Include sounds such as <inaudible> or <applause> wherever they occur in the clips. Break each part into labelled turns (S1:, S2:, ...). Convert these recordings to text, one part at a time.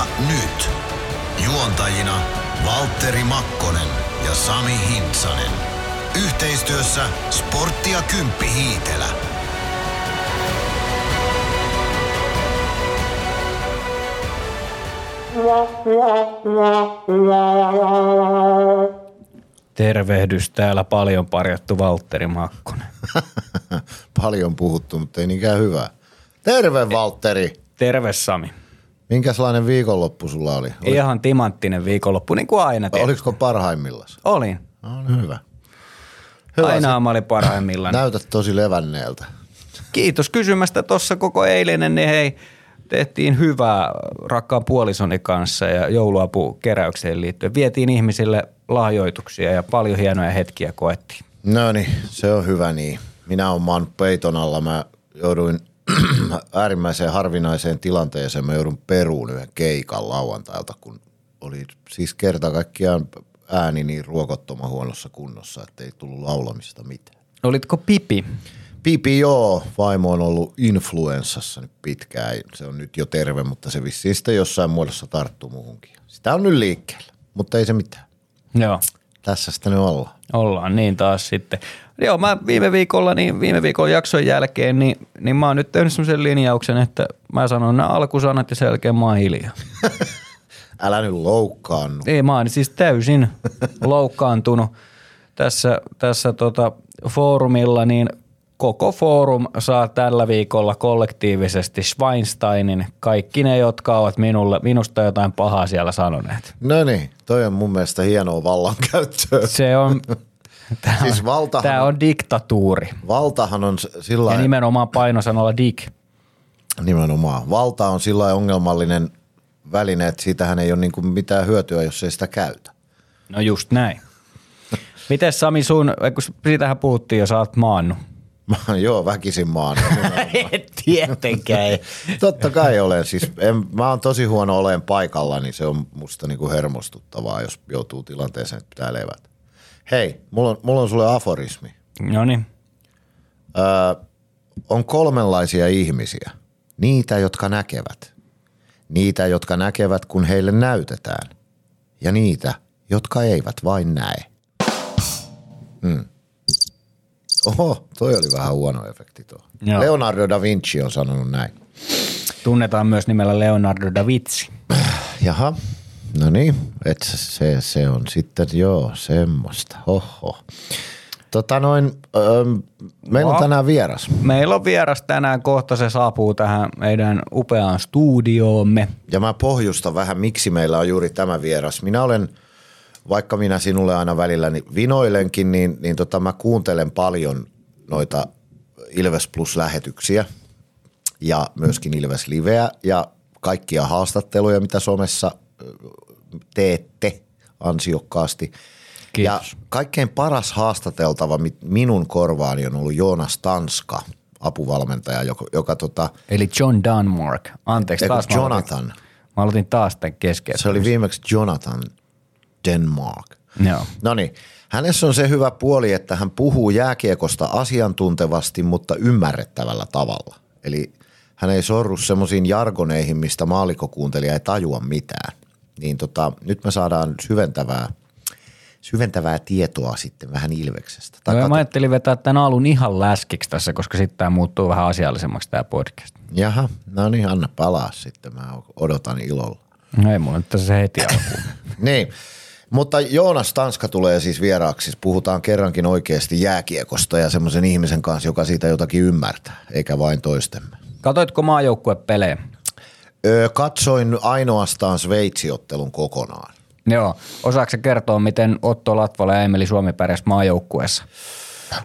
S1: Ja nyt juontajina Valtteri Makkonen ja Sami Hintsanen. Yhteistyössä Sporttia Kymppi Hiitelä.
S2: Tervehdys täällä paljon parjattu Valtteri Makkonen. <laughs>
S3: Paljon puhuttu, mutta ei niinkään hyvää. Terve Valtteri!
S2: Terve Sami.
S3: Minkälainen viikonloppu sulla oli? oli
S2: Ihan timanttinen viikonloppu, niin kuin aina teet.
S3: oliko parhaimmillaan?
S2: Olin.
S3: No, niin hyvä. hyvä
S2: Aina mä olin parhaimmillaan.
S3: Näytät tosi levänneeltä.
S2: Kiitos kysymästä tuossa koko eilinen, niin hei, tehtiin hyvää rakkaan puolisoni kanssa ja jouluapukeräykseen liittyen. Vietiin ihmisille lahjoituksia ja paljon hienoja hetkiä koettiin.
S3: No niin, se on hyvä niin. Minä olen peiton alla. Mä jouduin äärimmäiseen harvinaiseen tilanteeseen. Mä joudun peruun yhden keikan lauantailta, kun oli siis kerta kaikkiaan ääni niin ruokottoman huonossa kunnossa, että ei tullut laulamista mitään.
S2: Olitko pipi?
S3: Pipi joo, vaimo on ollut influenssassa nyt pitkään. Se on nyt jo terve, mutta se vissiin sitten jossain muodossa tarttuu muuhunkin. Sitä on nyt liikkeellä, mutta ei se mitään.
S2: Joo.
S3: Tässä sitten nyt ollaan.
S2: Ollaan niin taas sitten. Joo, mä viime viikolla, niin viime viikon jakson jälkeen, niin, niin mä oon nyt tehnyt semmoisen linjauksen, että mä sanon nämä alkusanat ja sen jälkeen mä oon hiljaa. <laughs>
S3: Älä nyt loukkaannu.
S2: Ei, mä oon siis täysin <laughs> loukkaantunut tässä, tässä tota foorumilla, niin koko foorum saa tällä viikolla kollektiivisesti Schweinsteinin kaikki ne, jotka ovat minulle, minusta jotain pahaa siellä sanoneet.
S3: No niin, toi on mun mielestä hienoa vallankäyttöä.
S2: Se on, <laughs> tämä on,
S3: Siis valtahan
S2: tämä
S3: on-
S2: diktatuuri
S3: Valtahan on sillä
S2: ja nimenomaan painosanalla dig.
S3: nimenomaan. Valta on sillä ongelmallinen väline, että siitähän ei ole niin mitään hyötyä, jos ei sitä käytä.
S2: No just näin. Miten Sami sun, kun siitähän puhuttiin jo, sä oot maannut. <laughs>
S3: Joo, väkisin maan. <laughs>
S2: Tietenkään.
S3: Totta kai olen. Siis en, mä oon tosi huono olen paikalla, niin se on musta niinku hermostuttavaa, jos joutuu tilanteeseen, että pitää levätä. Hei, mulla on, mulla on sulle aforismi.
S2: No niin.
S3: Öö, on kolmenlaisia ihmisiä. Niitä, jotka näkevät. Niitä, jotka näkevät, kun heille näytetään. Ja niitä, jotka eivät vain näe. Hmm. Oho, toi oli vähän huono efekti tuo.
S2: Joo.
S3: Leonardo da Vinci on sanonut näin.
S2: Tunnetaan myös nimellä Leonardo da Vinci.
S3: Jaha, no niin, et se, se on sitten joo semmoista, hoho. Tota noin, öö, meillä on
S2: Wow.
S3: tänään vieras.
S2: Meillä on vieras tänään, kohta se saapuu tähän meidän upeaan studioomme.
S3: Ja mä pohjustan vähän, miksi meillä on juuri tämä vieras. Minä olen, vaikka minä sinulle aina välillä niin vinoilenkin, niin, niin tota, mä kuuntelen paljon noita Ilves Plus-lähetyksiä ja myöskin Ilves Liveä ja kaikkia haastatteluja, mitä somessa teette ansiokkaasti. Ja
S2: Kiitos.
S3: kaikkein paras haastateltava mi- minun korvaani on ollut Joonas Tanska, apuvalmentaja, joka, joka tota,
S2: Eli John Dunmark. Anteeksi taas. mä aloitin-
S3: Jonathan.
S2: Mä aloitin taas tämän kesken.
S3: Se oli viimeksi Jonathan Denmark.
S2: Joo.
S3: No niin, hänessä on se hyvä puoli, että hän puhuu jääkiekosta asiantuntevasti, mutta ymmärrettävällä tavalla. Eli hän ei sorru semmoisiin jargoneihin, mistä maalikokuuntelija ei tajua mitään. Niin tota, nyt me saadaan syventävää, syventävää tietoa sitten vähän Ilveksestä. Tai
S2: No, mä ajattelin vetää tämän alun ihan läskiksi tässä, koska sitten tämä muuttuu vähän asiallisemmaksi tämä podcast.
S3: Jaha, no niin, anna palaa sitten, mä odotan ilolla.
S2: No ei mulla nyt tässä se heti alkuun. <laughs>
S3: Niin, mutta Joonas Tanska tulee siis vieraaksi. Puhutaan kerrankin oikeasti jääkiekosta ja semmoisen ihmisen kanssa, joka siitä jotakin ymmärtää, eikä vain toistemme.
S2: Katoitko maajoukkuepelejä?
S3: Öö, katsoin ainoastaan Sveitsiottelun kokonaan.
S2: Joo. Osaatko kertoa, miten Otto Latvala ja Emeli Suomi pärjäs maajoukkueessa?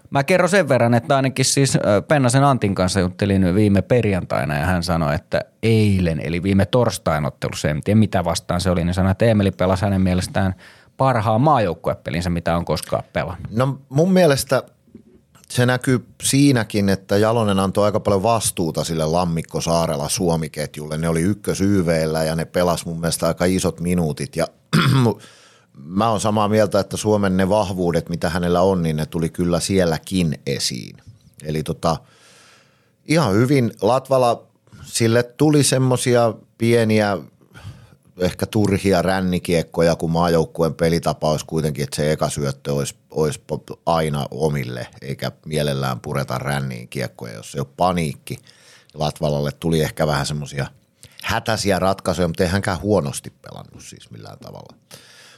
S2: Mä kerron sen verran, että ainakin siis Pennasen Antin kanssa juttelin viime perjantaina ja hän sanoi, että eilen eli viime torstain ottelussa, en tiedä mitä vastaan se oli, niin sanoi, että Emeli pelasi hänen mielestään parhaan maajoukkuepelinsä, mitä on koskaan pelannut.
S3: No mun mielestä se näkyy siinäkin, että Jalonen antoi aika paljon vastuuta sille Lammikko Saarella Suomiketjulle. Ne oli ykkös YVllä ja ne pelas mun mielestä aika isot minuutit ja <clears throat> mä oon samaa mieltä, että Suomen ne vahvuudet, mitä hänellä on, niin ne tuli kyllä sielläkin esiin. Eli tota, ihan hyvin Latvala, sille tuli semmosia pieniä ehkä turhia rännikiekkoja, kun maajoukkueen pelitapa olisi kuitenkin, että se eka syöttö olisi, olisi aina omille, eikä mielellään pureta ränniin kiekkoja, jos se on paniikki. Latvalalle tuli ehkä vähän semmoisia hätäisiä ratkaisuja, mutta ei hänkään huonosti pelannut siis millään tavalla.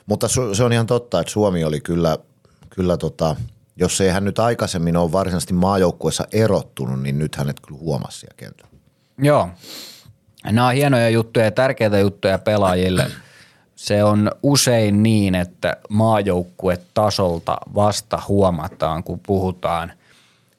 S3: Mutta se on ihan totta, että Suomi oli kyllä, kyllä tota, jos ei hän nyt aikaisemmin ole varsinaisesti maajoukkueessa erottunut, niin nyt hänet kyllä huomasi siellä kentällä.
S2: Joo, Nämä on hienoja juttuja ja tärkeitä juttuja pelaajille. Se on usein niin, että tasolta vasta huomataan, kun puhutaan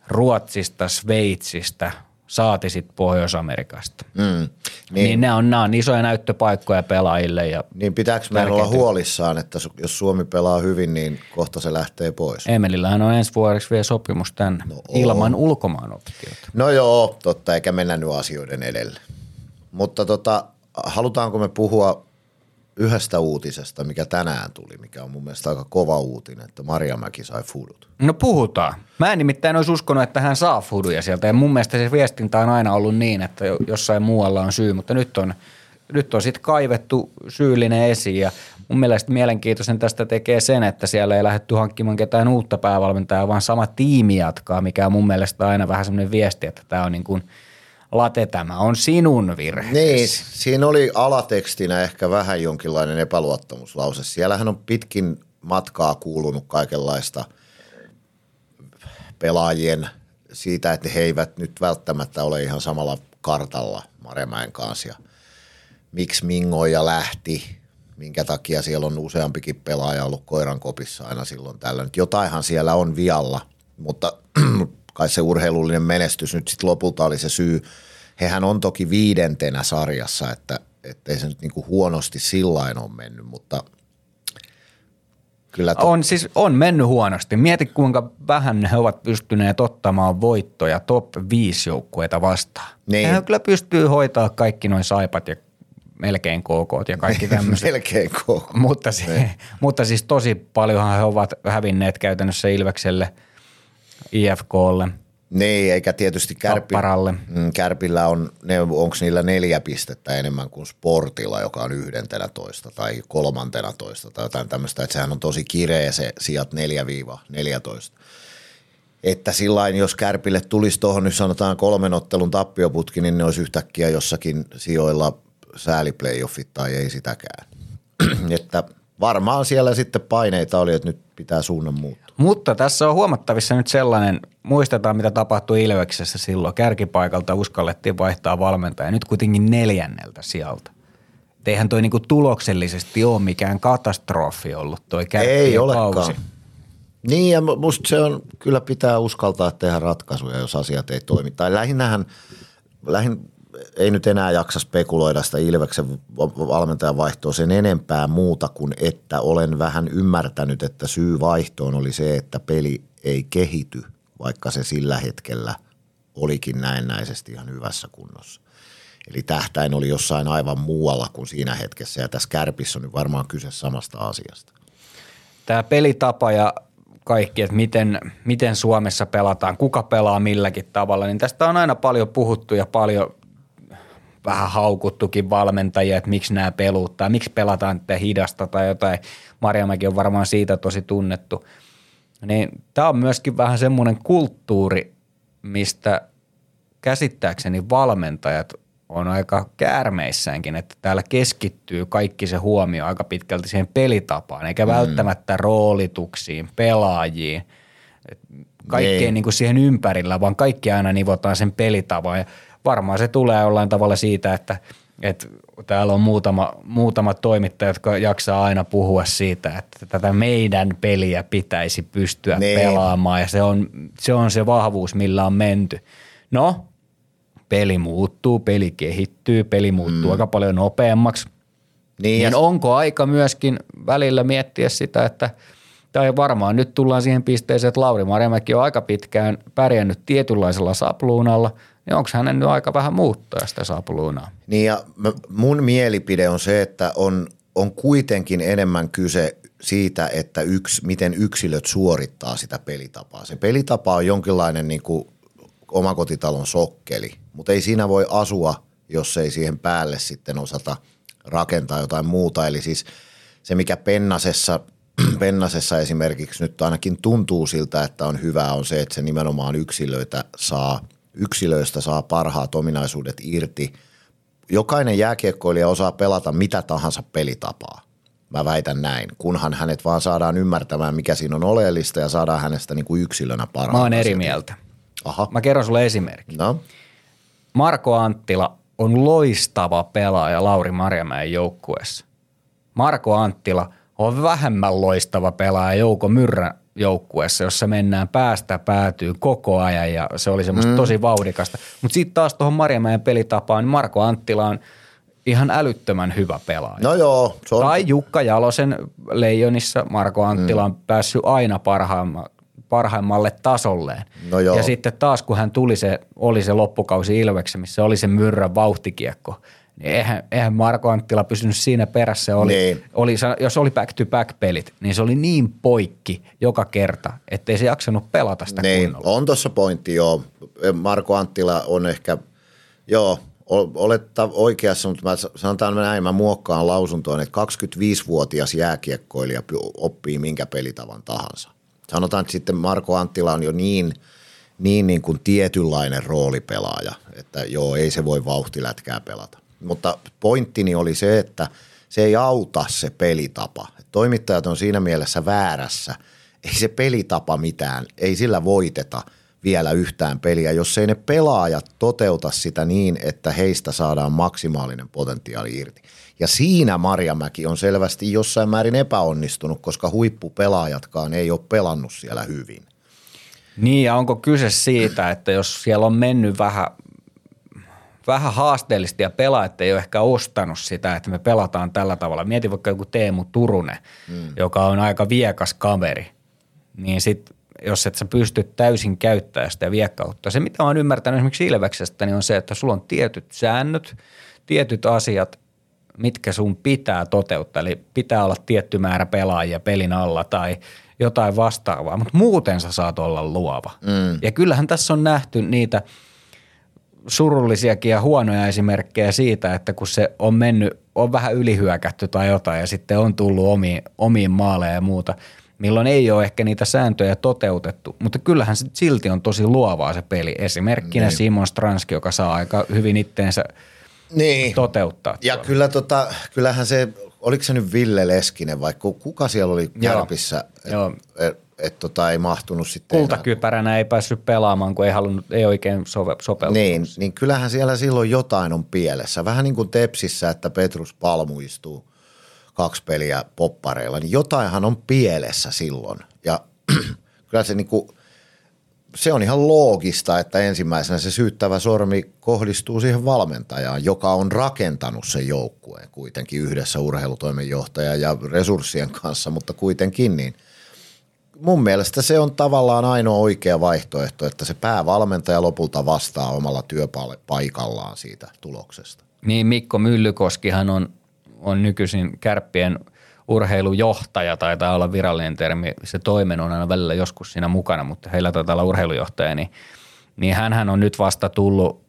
S2: Ruotsista, Sveitsistä, saati sitten Pohjois-Amerikasta. Mm, niin. niin ne on, nämä on isoja näyttöpaikkoja pelaajille. Ja
S3: niin pitääkö meidän olla huolissaan, että jos Suomi pelaa hyvin, niin kohta se lähtee pois?
S2: Emelillähän on ensi vuodeksi vielä sopimus tänne no ilman ulkomaan optiota.
S3: No joo, totta, eikä mennä nyt asioiden edelle. Mutta tota, halutaanko me puhua yhdestä uutisesta, mikä tänään tuli, mikä on mun mielestä aika kova uutinen, että Mäki sai fudut.
S2: No puhutaan. Mä en nimittäin olisi uskonut, että hän saa fuduja sieltä ja mun mielestä se viestintä on aina ollut niin, että jossain muualla on syy, mutta nyt on, nyt on sitten kaivettu syyllinen esiin ja mun mielestä mielenkiintoisen tästä tekee sen, että siellä ei lähdetty hankkimaan ketään uutta päävalmentajaa, vaan sama tiimi jatkaa, mikä on mun mielestä aina vähän semmoinen viesti, että tämä on niin kuin – Late, tämä on sinun virhe.
S3: Niin, siinä oli alatekstinä ehkä vähän jonkinlainen epäluottamuslause. Siellähän on pitkin matkaa kuulunut kaikenlaista pelaajien siitä, että he eivät nyt välttämättä ole ihan samalla kartalla Maremäen kanssa. Miksi Mingoja lähti, minkä takia siellä on useampikin pelaaja ollut koiran kopissa aina silloin tällöin. Jotainhan siellä on vialla, mutta <clears throat> kai se urheilullinen menestys nyt sitten lopulta oli se syy. Hehän on toki viidentenä sarjassa, että ei se nyt niinku huonosti sillain ole mennyt, mutta
S2: kyllä. To- on siis on mennyt huonosti. Mieti kuinka vähän he ovat pystyneet ottamaan voittoja top 5 joukkueita vastaan. Niin. He kyllä pystyy hoitaa kaikki noin saipat ja melkein KK ja kaikki <laughs> tämmöiset.
S3: melkein KK.
S2: Mutta, se, niin. mutta siis tosi paljonhan he ovat hävinneet käytännössä Ilvekselle – IFKlle.
S3: Niin, eikä tietysti kärpi, mm, Kärpillä on, ne, onko niillä neljä pistettä enemmän kuin Sportilla, joka on yhdentenä toista tai kolmantena toista tai jotain tämmöistä, että sehän on tosi kireä se sijat 4-14. Että sillain, jos Kärpille tulisi tuohon nyt sanotaan kolmen ottelun tappioputki, niin ne olisi yhtäkkiä jossakin sijoilla sääliplayoffit tai ei sitäkään. <clears throat> että varmaan siellä sitten paineita oli, että nyt pitää suunnan muuttua.
S2: Mutta tässä on huomattavissa nyt sellainen, muistetaan mitä tapahtui Ilveksessä silloin, kärkipaikalta uskallettiin vaihtaa valmentaja, nyt kuitenkin neljänneltä sieltä. Eihän toi niinku tuloksellisesti ole mikään katastrofi ollut toi Ei olekaan.
S3: Niin ja musta se on, kyllä pitää uskaltaa tehdä ratkaisuja, jos asiat ei toimi. Tai lähinnähän, lähin, ei nyt enää jaksa spekuloida sitä Ilveksen valmentajan vaihtoa sen enempää muuta kuin, että olen vähän ymmärtänyt, että syy vaihtoon oli se, että peli ei kehity, vaikka se sillä hetkellä olikin näennäisesti ihan hyvässä kunnossa. Eli tähtäin oli jossain aivan muualla kuin siinä hetkessä ja tässä kärpissä on nyt varmaan kyse samasta asiasta.
S2: Tämä pelitapa ja kaikki, että miten, miten Suomessa pelataan, kuka pelaa milläkin tavalla, niin tästä on aina paljon puhuttu ja paljon vähän haukuttukin valmentajia, että miksi nämä peluuttaa, miksi pelataan tätä hidasta tai jotain. Marjamäki on varmaan siitä tosi tunnettu. Niin tämä on myöskin vähän semmoinen kulttuuri, mistä käsittääkseni valmentajat on aika käärmeissäänkin, että täällä keskittyy kaikki se huomio aika pitkälti siihen pelitapaan, eikä mm. välttämättä roolituksiin, pelaajiin, kaikkeen niin. kuin siihen ympärillä, vaan kaikki aina nivotaan sen pelitavan. Ja varmaan se tulee jollain tavalla siitä, että, että täällä on muutama, muutama toimittaja, jotka jaksaa aina puhua siitä, että tätä meidän peliä pitäisi pystyä niin. pelaamaan ja se on, se on se vahvuus, millä on menty. No, peli muuttuu, peli kehittyy, peli muuttuu mm. aika paljon nopeammaksi. Niin. Ja onko aika myöskin välillä miettiä sitä, että tai varmaan nyt tullaan siihen pisteeseen, että Lauri Marjamäki on aika pitkään pärjännyt tietynlaisella sapluunalla – niin onko hänen nyt aika vähän muuttaa sitä sapluunaa?
S3: Niin ja mun mielipide on se, että on, on kuitenkin enemmän kyse siitä, että yks, miten yksilöt suorittaa sitä pelitapaa. Se pelitapa on jonkinlainen niin kuin omakotitalon sokkeli, mutta ei siinä voi asua, jos ei siihen päälle sitten osata rakentaa jotain muuta. Eli siis se, mikä Pennasessa, <clears throat> Pennasessa esimerkiksi nyt ainakin tuntuu siltä, että on hyvää, on se, että se nimenomaan yksilöitä saa, yksilöistä saa parhaat ominaisuudet irti. Jokainen jääkiekkoilija osaa pelata mitä tahansa pelitapaa. Mä väitän näin, kunhan hänet vaan saadaan ymmärtämään, mikä siinä on oleellista ja saadaan hänestä niin kuin yksilönä parhaan.
S2: Mä oon eri mieltä.
S3: Aha.
S2: Mä kerron sulle esimerkki.
S3: No,
S2: Marko Anttila on loistava pelaaja Lauri Marjamäen joukkueessa. Marko Anttila on vähemmän loistava pelaaja Jouko Myrrän joukkueessa, jossa mennään päästä päätyy koko ajan ja se oli semmoista mm. tosi vauhdikasta. Mutta sitten taas tuohon Marjamäen pelitapaan, niin Marko Anttila on ihan älyttömän hyvä pelaaja.
S3: no joo, se on,
S2: Tai Jukka Jalosen Leijonissa Marko Anttila on päässyt aina parhaimma, parhaimmalle tasolleen.
S3: No joo.
S2: Ja sitten taas kun hän tuli se, oli se loppukausi Ilveksen, missä oli se myrrän vauhtikiekko, niin eihän, eihän Marko Anttila pysynyt siinä perässä. Oli,
S3: Niin.
S2: oli, jos oli back-to-back pelit, niin se oli niin poikki joka kerta, ettei se jaksanut pelata sitä
S3: Niin,
S2: kunnolla.
S3: on tuossa pointti, joo. Marko Anttila on ehkä, joo, ol- oletta oikeassa, mutta mä sanotaan näin, mä muokkaan lausuntoon, että 25-vuotias jääkiekkoilija oppii minkä pelitavan tahansa. Sanotaan, että sitten Marko Anttila on jo niin, niin, niin kuin tietynlainen roolipelaaja, että joo, ei se voi vauhtilätkää pelata. Mutta pointtini oli se, että se ei auta se pelitapa. Toimittajat on siinä mielessä väärässä. Ei se pelitapa mitään, ei sillä voiteta vielä yhtään peliä, jos ei ne pelaajat toteuta sitä niin, että heistä saadaan maksimaalinen potentiaali irti. Ja siinä Marjamäki on selvästi jossain määrin epäonnistunut, koska huippupelaajatkaan ei ole pelannut siellä hyvin.
S2: Niin ja onko kyse siitä, että jos siellä on mennyt vähän, vähän haasteellisesti ja pelaajat ei ole ehkä ostanut sitä, että me pelataan tällä tavalla. Mieti vaikka joku Teemu Turunen, mm. joka on aika viekas kaveri, niin sit jos et sä pysty täysin käyttämään sitä viekkautta. Se, mitä mä oon ymmärtänyt esimerkiksi Ilveksestä, niin on se, että sulla on tietyt säännöt, tietyt asiat, mitkä sun pitää toteuttaa. Eli pitää olla tietty määrä pelaajia pelin alla tai jotain vastaavaa, mutta muuten sä saat olla luova. Mm. Ja kyllähän tässä on nähty niitä surullisiakin ja huonoja esimerkkejä siitä, että kun se on mennyt, on vähän ylihyökätty tai jotain ja sitten on tullut omiin, omiin maaleja ja muuta, milloin ei ole ehkä niitä sääntöjä toteutettu, mutta kyllähän se silti on tosi luovaa se peli. Esimerkkinä niin. Simon Stranski, joka saa aika hyvin itteensä
S3: Niin.
S2: toteuttaa.
S3: Ja
S2: tuolla.
S3: kyllä tota, kyllähän se, oliko se nyt Ville Leskinen vai ku- kuka siellä oli
S2: Joo.
S3: kärpissä,
S2: Joo.
S3: että et, et, tota, ei mahtunut sitten enää.
S2: Kultakypäränä ei päässyt pelaamaan, kun ei, halunnut, ei oikein sove, sopeutunut.
S3: Niin, niin kyllähän siellä silloin jotain on pielessä. Vähän niin kuin Tepsissä, että Petrus Palmu istuu kaksi peliä poppareilla, niin jotainhan on pielessä silloin. Ja <clears throat> kyllä se, niin kuin, se on ihan loogista, että ensimmäisenä se syyttävä sormi kohdistuu siihen valmentajaan, joka on rakentanut sen joukkueen kuitenkin yhdessä urheilutoimenjohtajan ja resurssien kanssa, mutta kuitenkin niin – mun mielestä se on tavallaan ainoa oikea vaihtoehto, että se päävalmentaja lopulta vastaa omalla työpaikallaan siitä tuloksesta.
S2: Niin Mikko Myllykoskihan on, on nykyisin kärppien urheilujohtaja, taitaa olla virallinen termi. Se toimen on aina välillä joskus siinä mukana, mutta heillä taitaa olla urheilujohtaja, niin, niin hänhän on nyt vasta tullut,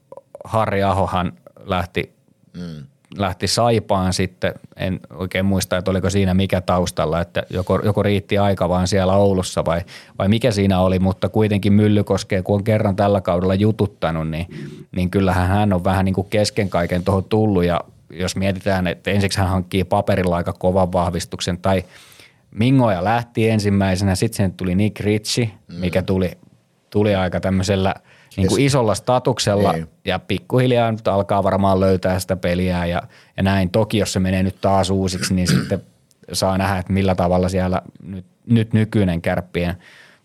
S2: Harri Ahohan lähti, mm. Lähti Saipaan sitten, en oikein muista, että oliko siinä mikä taustalla, että joko, joko riitti aika vaan siellä Oulussa vai, vai mikä siinä oli, mutta kuitenkin Myllykoskea, kun on kerran tällä kaudella jututtanut, niin, niin kyllähän hän on vähän niin kuin kesken kaiken tuohon tullut. Ja jos mietitään, että ensiksi hän hankkii paperilla aika kovan vahvistuksen tai Mingoja lähti ensimmäisenä, sitten sen tuli Nick Ritchie, mikä tuli, tuli aika tämmöisellä niin kuin isolla statuksella
S3: Niin.
S2: ja pikkuhiljaa nyt alkaa varmaan löytää sitä peliä ja, ja näin. Toki jos se menee nyt taas uusiksi, niin sitten saa nähdä, että millä tavalla siellä nyt, nyt nykyinen kärppien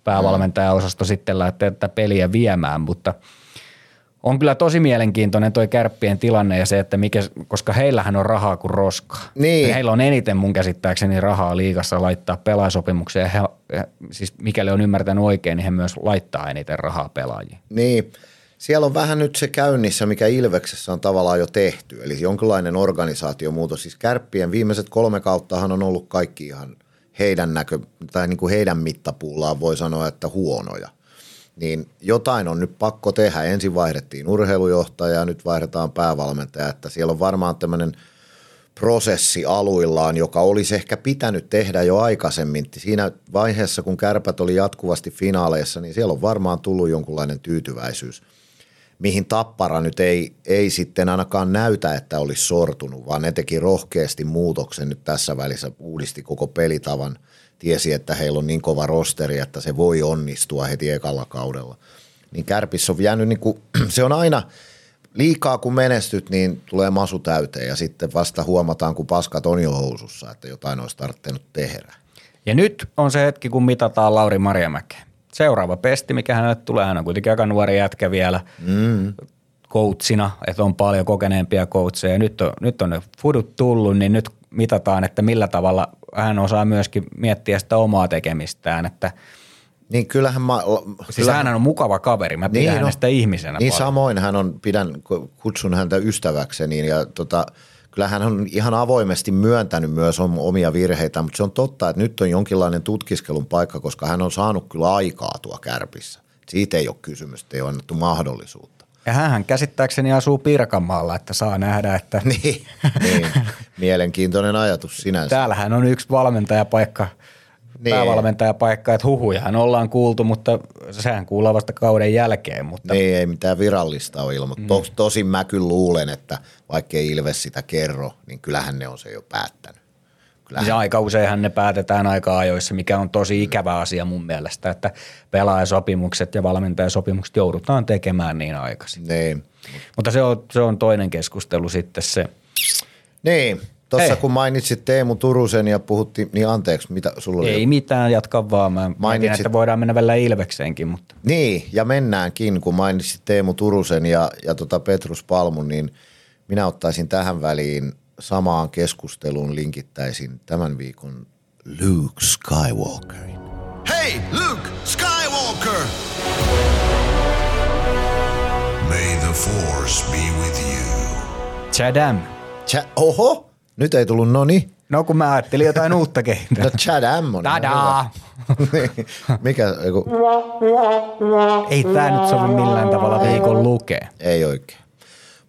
S2: päävalmentajaosasto sitten lähtee tätä peliä viemään, mutta on kyllä tosi mielenkiintoinen toi kärppien tilanne ja se, että mikä, koska heillähän on rahaa kuin roskaa.
S3: Niin.
S2: Ja heillä on eniten mun käsittääkseni rahaa liigassa laittaa pelaajasopimuksia ja he, siis mikäli on ymmärtänyt oikein, niin he myös laittaa eniten rahaa pelaajiin.
S3: Niin, siellä on vähän nyt se käynnissä, mikä Ilveksessä on tavallaan jo tehty, eli jonkinlainen organisaatiomuutos. Siis kärppien viimeiset kolme kauttahan on ollut kaikki ihan heidän näkö, tai niin kuin heidän mittapuullaan voi sanoa, että huonoja. Niin jotain on nyt pakko tehdä. Ensin vaihdettiin urheilujohtaja ja nyt vaihdetaan päävalmentaja, että siellä on varmaan tämmöinen prosessi aluillaan, joka olisi ehkä pitänyt tehdä jo aikaisemmin. Siinä vaiheessa, kun kärpät oli jatkuvasti finaaleissa, niin siellä on varmaan tullut jonkunlainen tyytyväisyys, mihin Tappara nyt ei, ei sitten ainakaan näytä, että olisi sortunut, vaan ne teki rohkeasti muutoksen nyt tässä välissä, uudisti koko pelitavan, tiesi, että heillä on niin kova rosteri, että se voi onnistua heti ekalla kaudella. Niin kärpissä on jäänyt, niin kuin, <clears throat> se on aina – liikaa kun menestyt, niin tulee masu täyteen ja sitten vasta huomataan, kun paskat on jo housussa, että jotain olisi tarvinnut tehdä.
S2: Ja nyt on se hetki, kun mitataan Lauri Marjamäkeä. Seuraava pesti, mikä hänelle tulee, hän on kuitenkin aika nuori jätkä vielä mm. coachina, että on paljon kokeneempia coacheja. Nyt on, nyt on ne fudut tullut, niin nyt mitataan, että millä tavalla hän osaa myöskin miettiä sitä omaa tekemistään, että –
S3: niin kyllähän mä...
S2: Siis kyllähän, hän on mukava kaveri, mä pidän niin, hänestä no, ihmisenä
S3: Niin paljon. samoin hän on, pidän, kutsun häntä ystäväkseni ja tota, kyllähän hän on ihan avoimesti myöntänyt myös omia virheitä, mutta se on totta, että nyt on jonkinlainen tutkiskelun paikka, koska hän on saanut kyllä aikaa tuo kärpissä. Siitä ei ole kysymystä, ei ole annettu mahdollisuutta.
S2: Ja hän käsittääkseni asuu Pirkanmaalla, että saa nähdä, että... <laughs>
S3: niin, niin, mielenkiintoinen ajatus sinänsä.
S2: Täällähän on yksi valmentajapaikka – niin. päävalmentajapaikka, että huhujahan ollaan kuultu, mutta sehän kuuluu vasta kauden jälkeen. Mutta...
S3: Niin, ei mitään virallista ole ilmoittu. Mm. Tos, tosin mä kyllä luulen, että vaikka ei Ilves sitä kerro, niin kyllähän ne on se jo päättänyt.
S2: Kyllähän... Ja aika useinhan ne päätetään aika ajoissa, mikä on tosi ikävä asia mun mielestä, että pelaajasopimukset ja valmentajasopimukset joudutaan tekemään niin aikaisin.
S3: Niin.
S2: Mutta se on, se on toinen keskustelu sitten se.
S3: Niin, Tuossa kun mainitsit Teemu Turusen ja puhuttiin, niin anteeksi, mitä sulla oli?
S2: Ei mitään, jatka vaan. Mä mainitsit... että voidaan mennä vielä Ilvekseenkin. Mutta.
S3: Niin, ja mennäänkin, kun mainitsit Teemu Turusen ja, ja tota Petrus Palmun, niin minä ottaisin tähän väliin samaan keskusteluun linkittäisin tämän viikon Luke Skywalkerin.
S1: Hey, Luke Skywalker! May the Force be with you.
S2: Chadam.
S3: Ch- Oho! Nyt ei tullut noni.
S2: No kun mä ajattelin jotain uutta kehittää.
S3: No Chad Ammon.
S2: Tadaa! <laughs>
S3: Niin. Mikä? Eiku...
S2: Ei tää nyt sovi millään tavalla viikon lukee.
S3: Ei oikein.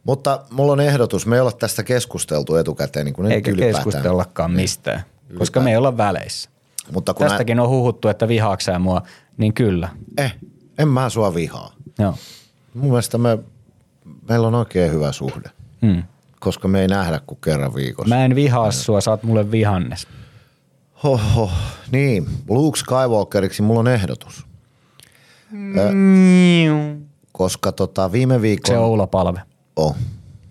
S3: Mutta mulla on ehdotus. Me ei olla tästä keskusteltu etukäteen. Niin kuin
S2: Eikä ylipäätään. keskustellakaan niin. mistään, ylipäätään. koska me ei olla väleissä. Mutta kun Tästäkin nä... on huhuttu, että vihaaksää mua, niin kyllä.
S3: Eh, en mä sua vihaa.
S2: Joo.
S3: Mun mielestä me, meillä on oikein hyvä suhde. Hmm koska me ei nähdä kuin kerran viikossa.
S2: Mä en vihaa sua, sä oot mulle vihannes.
S3: Hoho, niin. Luke Skywalkeriksi mulla on ehdotus.
S2: Mm.
S3: koska tota, viime viikon...
S2: Se Oula Palve.
S3: Oh.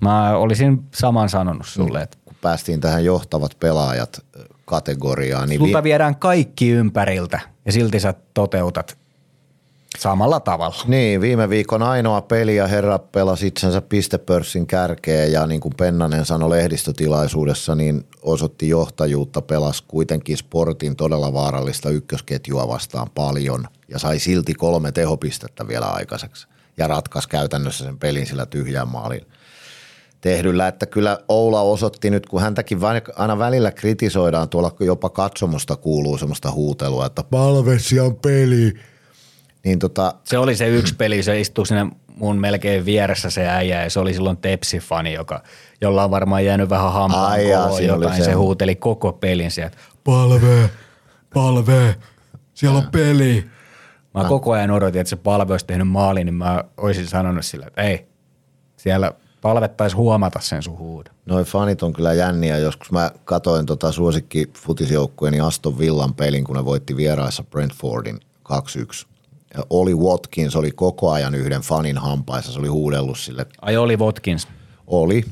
S2: Mä olisin saman sanonut sulle. Että...
S3: Kun päästiin tähän johtavat pelaajat kategoriaan. Niin
S2: Sulta vi- viedään kaikki ympäriltä ja silti sä toteutat Samalla tavalla.
S3: Niin, viime viikon ainoa peli ja herra pelasi itsensä pistepörssin kärkeen ja niin kuin Pennanen sanoi lehdistötilaisuudessa, niin osoitti johtajuutta, pelasi kuitenkin sportin todella vaarallista ykkösketjua vastaan paljon ja sai silti kolme tehopistettä vielä aikaiseksi ja ratkaisi käytännössä sen pelin sillä tyhjään maalin tehdyllä, että kyllä Oula osoitti nyt, kun häntäkin aina välillä kritisoidaan, tuolla jopa katsomusta kuuluu semmoista huutelua, että palvesi on peli – niin tota,
S2: se oli se yksi peli, se istuu sinne mun melkein vieressä se äijä ja se oli silloin Tepsi-fani, joka, jolla on varmaan jäänyt vähän hampaan jotain. Se. se huuteli koko pelin sieltä, palve, palve, siellä on peli. Mä ah. koko ajan odotin, että se palve olisi tehnyt maalin, niin mä olisin sanonut sillä, että ei, siellä palvettaisi huomata sen sun huudon.
S3: Noin fanit on kyllä jänniä. Joskus mä katoin tota suosikki futisjoukkueeni Aston Villan pelin, kun ne voitti vieraissa Brentfordin 2-1 oli Watkins oli koko ajan yhden fanin hampaissa, se oli huudellut sille.
S2: Ai oli Watkins?
S3: Oli,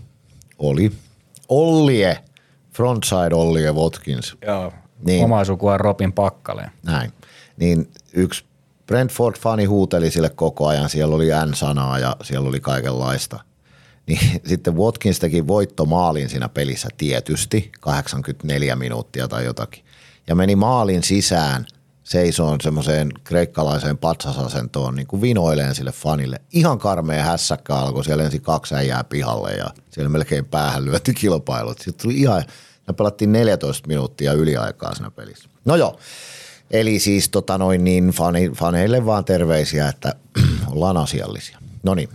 S3: oli. Ollie, frontside Ollie Watkins.
S2: Joo, niin. omaa sukua Robin Pakkaleen.
S3: Näin. Niin yksi Brentford-fani huuteli sille koko ajan, siellä oli N-sanaa ja siellä oli kaikenlaista. <laughs> Niin sitten Watkins teki voittomaalin siinä pelissä tietysti, 84 minuuttia tai jotakin. Ja meni maalin sisään – seisoon semmoiseen kreikkalaiseen patsasasentoon niin kuin vinoileen sille fanille. Ihan karmea hässäkkä alkoi, siellä ensin kaksi äijää pihalle ja siellä melkein päähän lyötti kilpailut. Sitten tuli ihan, me pelattiin 14 minuuttia yliaikaa siinä pelissä. No joo, eli siis tota noin niin fani, faneille vaan terveisiä, että <clears throat> ollaan asiallisia. No niin,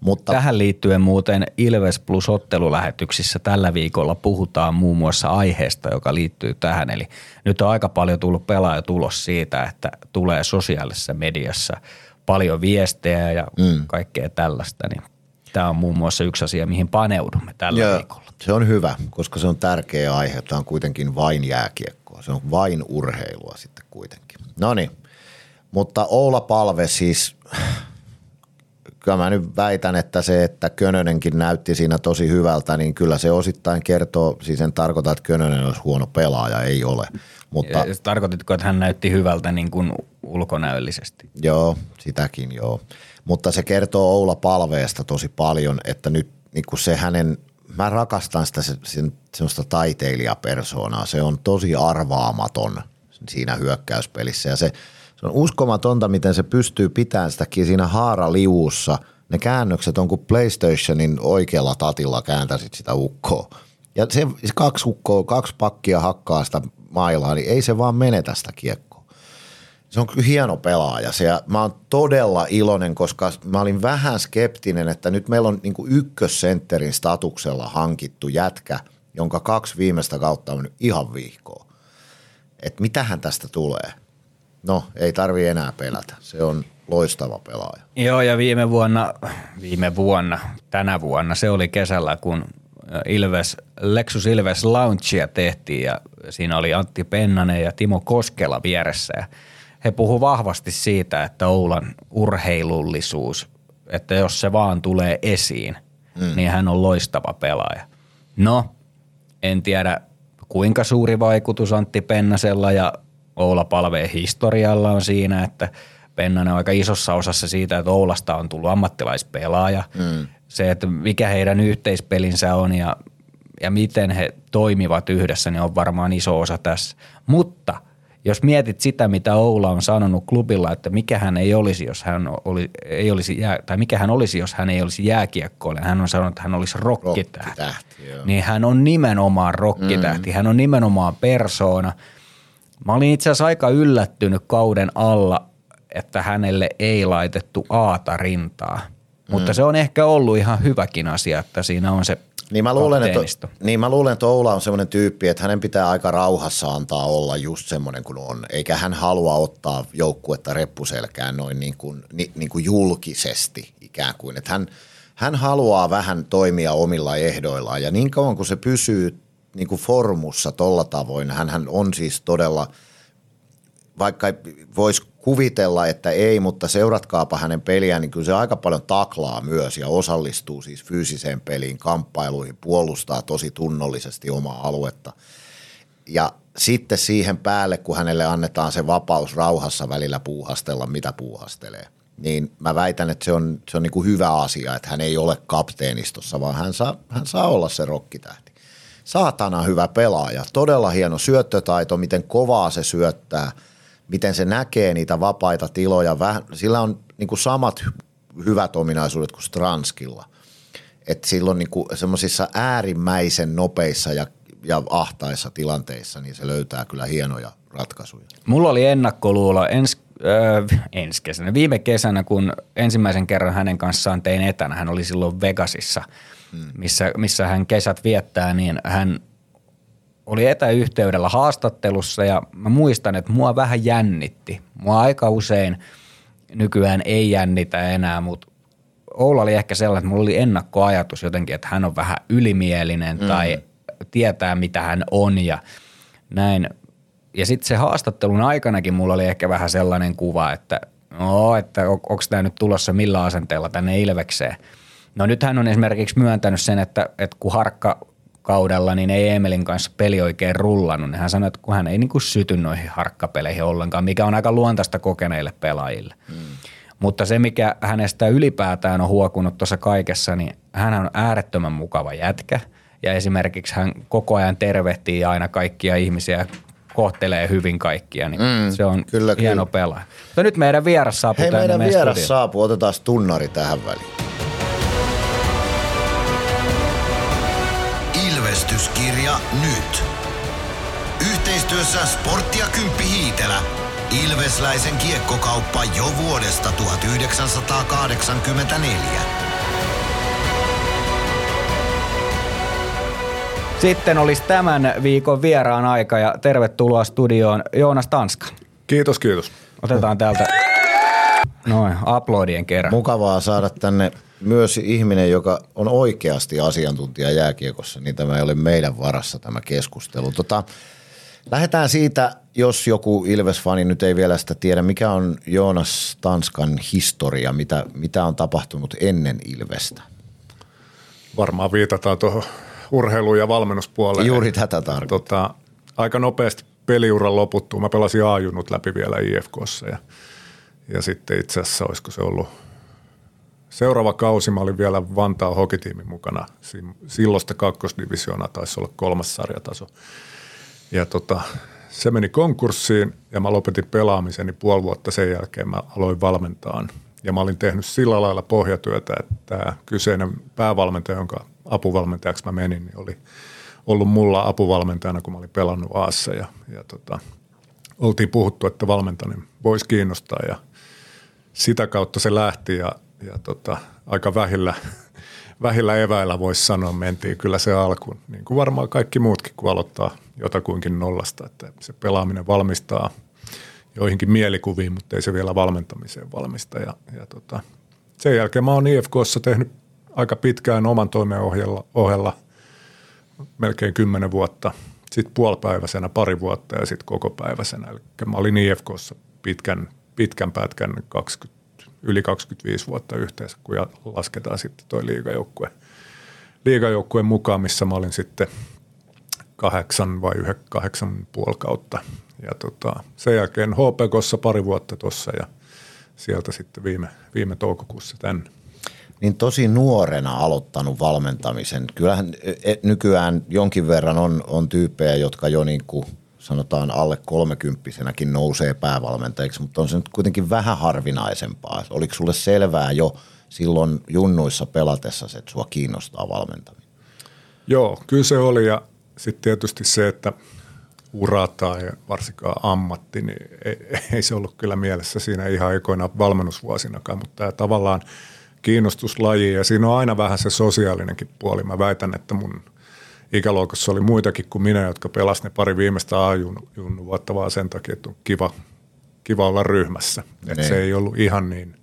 S3: Mutta
S2: Tähän liittyen muuten Ilves Plus ottelulähetyksissä tällä viikolla puhutaan muun muassa aiheesta, joka liittyy tähän. Eli nyt on aika paljon tullut pelaaja tulos siitä, että tulee sosiaalisessa mediassa paljon viestejä ja mm. kaikkea tällaista. Niin tämä on muun muassa yksi asia, mihin paneudumme tällä
S3: ja
S2: viikolla.
S3: Se on hyvä, koska se on tärkeä aihe. Tämä on kuitenkin vain jääkiekkoa. Se on vain urheilua sitten kuitenkin. No niin, mutta Oula Palve siis, kyllä mä nyt väitän, että se, että Könönenkin näytti siinä tosi hyvältä, niin kyllä se osittain kertoo, siis en tarkoita, että Könönen olisi huono pelaaja, ei ole. Mutta
S2: Ja Tarkoititko, että hän näytti hyvältä niin kuin ulkonäöllisesti?
S3: Joo, sitäkin joo. Mutta se kertoo Oula Palveesta tosi paljon, että nyt niin kuin se hänen, mä rakastan sitä semmoista taiteilijapersoonaa. Se on tosi arvaamaton siinä hyökkäyspelissä ja se, se on uskomatonta, miten se pystyy pitämään sitäkin siinä haaraliuussa. Ne käännökset on kuin PlayStationin oikealla tatilla kääntäisit sitä ukkoa. Ja se, se kaksi ukkoa, kaksi pakkia hakkaa sitä mailaa, niin ei se vaan menetä sitä kiekkoa. Se on kyllä hieno pelaaja. Se, ja mä oon todella iloinen, koska mä olin vähän skeptinen, että nyt meillä on niin ykkössentterin statuksella hankittu jätkä, jonka kaksi viimeistä kautta on mennyt ihan vihkoon. Että mitähän tästä tulee? No, ei tarvi enää pelätä. Se on loistava pelaaja.
S2: Joo, ja viime vuonna, viime vuonna, tänä vuonna, se oli kesällä, kun Ilves, Lexus Ilves Launchia tehtiin ja siinä oli Antti Pennanen ja Timo Koskela vieressä ja he puhu vahvasti siitä, että Oulan urheilullisuus, että jos se vaan tulee esiin, mm. niin hän on loistava pelaaja. No, en tiedä kuinka suuri vaikutus Antti Pennasella ja Oula Palveen historialla on siinä, että Pennanen on aika isossa osassa siitä, että Oulasta on tullut ammattilaispelaaja. Mm. Se, että mikä heidän yhteispelinsä on ja, ja miten he toimivat yhdessä, niin on varmaan iso osa tässä. Mutta jos mietit sitä, mitä Oula on sanonut klubilla, että mikä hän ei olisi, jos hän oli, ei olisi jää, tai mikä hän olisi, jos hän ei olisi jääkiekkoilija. Hän on sanonut, että hän olisi rokkitähti.
S3: Rokkitähti, joo.
S2: niin hän on nimenomaan rokkitähti. Mm. Hän on nimenomaan persoona. Mä olin itse asiassa aika yllättynyt kauden alla, että hänelle ei laitettu aata rintaa. Mutta
S3: Mm.
S2: se on ehkä ollut ihan hyväkin asia, että siinä on se
S3: Niin mä, luulen, että, niin mä luulen, että Oula on semmoinen tyyppi, että hänen pitää aika rauhassa antaa olla just semmoinen kuin on. Eikä hän halua ottaa joukkuetta reppuselkään noin niin kuin, ni, niin kuin julkisesti ikään kuin. Että hän, hän haluaa vähän toimia omilla ehdoillaan ja niin kauan kuin se pysyy niin kuin formussa tolla tavoin, hän on siis todella – vaikka voisi kuvitella, että ei, mutta seuratkaapa hänen peliään, niin kyllä se aika paljon taklaa myös ja osallistuu siis fyysiseen peliin, kamppailuihin, puolustaa tosi tunnollisesti omaa aluetta. Ja sitten siihen päälle, kun hänelle annetaan se vapaus rauhassa välillä puuhastella, mitä puuhastelee, niin mä väitän, että se on, se on niin kuin hyvä asia, että hän ei ole kapteenistossa, vaan hän saa, hän saa olla se rokkitähti. Saatana hyvä pelaaja, todella hieno syöttötaito, miten kovaa se syöttää – miten se näkee niitä vapaita tiloja. Vähän, sillä on niin kuin samat hy- hyvät ominaisuudet kuin Stranskilla. Että silloin niin semmoisissa äärimmäisen nopeissa ja, ja ahtaissa tilanteissa, niin se löytää kyllä hienoja ratkaisuja.
S2: Mulla oli ennakkoluulo ens, öö, ensi kesänä, viime kesänä, kun ensimmäisen kerran hänen kanssaan tein etänä, hän oli silloin Vegasissa, hmm. missä, missä hän kesät viettää, niin hän oli etäyhteydellä haastattelussa ja mä muistan, että mua vähän jännitti. Mua aika usein nykyään ei jännitä enää, mutta Oula oli ehkä sellainen, että mulla oli ennakkoajatus jotenkin, että hän on vähän ylimielinen mm. tai tietää mitä hän on ja näin. Ja sitten se haastattelun aikanakin mulla oli ehkä vähän sellainen kuva, että no, että on, onko tämä nyt tulossa millä asenteella tänne Ilvekseen. No nyt hän on esimerkiksi myöntänyt sen, että, että kun Harkka kaudella, niin ei Emelin kanssa peli oikein rullannut. Niin hän sanoi, että kun hän ei niin kuin syty noihin harkkapeleihin ollenkaan, mikä on aika luontaista kokeneille pelaajille. Mm. Mutta se, mikä hänestä ylipäätään on huokunut tuossa kaikessa, niin hän on äärettömän mukava jätkä. Ja esimerkiksi hän koko ajan tervehtii aina kaikkia ihmisiä, kohtelee hyvin kaikkia, niin mm, se on
S3: kyllä,
S2: hieno
S3: kyllä.
S2: pelaaja. Mutta nyt meidän vieras saapuu
S3: Hei,
S2: tänne
S3: meidän
S2: meidän
S3: vieras
S2: studioon.
S3: saapuu, otetaan tunnari tähän väliin.
S1: Nyt. Yhteistyössä sporttia Kymppi Hiitelä. Ilvesläisen kiekkokauppa jo vuodesta 1984.
S2: Sitten olisi tämän viikon vieraan aika ja tervetuloa studioon Joonas Tanska.
S4: Kiitos, kiitos.
S2: Otetaan täältä noin aplodien kerran.
S3: Mukavaa saada tänne myös ihminen, joka on oikeasti asiantuntija jääkiekossa, niin tämä ei ole meidän varassa tämä keskustelu. Tota, lähdetään siitä, jos joku Ilves-fani nyt ei vielä sitä tiedä, mikä on Joonas Tanskan historia, mitä, mitä on tapahtunut ennen Ilvestä?
S4: Varmaan viitataan tuohon urheilu- ja valmennuspuoleen.
S3: Juuri tätä tarkoittaa.
S4: Tota, aika nopeasti peliuran loputtua. Mä pelasin A-junut läpi vielä IFKssa ja, ja sitten itse asiassa olisiko se ollut seuraava kausi. Mä olin vielä Vantaa hokitiimin mukana. Silloista kakkosdivisioona taisi olla kolmas sarjataso. Ja tota, se meni konkurssiin ja mä lopetin pelaamiseni puoli vuotta sen jälkeen mä aloin valmentaan. Ja mä olin tehnyt sillä lailla pohjatyötä, että kyseinen päävalmentaja, jonka apuvalmentajaksi mä menin, niin oli ollut mulla apuvalmentajana, kun mä olin pelannut Aassa. Ja, ja tota, oltiin puhuttu, että valmentaminen voisi kiinnostaa ja sitä kautta se lähti ja, ja tota, aika vähillä, <laughs> vähillä eväillä voisi sanoa, mentiin kyllä se alkuun. Niin kuin varmaan kaikki muutkin, kun aloittaa jotakuinkin nollasta, että se pelaaminen valmistaa joihinkin mielikuviin, mutta ei se vielä valmentamiseen valmista. Ja, ja tota, sen jälkeen mä oon IFKssa tehnyt aika pitkään oman toimen ohella, ohella melkein kymmenen vuotta. Sitten puolipäiväisenä pari vuotta ja sitten kokopäiväisenä. Eli mä olin IFKssa pitkän, pitkän pätkän 20, yli 25 vuotta yhteensä, kun lasketaan sitten toi liigajoukkue, liigajoukkueen mukaan, missä mä olin sitten kahdeksan vai yhden, kahdeksan puoli kautta. Ja tota, sen jälkeen HPKssa pari vuotta tuossa ja sieltä sitten viime, viime toukokuussa tänne
S3: niin tosi nuorena aloittanut valmentamisen. Kyllähän e, e, nykyään jonkin verran on, on tyyppejä, jotka jo niin kuin sanotaan alle kolmekymppisenäkin nousee päävalmentajiksi, mutta on se nyt kuitenkin vähän harvinaisempaa. Oliko sulle selvää jo silloin junnuissa pelatessa, että sua kiinnostaa valmentaminen?
S4: Joo, kyllä se oli ja sitten tietysti se, että ura tai varsinkaan ammatti, niin ei, ei se ollut kyllä mielessä siinä ihan ekoina valmennusvuosinakaan, mutta tämä tavallaan – kiinnostuslaji ja siinä on aina vähän se sosiaalinenkin puoli. Mä väitän, että mun ikäluokassa oli muitakin kuin minä, jotka pelasivat ne pari viimeistä A-junnu vuotta vaan sen takia, että on kiva, kiva olla ryhmässä. Että se ei ollut ihan niin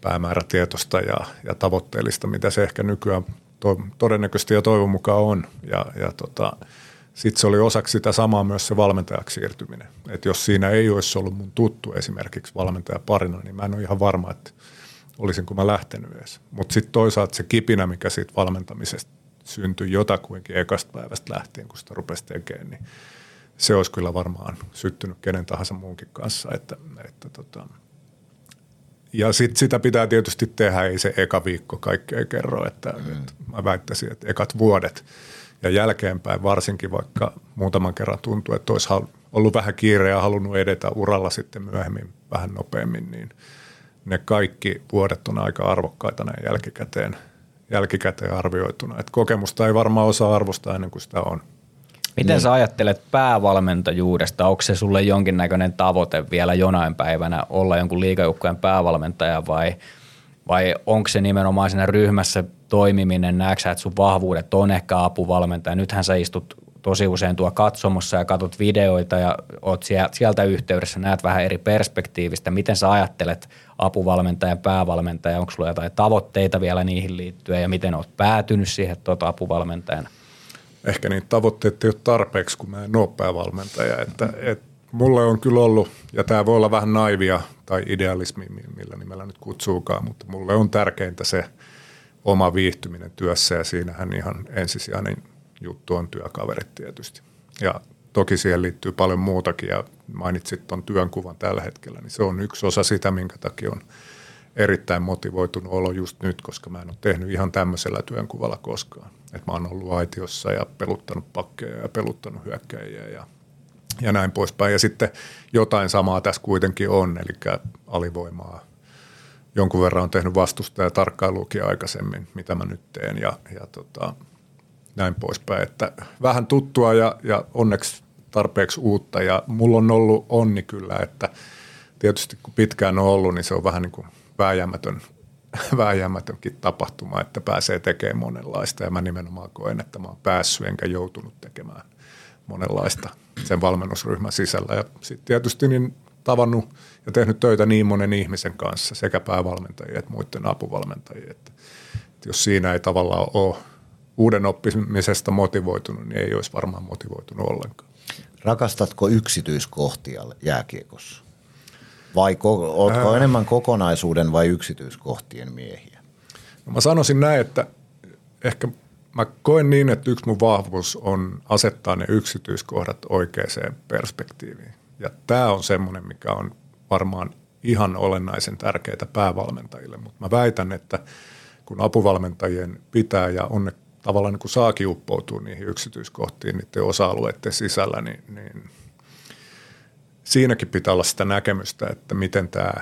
S4: päämäärätietoista ja, ja tavoitteellista, mitä se ehkä nykyään to, todennäköisesti ja toivon mukaan on. Ja, ja tota, sitten se oli osaksi sitä samaa myös se valmentajaksi siirtyminen. Että jos siinä ei olisi ollut mun tuttu esimerkiksi valmentaja parina, niin mä en ole ihan varma, että – olisinko mä lähtenyt edes. Mutta sitten toisaalta se kipinä, mikä siitä valmentamisesta syntyi jotakuinkin ekasta päivästä lähtien, kun sitä rupesi tekemään, niin se olisi kyllä varmaan syttynyt kenen tahansa muunkin kanssa. Että, että tota. Ja sitten sitä pitää tietysti tehdä, ei se eka viikko kaikkea kerro, että, mm. että mä väittäisin, että ekat vuodet ja jälkeenpäin varsinkin, vaikka muutaman kerran tuntuu, että olisi ollut vähän kiire ja halunnut edetä uralla sitten myöhemmin vähän nopeammin, niin – ne kaikki vuodet on aika arvokkaita näin jälkikäteen, jälkikäteen arvioituna. Et kokemusta ei varmaan osaa arvostaa ennen kuin sitä on.
S2: Miten niin. sä ajattelet päävalmentajuudesta? Onko se sulle jonkinnäköinen tavoite vielä jonain päivänä olla jonkun liikajoukkueen päävalmentaja vai, vai onko se nimenomaan siinä ryhmässä toimiminen? Näetkö että sun vahvuudet on ehkä apuvalmentaja? Nythän sä istut tosi usein tuo katsomossa ja katsot videoita ja oot sieltä yhteydessä, näet vähän eri perspektiivistä. Miten sä ajattelet apuvalmentaja, päävalmentaja, onko sulla jotain tavoitteita vielä niihin liittyen ja miten oot päätynyt siihen tuota apuvalmentajana?
S4: Ehkä niitä tavoitteita ei ole tarpeeksi, kun mä en ole päävalmentaja. Että, et mulle on kyllä ollut, ja tämä voi olla vähän naivia tai idealismi, millä nimellä nyt kutsuukaan, mutta mulle on tärkeintä se oma viihtyminen työssä ja siinähän ihan ensisijainen juttu on työkaverit tietysti. Ja toki siihen liittyy paljon muutakin ja mainitsit tuon työnkuvan tällä hetkellä, niin se on yksi osa sitä, minkä takia on erittäin motivoitunut olo just nyt, koska mä en ole tehnyt ihan tämmöisellä työnkuvalla koskaan. Et mä oon ollut aitiossa ja peluttanut pakkeja ja peluttanut hyökkäjiä ja, ja näin poispäin. Ja sitten jotain samaa tässä kuitenkin on, eli alivoimaa. Jonkun verran on tehnyt vastusta ja tarkkailuukin aikaisemmin, mitä mä nyt teen ja, ja tota, näin poispäin. Että vähän tuttua ja, ja onneksi tarpeeksi uutta ja mulla on ollut onni kyllä, että tietysti kun pitkään on ollut, niin se on vähän niin kuin vääjäämätön <laughs> vääjäämätönkin tapahtuma, että pääsee tekemään monenlaista ja mä nimenomaan koen, että mä oon päässyt enkä joutunut tekemään monenlaista sen valmennusryhmän sisällä. Ja sitten tietysti niin tavannut ja tehnyt töitä niin monen ihmisen kanssa, sekä päävalmentajien että muiden apuvalmentajien. Että, että jos siinä ei tavallaan ole uuden oppimisesta motivoitunut, niin ei olisi varmaan motivoitunut ollenkaan.
S3: Rakastatko yksityiskohtia jääkiekossa? Vai ko- oletko Ää... enemmän kokonaisuuden vai yksityiskohtien miehiä?
S4: No mä sanoisin näin, että ehkä mä koen niin, että yksi mun vahvuus on asettaa ne yksityiskohdat oikeaan perspektiiviin. Ja tämä on semmoinen, mikä on varmaan ihan olennaisen tärkeää päävalmentajille, mutta mä väitän, että kun apuvalmentajien pitää ja on ne tavallaan niin kuin saakin uppoutua niihin yksityiskohtiin niiden osa-alueiden sisällä, niin, niin siinäkin pitää olla sitä näkemystä, että miten tämä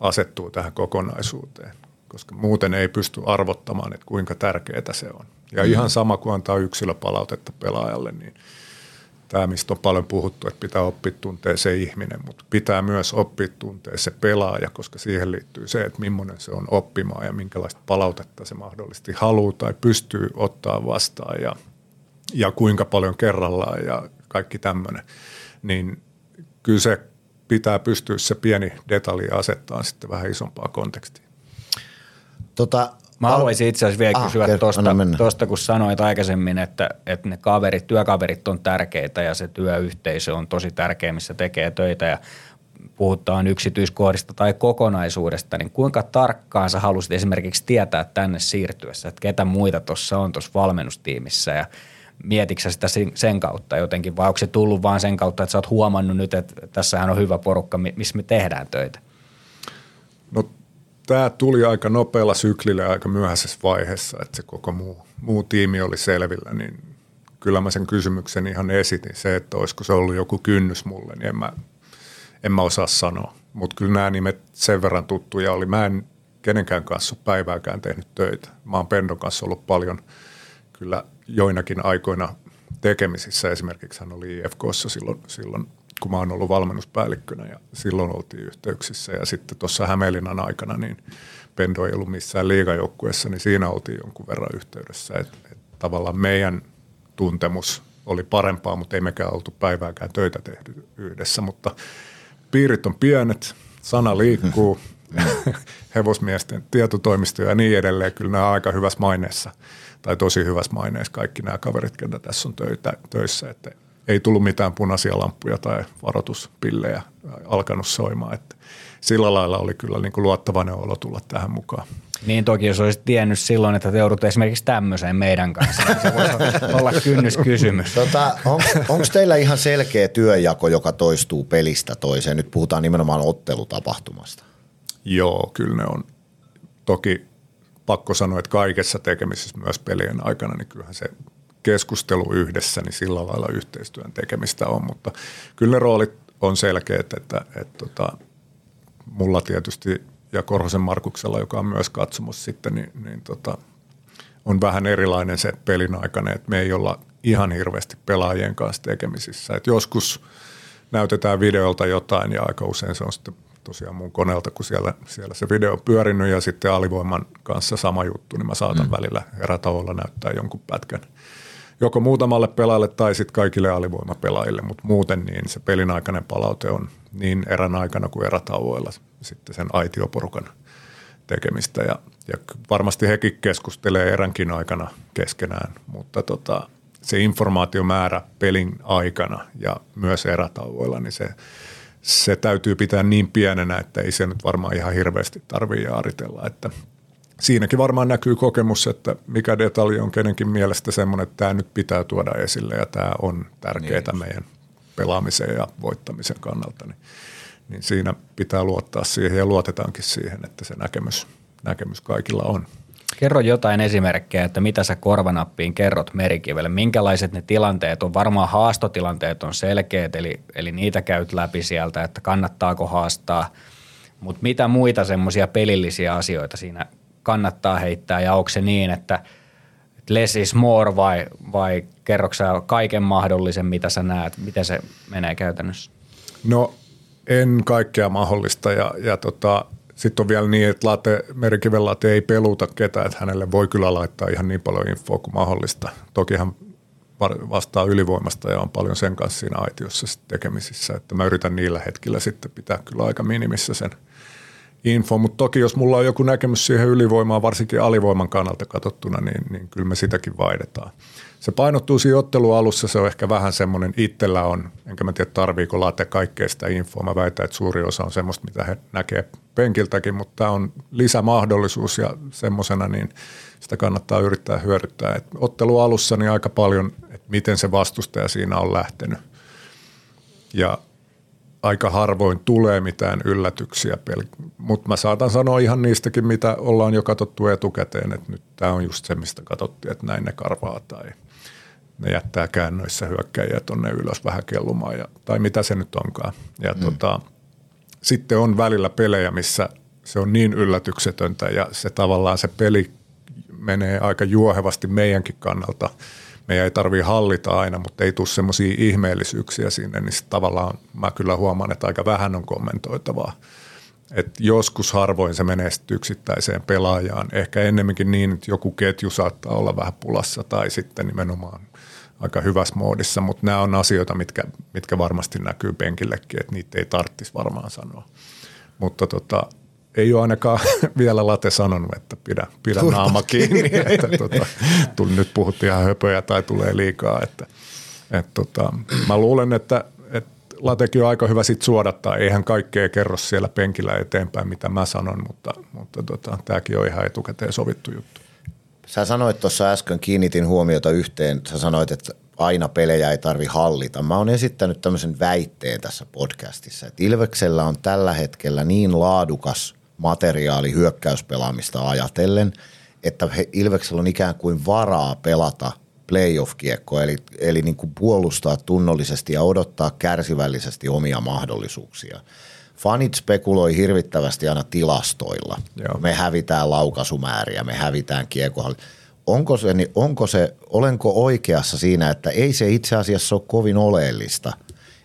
S4: asettuu tähän kokonaisuuteen, koska muuten ei pysty arvottamaan, että kuinka tärkeää se on. Ja mm. ihan sama kuin antaa yksilöpalautetta pelaajalle, niin tämä, mistä on paljon puhuttu, että pitää oppia tuntea se ihminen, mutta pitää myös oppia tuntea se pelaaja, koska siihen liittyy se, että millainen se on oppimaan ja minkälaista palautetta se mahdollisesti haluaa tai pystyy ottaa vastaan ja, ja kuinka paljon kerrallaan ja kaikki tämmöinen. Niin kyllä se pitää pystyä se pieni detalji asettaa sitten vähän isompaa kontekstia.
S2: Tota, Mä haluaisin itse asiassa vielä ah, kysyä tuosta, kun sanoit aikaisemmin, että, että ne kaverit, työkaverit on tärkeitä ja se työyhteisö on tosi tärkeä, missä tekee töitä ja puhutaan yksityiskohdista tai kokonaisuudesta, niin kuinka tarkkaan sä halusit esimerkiksi tietää tänne siirtyessä, että ketä muita tuossa on tuossa valmennustiimissä ja mietitkö sitä sen kautta jotenkin vai onko se tullut vaan sen kautta, että sä oot huomannut nyt, että tässähän on hyvä porukka, missä me tehdään töitä?
S4: Tämä tuli aika nopealla syklillä aika myöhäisessä vaiheessa, että se koko muu, muu tiimi oli selvillä, niin kyllä mä sen kysymyksen ihan esitin. Se, että olisiko se ollut joku kynnys mulle, niin en mä, en mä osaa sanoa. Mutta kyllä nämä nimet sen verran tuttuja oli. Mä en kenenkään kanssa päivääkään tehnyt töitä. Mä oon Pendon kanssa ollut paljon kyllä joinakin aikoina tekemisissä. Esimerkiksi hän oli IFKssa silloin, silloin kun mä oon ollut valmennuspäällikkönä ja silloin oltiin yhteyksissä. Ja sitten tuossa Hämeenlinnan aikana niin Pendo ei ollut missään liigajoukkueessa, niin siinä oltiin jonkun verran yhteydessä. Että et tavallaan meidän tuntemus oli parempaa, mutta ei mekään oltu päivääkään töitä tehty yhdessä. Mutta piirit on pienet, sana liikkuu, <laughs> hevosmiesten tietotoimistoja ja niin edelleen. Kyllä nämä on aika hyvässä maineessa tai tosi hyvässä maineessa kaikki nämä kaverit, ketä tässä on töitä, töissä. Että ei tullut mitään punaisia lamppuja tai varoituspillejä alkanut soimaan. Että sillä lailla oli kyllä niin kuin luottavainen olo tulla tähän mukaan.
S2: Niin toki, jos olisit tiennyt silloin, että te joudut esimerkiksi tämmöiseen meidän kanssa, niin se voisi olla kynnyskysymys.
S3: Tota, on, Onko teillä ihan selkeä työjako, joka toistuu pelistä toiseen? Nyt puhutaan nimenomaan ottelutapahtumasta.
S4: Joo, kyllä ne on. Toki pakko sanoa, että kaikessa tekemisessä myös pelien aikana, niin kyllähän se keskustelu yhdessä, niin sillä lailla yhteistyön tekemistä on, mutta kyllä ne roolit on selkeät, että, että, että tota, mulla tietysti ja Korhosen Markuksella, joka on myös katsomassa sitten, niin, niin tota, on vähän erilainen se pelin aikana, että me ei olla ihan hirveästi pelaajien kanssa tekemisissä. Et joskus näytetään videolta jotain ja aika usein se on sitten tosiaan mun koneelta, kun siellä, siellä se video on pyörinyt ja sitten alivoiman kanssa sama juttu, niin mä saatan mm. välillä erätavoilla näyttää jonkun pätkän joko muutamalle pelaajalle tai sitten kaikille alivoimapelaajille, mutta muuten niin se pelin aikainen palaute on niin erän aikana kuin erätauoilla sitten sen aitioporukan tekemistä. Ja, ja varmasti hekin keskustelee eränkin aikana keskenään, mutta tota, se informaatiomäärä pelin aikana ja myös erätauoilla, niin se, se täytyy pitää niin pienenä, että ei se nyt varmaan ihan hirveästi tarvitse jaaritella, että siinäkin varmaan näkyy kokemus, että mikä detalji on kenenkin mielestä semmoinen, että tämä nyt pitää tuoda esille ja tämä on tärkeää niin. meidän pelaamisen ja voittamisen kannalta. Niin, niin siinä pitää luottaa siihen ja luotetaankin siihen, että se näkemys, näkemys kaikilla on.
S2: Kerro jotain esimerkkejä, että mitä sä korvanappiin kerrot merikivelle. Minkälaiset ne tilanteet on? Varmaan haastotilanteet on selkeät, eli, eli niitä käyt läpi sieltä, että kannattaako haastaa. Mutta mitä muita semmoisia pelillisiä asioita siinä kannattaa heittää ja onko se niin, että less is more vai, vai kerroksä kaiken mahdollisen, mitä sä näet, miten se menee käytännössä?
S4: No en kaikkea mahdollista ja, ja tota, sitten on vielä niin, että late, merikiven late ei peluta ketään, että hänelle voi kyllä laittaa ihan niin paljon infoa kuin mahdollista. Toki hän vastaa ylivoimasta ja on paljon sen kanssa siinä aitiossa tekemisissä, että mä yritän niillä hetkillä sitten pitää kyllä aika minimissä sen info, mutta toki jos mulla on joku näkemys siihen ylivoimaan, varsinkin alivoiman kannalta katsottuna, niin, niin kyllä me sitäkin vaihdetaan. Se painottuu siinä ottelualussa, se on ehkä vähän semmoinen, itsellä on, enkä mä tiedä tarviiko late kaikkea sitä infoa, mä väitän, että suuri osa on semmoista, mitä he näkee penkiltäkin, mutta tämä on lisämahdollisuus ja semmoisena niin sitä kannattaa yrittää hyödyttää. Et ottelualussa niin aika paljon, että miten se vastustaja siinä on lähtenyt. Ja aika harvoin tulee mitään yllätyksiä, mutta mä saatan sanoa ihan niistäkin, mitä ollaan jo katsottu etukäteen, että nyt tämä on just se, mistä katsottiin, että näin ne karvaa tai ne jättää käännöissä hyökkäjiä tuonne ylös vähän kellumaan ja, tai mitä se nyt onkaan. Ja mm. tota, sitten on välillä pelejä, missä se on niin yllätyksetöntä ja se tavallaan se peli menee aika juohevasti meidänkin kannalta. Meidän ei tarvii hallita aina, mutta ei tule semmoisia ihmeellisyyksiä sinne, niin tavallaan mä kyllä huomaan, että aika vähän on kommentoitavaa. Et joskus harvoin se menee yksittäiseen pelaajaan. Ehkä ennemminkin niin, että joku ketju saattaa olla vähän pulassa tai sitten nimenomaan aika hyvässä moodissa, mutta nämä on asioita, mitkä, mitkä varmasti näkyy penkillekin, että niitä ei tarvitsisi varmaan sanoa. Mutta tota, ei ole ainakaan <laughs> vielä late sanonut, että pidä, pidä naama kiinni, että tota, tuli, nyt puhuttiin ihan höpöjä tai tulee liikaa. Että, et tota, mä luulen, että, että latekin on aika hyvä sit suodattaa. Eihän kaikkea kerro siellä penkillä eteenpäin, mitä mä sanon, mutta, mutta tota, tämäkin on ihan etukäteen sovittu juttu.
S3: Sä sanoit tuossa äsken, kiinnitin huomiota yhteen, sä sanoit, että aina pelejä ei tarvi hallita. Mä oon esittänyt tämmöisen väitteen tässä podcastissa, että Ilveksellä on tällä hetkellä niin laadukas materiaali hyökkäyspelaamista ajatellen, että he, Ilveksellä on ikään kuin varaa pelata playoff-kiekkoa, eli, eli niin kuin puolustaa tunnollisesti ja odottaa kärsivällisesti omia mahdollisuuksia. Fanit spekuloi hirvittävästi aina tilastoilla. Joo. Me hävitään laukaisumääriä, me hävitään kiekkoa. Onko se, niin onko se, olenko oikeassa siinä, että ei se itse asiassa ole kovin oleellista –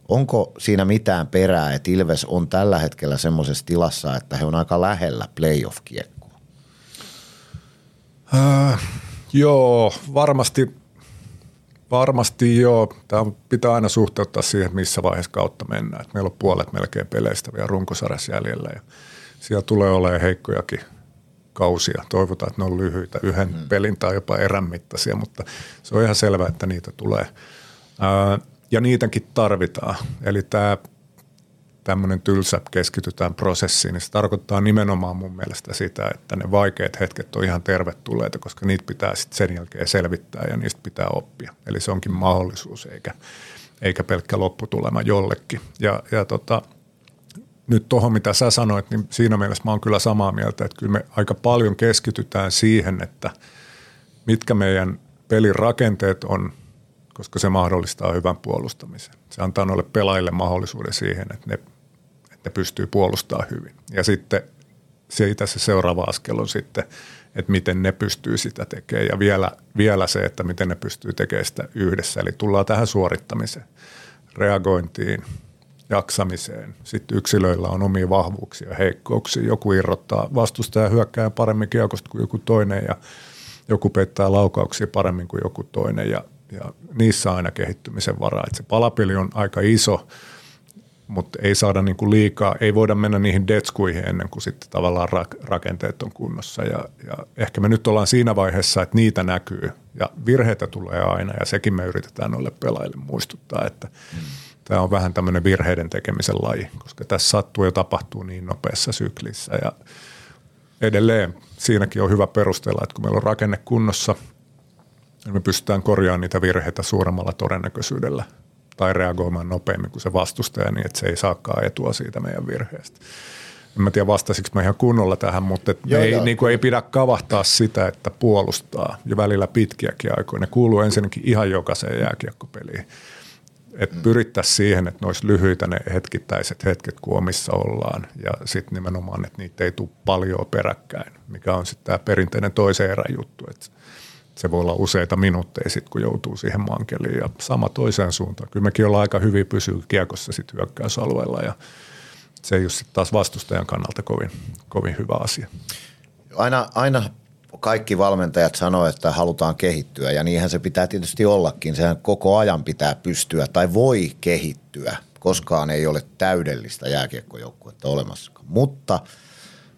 S3: Onko siinä mitään perää, että Ilves on tällä hetkellä semmoisessa tilassa, että he on aika lähellä playoff-kiekkoa?
S4: Äh, joo, varmasti, varmasti joo. Tämä pitää aina suhteuttaa siihen, missä vaiheessa kautta mennään. Et meillä on puolet melkein peleistä vielä runkosarjassa jäljellä ja siellä tulee olemaan heikkojakin kausia. Toivotaan, että ne on lyhyitä, yhden hmm. pelin tai jopa erän mittaisia, mutta se on ihan selvää, että niitä tulee. Äh, ja niitäkin tarvitaan. Eli tämä tämmöinen tylsä keskitytään prosessiin, niin se tarkoittaa nimenomaan mun mielestä sitä, että ne vaikeat hetket on ihan tervetulleita, koska niitä pitää sitten sen jälkeen selvittää ja niistä pitää oppia. Eli se onkin mahdollisuus eikä, eikä pelkkä lopputulema jollekin. Ja, ja tota, nyt tuohon, mitä sä sanoit, niin siinä mielessä mä oon kyllä samaa mieltä, että kyllä me aika paljon keskitytään siihen, että mitkä meidän pelin rakenteet on – koska se mahdollistaa hyvän puolustamisen. Se antaa noille pelaajille mahdollisuuden siihen, että ne, että ne pystyy puolustamaan hyvin. Ja sitten siitä se seuraava askel on sitten, että miten ne pystyy sitä tekemään ja vielä, vielä se, että miten ne pystyy tekemään sitä yhdessä. Eli tullaan tähän suorittamiseen, reagointiin, jaksamiseen. Sitten yksilöillä on omia vahvuuksia ja heikkouksia. Joku irrottaa vastustaja hyökkää paremmin kiekosta kuin joku toinen ja joku peittää laukauksia paremmin kuin joku toinen ja ja niissä on aina kehittymisen varaa. Että se palapeli on aika iso, mutta ei saada niin kuin liikaa, ei voida mennä niihin detskuihin ennen kuin sitten tavallaan rakenteet on kunnossa. Ja, ja ehkä me nyt ollaan siinä vaiheessa, että niitä näkyy ja virheitä tulee aina ja sekin me yritetään noille pelaajille muistuttaa, että mm. tämä on vähän tämmöinen virheiden tekemisen laji, koska tässä sattuu ja tapahtuu niin nopeassa syklissä ja edelleen siinäkin on hyvä perustella, että kun meillä on rakenne kunnossa – niin me pystytään korjaamaan niitä virheitä suuremmalla todennäköisyydellä tai reagoimaan nopeammin kuin se vastustaja niin, että se ei saakaan etua siitä meidän virheestä. En mä tiedä vastasiko mä ihan kunnolla tähän, mutta et joo, ei, joo. Niin kuin ei pidä kavahtaa sitä, että puolustaa jo välillä pitkiäkin aikoja. Ne kuuluu ensinnäkin ihan jokaiseen jääkiekkopeliin. Että mm. pyrittäisiin siihen, että ne olisi lyhyitä ne hetkittäiset hetket, kun omissa ollaan. Ja sitten nimenomaan, että niitä ei tule paljon peräkkäin, mikä on sitten tämä perinteinen toisen erän juttu. Että se voi olla useita minuutteja sitten, kun joutuu siihen mankeliin ja sama toiseen suuntaan. Kyllä mekin ollaan aika hyvin pysyä kiekossa sitten hyökkäysalueella ja, se ei ole sitten taas vastustajan kannalta kovin, kovin hyvä asia.
S3: Aina, aina kaikki valmentajat sanoo, että halutaan kehittyä ja niinhän se pitää tietysti ollakin. Sehän koko ajan pitää pystyä tai voi kehittyä. Koskaan ei ole täydellistä jääkiekkojoukkuetta olemassa. Mutta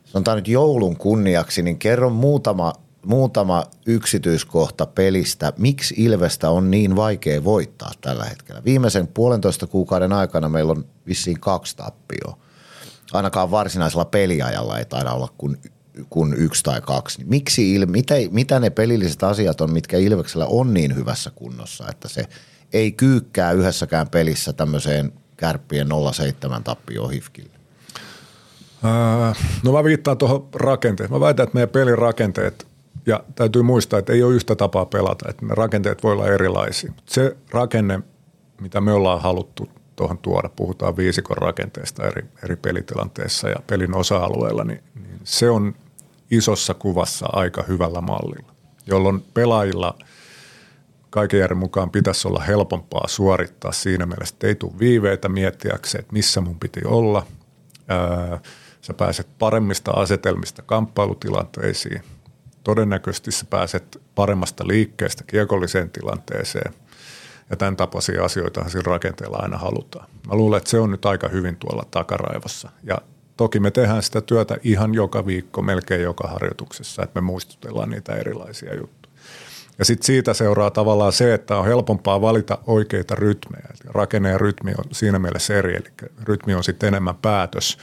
S3: sanotaan nyt joulun kunniaksi, niin kerro muutama, muutama yksityiskohta pelistä. Miksi Ilvestä on niin vaikea voittaa tällä hetkellä? Viimeisen puolentoista kuukauden aikana meillä on vissiin kaksi tappioa. Ainakaan varsinaisella peliajalla ei taida olla kuin kuin yksi tai kaksi. Niin miksi, mitä, mitä ne pelilliset asiat on, mitkä Ilveksellä on niin hyvässä kunnossa, että se ei kyykkää yhdessäkään pelissä tämmöiseen kärppien 07 tappioon hifkille?
S4: No mä viittaan tuohon rakenteeseen. Mä väitän, että meidän pelin rakenteet, ja täytyy muistaa, että ei ole yhtä tapaa pelata, että ne rakenteet voi olla erilaisia. Se rakenne, mitä me ollaan haluttu tuohon tuoda, puhutaan viisikon rakenteesta eri, eri pelitilanteissa ja pelin osa-alueilla, niin, niin se on isossa kuvassa aika hyvällä mallilla, jolloin pelaajilla kaiken järjen mukaan pitäisi olla helpompaa suorittaa siinä mielessä, että ei tule viiveitä miettiäkseen, että missä mun piti olla. sä pääset paremmista asetelmista kamppailutilanteisiin. Todennäköisesti sä pääset paremmasta liikkeestä kiekolliseen tilanteeseen. Ja tämän tapaisia asioita siinä rakenteella aina halutaan. Mä luulen, että se on nyt aika hyvin tuolla takaraivossa. Ja Toki me tehdään sitä työtä ihan joka viikko, melkein joka harjoituksessa, että me muistutellaan niitä erilaisia juttuja. Ja sitten siitä seuraa tavallaan se, että on helpompaa valita oikeita rytmejä. Rakenne ja rytmi on siinä mielessä eri, eli rytmi on sitten enemmän päätös.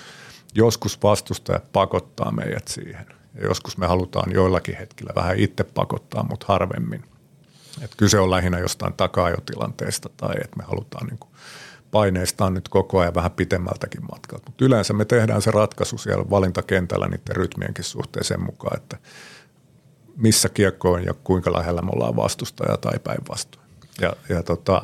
S4: Joskus vastustajat pakottaa meidät siihen. Ja joskus me halutaan joillakin hetkillä vähän itse pakottaa, mutta harvemmin. Et kyse on lähinnä jostain takaajotilanteesta tai että me halutaan niin paineista on nyt koko ajan vähän pitemmältäkin matkalta. Mutta yleensä me tehdään se ratkaisu siellä valintakentällä niiden rytmienkin suhteen sen mukaan, että missä kiekko on ja kuinka lähellä me ollaan vastustaja tai päinvastoin. Ja, ja tota,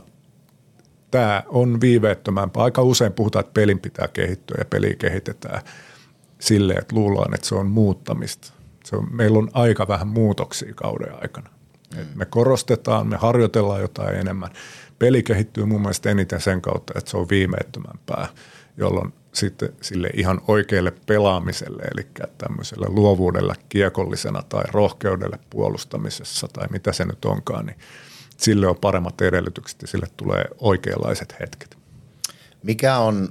S4: tämä on viiveettömämpää. Aika usein puhutaan, että pelin pitää kehittyä ja peli kehitetään silleen, että luullaan, että se on muuttamista. Se on, meillä on aika vähän muutoksia kauden aikana. Mm. me korostetaan, me harjoitellaan jotain enemmän – peli kehittyy mun mielestä eniten sen kautta, että se on viimeettömämpää, jolloin sitten sille ihan oikealle pelaamiselle, eli tämmöiselle luovuudelle kiekollisena tai rohkeudelle puolustamisessa tai mitä se nyt onkaan, niin sille on paremmat edellytykset ja sille tulee oikeanlaiset hetket.
S3: Mikä on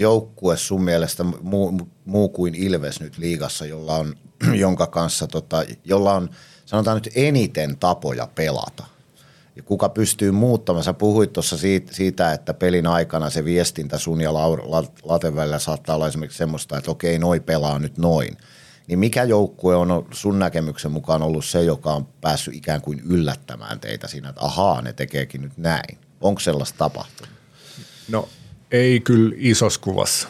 S3: joukkue sun mielestä muu, muu kuin Ilves nyt liigassa, jolla on, <clears throat> jonka kanssa, tota, jolla on sanotaan nyt eniten tapoja pelata? ja kuka pystyy muuttamaan. Sä puhuit tuossa siitä, siitä, että pelin aikana se viestintä sun ja Laten välillä saattaa olla esimerkiksi semmoista, että okei, noi pelaa nyt noin. Niin mikä joukkue on sun näkemyksen mukaan ollut se, joka on päässyt ikään kuin yllättämään teitä siinä, että ahaa, ne tekeekin nyt näin? Onko sellaista tapahtunut?
S4: No ei kyllä isossa kuvassa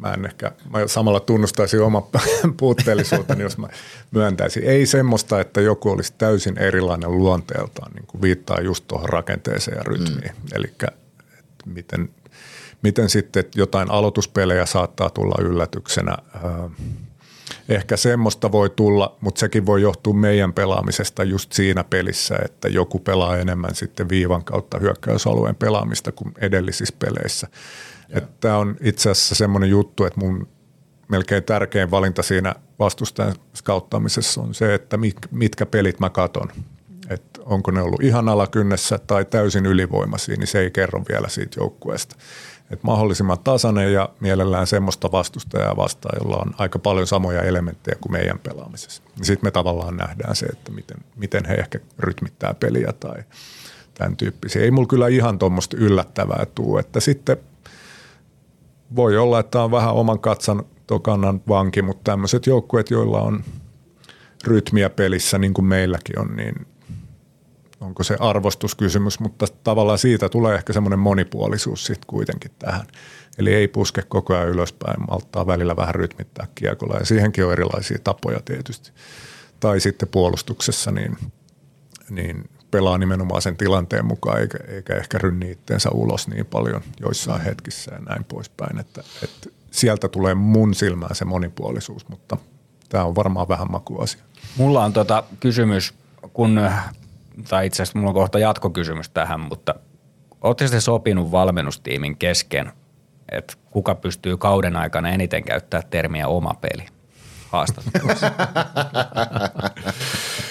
S4: mä en ehkä, mä samalla tunnustaisin oman <laughs> puutteellisuuteni, jos mä myöntäisin. Ei semmoista, että joku olisi täysin erilainen luonteeltaan, niin kuin viittaa just tuohon rakenteeseen ja rytmiin. Mm. Eli miten, miten sitten jotain aloituspelejä saattaa tulla yllätyksenä. Ehkä semmoista voi tulla, mutta sekin voi johtua meidän pelaamisesta just siinä pelissä, että joku pelaa enemmän sitten viivan kautta hyökkäysalueen pelaamista kuin edellisissä peleissä – Tämä on itse asiassa semmoinen juttu, että mun melkein tärkein valinta siinä vastustajan skauttaamisessa on se, että mitkä pelit mä katon. Että onko ne ollut ihan alakynnessä tai täysin ylivoimaisia, niin se ei kerro vielä siitä joukkueesta. Että mahdollisimman tasainen ja mielellään semmoista vastustajaa vastaan, jolla on aika paljon samoja elementtejä kuin meidän pelaamisessa. Sitten me tavallaan nähdään se, että miten, miten he ehkä rytmittää peliä tai tämän tyyppisiä. Ei mulla kyllä ihan tuommoista yllättävää tuu, että sitten voi olla, että on vähän oman katsan tokannan vanki, mutta tämmöiset joukkueet, joilla on rytmiä pelissä, niin kuin meilläkin on, niin onko se arvostuskysymys, mutta tavallaan siitä tulee ehkä semmoinen monipuolisuus sitten kuitenkin tähän. Eli ei puske koko ajan ylöspäin, malttaa välillä vähän rytmittää kiekolla ja siihenkin on erilaisia tapoja tietysti. Tai sitten puolustuksessa niin, niin pelaa nimenomaan sen tilanteen mukaan, eikä, eikä ehkä rynni itteensä ulos niin paljon joissain hetkissä ja näin poispäin. Että, että sieltä tulee mun silmään se monipuolisuus, mutta tämä on varmaan vähän makuasia.
S2: Mulla on tota kysymys, kun, tai itse asiassa mulla on kohta jatkokysymys tähän, mutta ootte sitten sopinut valmennustiimin kesken, että kuka pystyy kauden aikana eniten käyttää termiä oma peli haastattelussa. <laughs>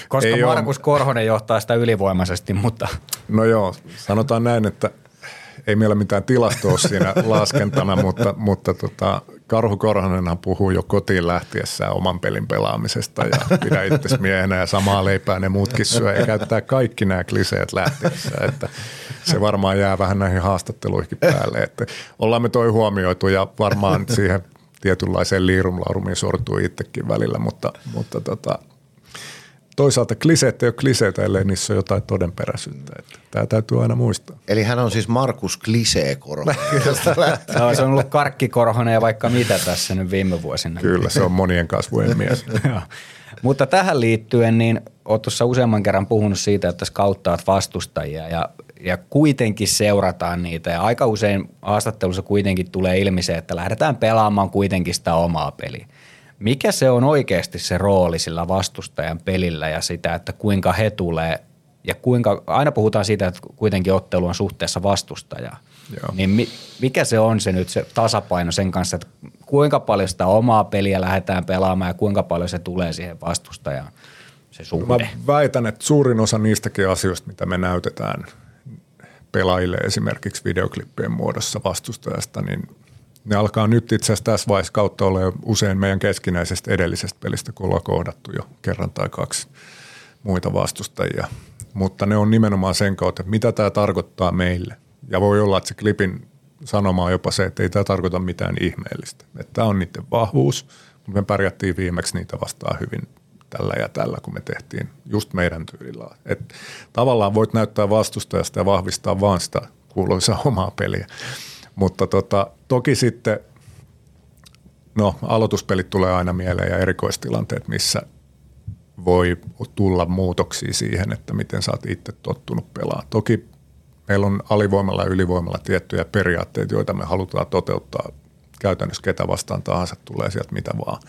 S2: Koska
S4: Ei
S2: Markus Korhonen johtaa sitä ylivoimaisesti, mutta
S4: No joo, sanotaan näin, että ei meillä mitään tilastoa ole siinä laskentana, mutta, mutta tota, Karhu Korhonenhan puhuu jo kotiin lähtiessään oman pelin pelaamisesta ja pidä itse miehenä ja samaa leipää ne muutkin syö ja käyttää kaikki nämä kliseet lähtiessä, että se varmaan jää vähän näihin haastatteluihin päälle, että ollaan me toi huomioitu ja varmaan siihen tietynlaiseen liirumlaurumiin sortuu itsekin välillä, mutta, mutta tota, toisaalta kliseet ei ole kliseitä, ellei niissä ole jotain todenperäisyyttä. Että tämä täytyy aina muistaa.
S3: Eli hän on siis Markus Kliseekoro. <laughs>
S2: no, se on ollut karkkikorhonen ja vaikka mitä tässä nyt viime vuosina.
S4: Kyllä, se on monien kasvojen mies. <laughs>
S2: Joo. Mutta tähän liittyen, niin olet tuossa useamman kerran puhunut siitä, että skauttaat vastustajia ja, ja kuitenkin seurataan niitä. Ja aika usein haastattelussa kuitenkin tulee ilmi se, että lähdetään pelaamaan kuitenkin sitä omaa peliä. Mikä se on oikeasti se rooli sillä vastustajan pelillä ja sitä, että kuinka he tulee ja kuinka, aina puhutaan siitä, että kuitenkin ottelu on suhteessa vastustajaa.
S4: Joo.
S2: Niin mi, mikä se on se nyt se tasapaino sen kanssa, että kuinka paljon sitä omaa peliä lähdetään pelaamaan ja kuinka paljon se tulee siihen vastustajaan, se
S4: Mä
S2: suhde?
S4: väitän, että suurin osa niistäkin asioista, mitä me näytetään pelaajille esimerkiksi videoklippien muodossa vastustajasta, niin ne alkaa nyt itse asiassa tässä vaiheessa kautta olla usein meidän keskinäisestä edellisestä pelistä, kun ollaan kohdattu jo kerran tai kaksi muita vastustajia. Mutta ne on nimenomaan sen kautta, että mitä tämä tarkoittaa meille. Ja voi olla, että se klipin sanoma on jopa se, että ei tämä tarkoita mitään ihmeellistä. Että tämä on niiden vahvuus, mutta me pärjättiin viimeksi niitä vastaan hyvin tällä ja tällä, kun me tehtiin just meidän tyylillä. Et tavallaan voit näyttää vastustajasta ja vahvistaa vaan sitä kuuluisaa omaa peliä. Mutta tota, toki sitten, no aloituspelit tulee aina mieleen ja erikoistilanteet, missä voi tulla muutoksia siihen, että miten sä oot itse tottunut pelaamaan. Toki meillä on alivoimalla ja ylivoimalla tiettyjä periaatteita, joita me halutaan toteuttaa käytännössä ketä vastaan tahansa, tulee sieltä mitä vaan.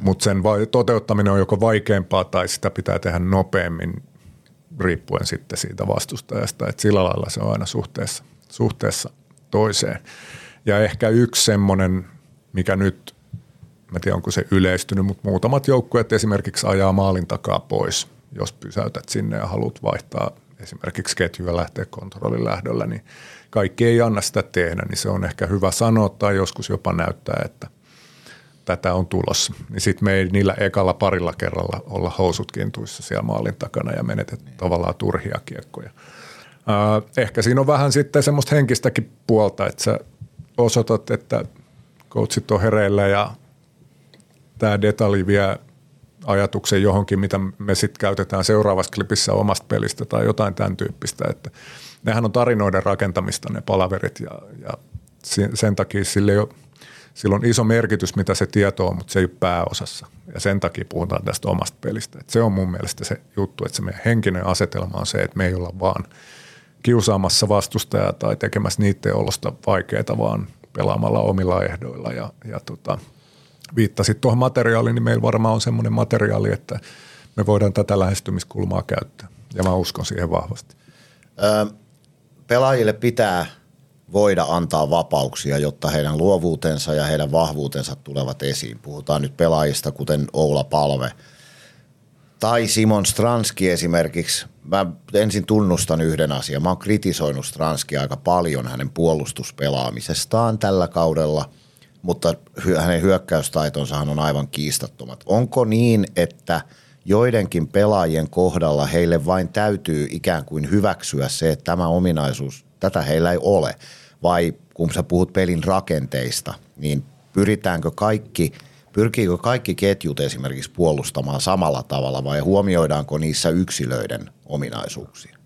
S4: Mutta sen toteuttaminen on joko vaikeampaa tai sitä pitää tehdä nopeammin riippuen sitten siitä vastustajasta. Et sillä lailla se on aina suhteessa, suhteessa toiseen. Ja ehkä yksi semmoinen, mikä nyt, mä tiedän onko se yleistynyt, mutta muutamat joukkueet esimerkiksi ajaa maalin takaa pois, jos pysäytät sinne ja haluat vaihtaa esimerkiksi ketjuja lähteä kontrollin lähdöllä, niin kaikki ei anna sitä tehdä, niin se on ehkä hyvä sanoa tai joskus jopa näyttää, että tätä on tulossa. Niin sitten me ei niillä ekalla parilla kerralla olla housut kintuissa siellä maalin takana ja menetet tavallaan turhia kiekkoja. Ää, ehkä siinä on vähän sitten semmoista henkistäkin puolta, että sä osoitat, että coachit on hereillä ja tämä detalji vie ajatuksen johonkin, mitä me sitten käytetään seuraavassa klipissä omasta pelistä tai jotain tämän tyyppistä. Että nehän on tarinoiden rakentamista ne palaverit ja, ja sen takia sille ei ole, sillä on iso merkitys, mitä se tieto on, mutta se ei ole pääosassa. Ja sen takia puhutaan tästä omasta pelistä. Et se on mun mielestä se juttu, että se meidän henkinen asetelma on se, että me ei olla vaan kiusaamassa vastustajaa tai tekemässä niiden olosta vaikeaa, vaan pelaamalla omilla ehdoilla. Ja, ja tota, viittasit tuohon materiaaliin, niin meillä varmaan on semmoinen materiaali, että me voidaan tätä lähestymiskulmaa käyttää. Ja mä uskon siihen vahvasti.
S3: Ö, pelaajille pitää voida antaa vapauksia, jotta heidän luovuutensa ja heidän vahvuutensa tulevat esiin. Puhutaan nyt pelaajista, kuten Oula Palve tai Simon Stranski esimerkiksi. Mä ensin tunnustan yhden asian. Mä oon kritisoinut Stranskia aika paljon hänen puolustuspelaamisestaan tällä kaudella, mutta hänen hyökkäystaitonsahan on aivan kiistattomat. Onko niin, että joidenkin pelaajien kohdalla heille vain täytyy ikään kuin hyväksyä se, että tämä ominaisuus, tätä heillä ei ole? Vai kun sä puhut pelin rakenteista, niin pyritäänkö kaikki, pyrkiikö kaikki ketjut esimerkiksi puolustamaan samalla tavalla vai huomioidaanko niissä yksilöiden ominaisuuksia?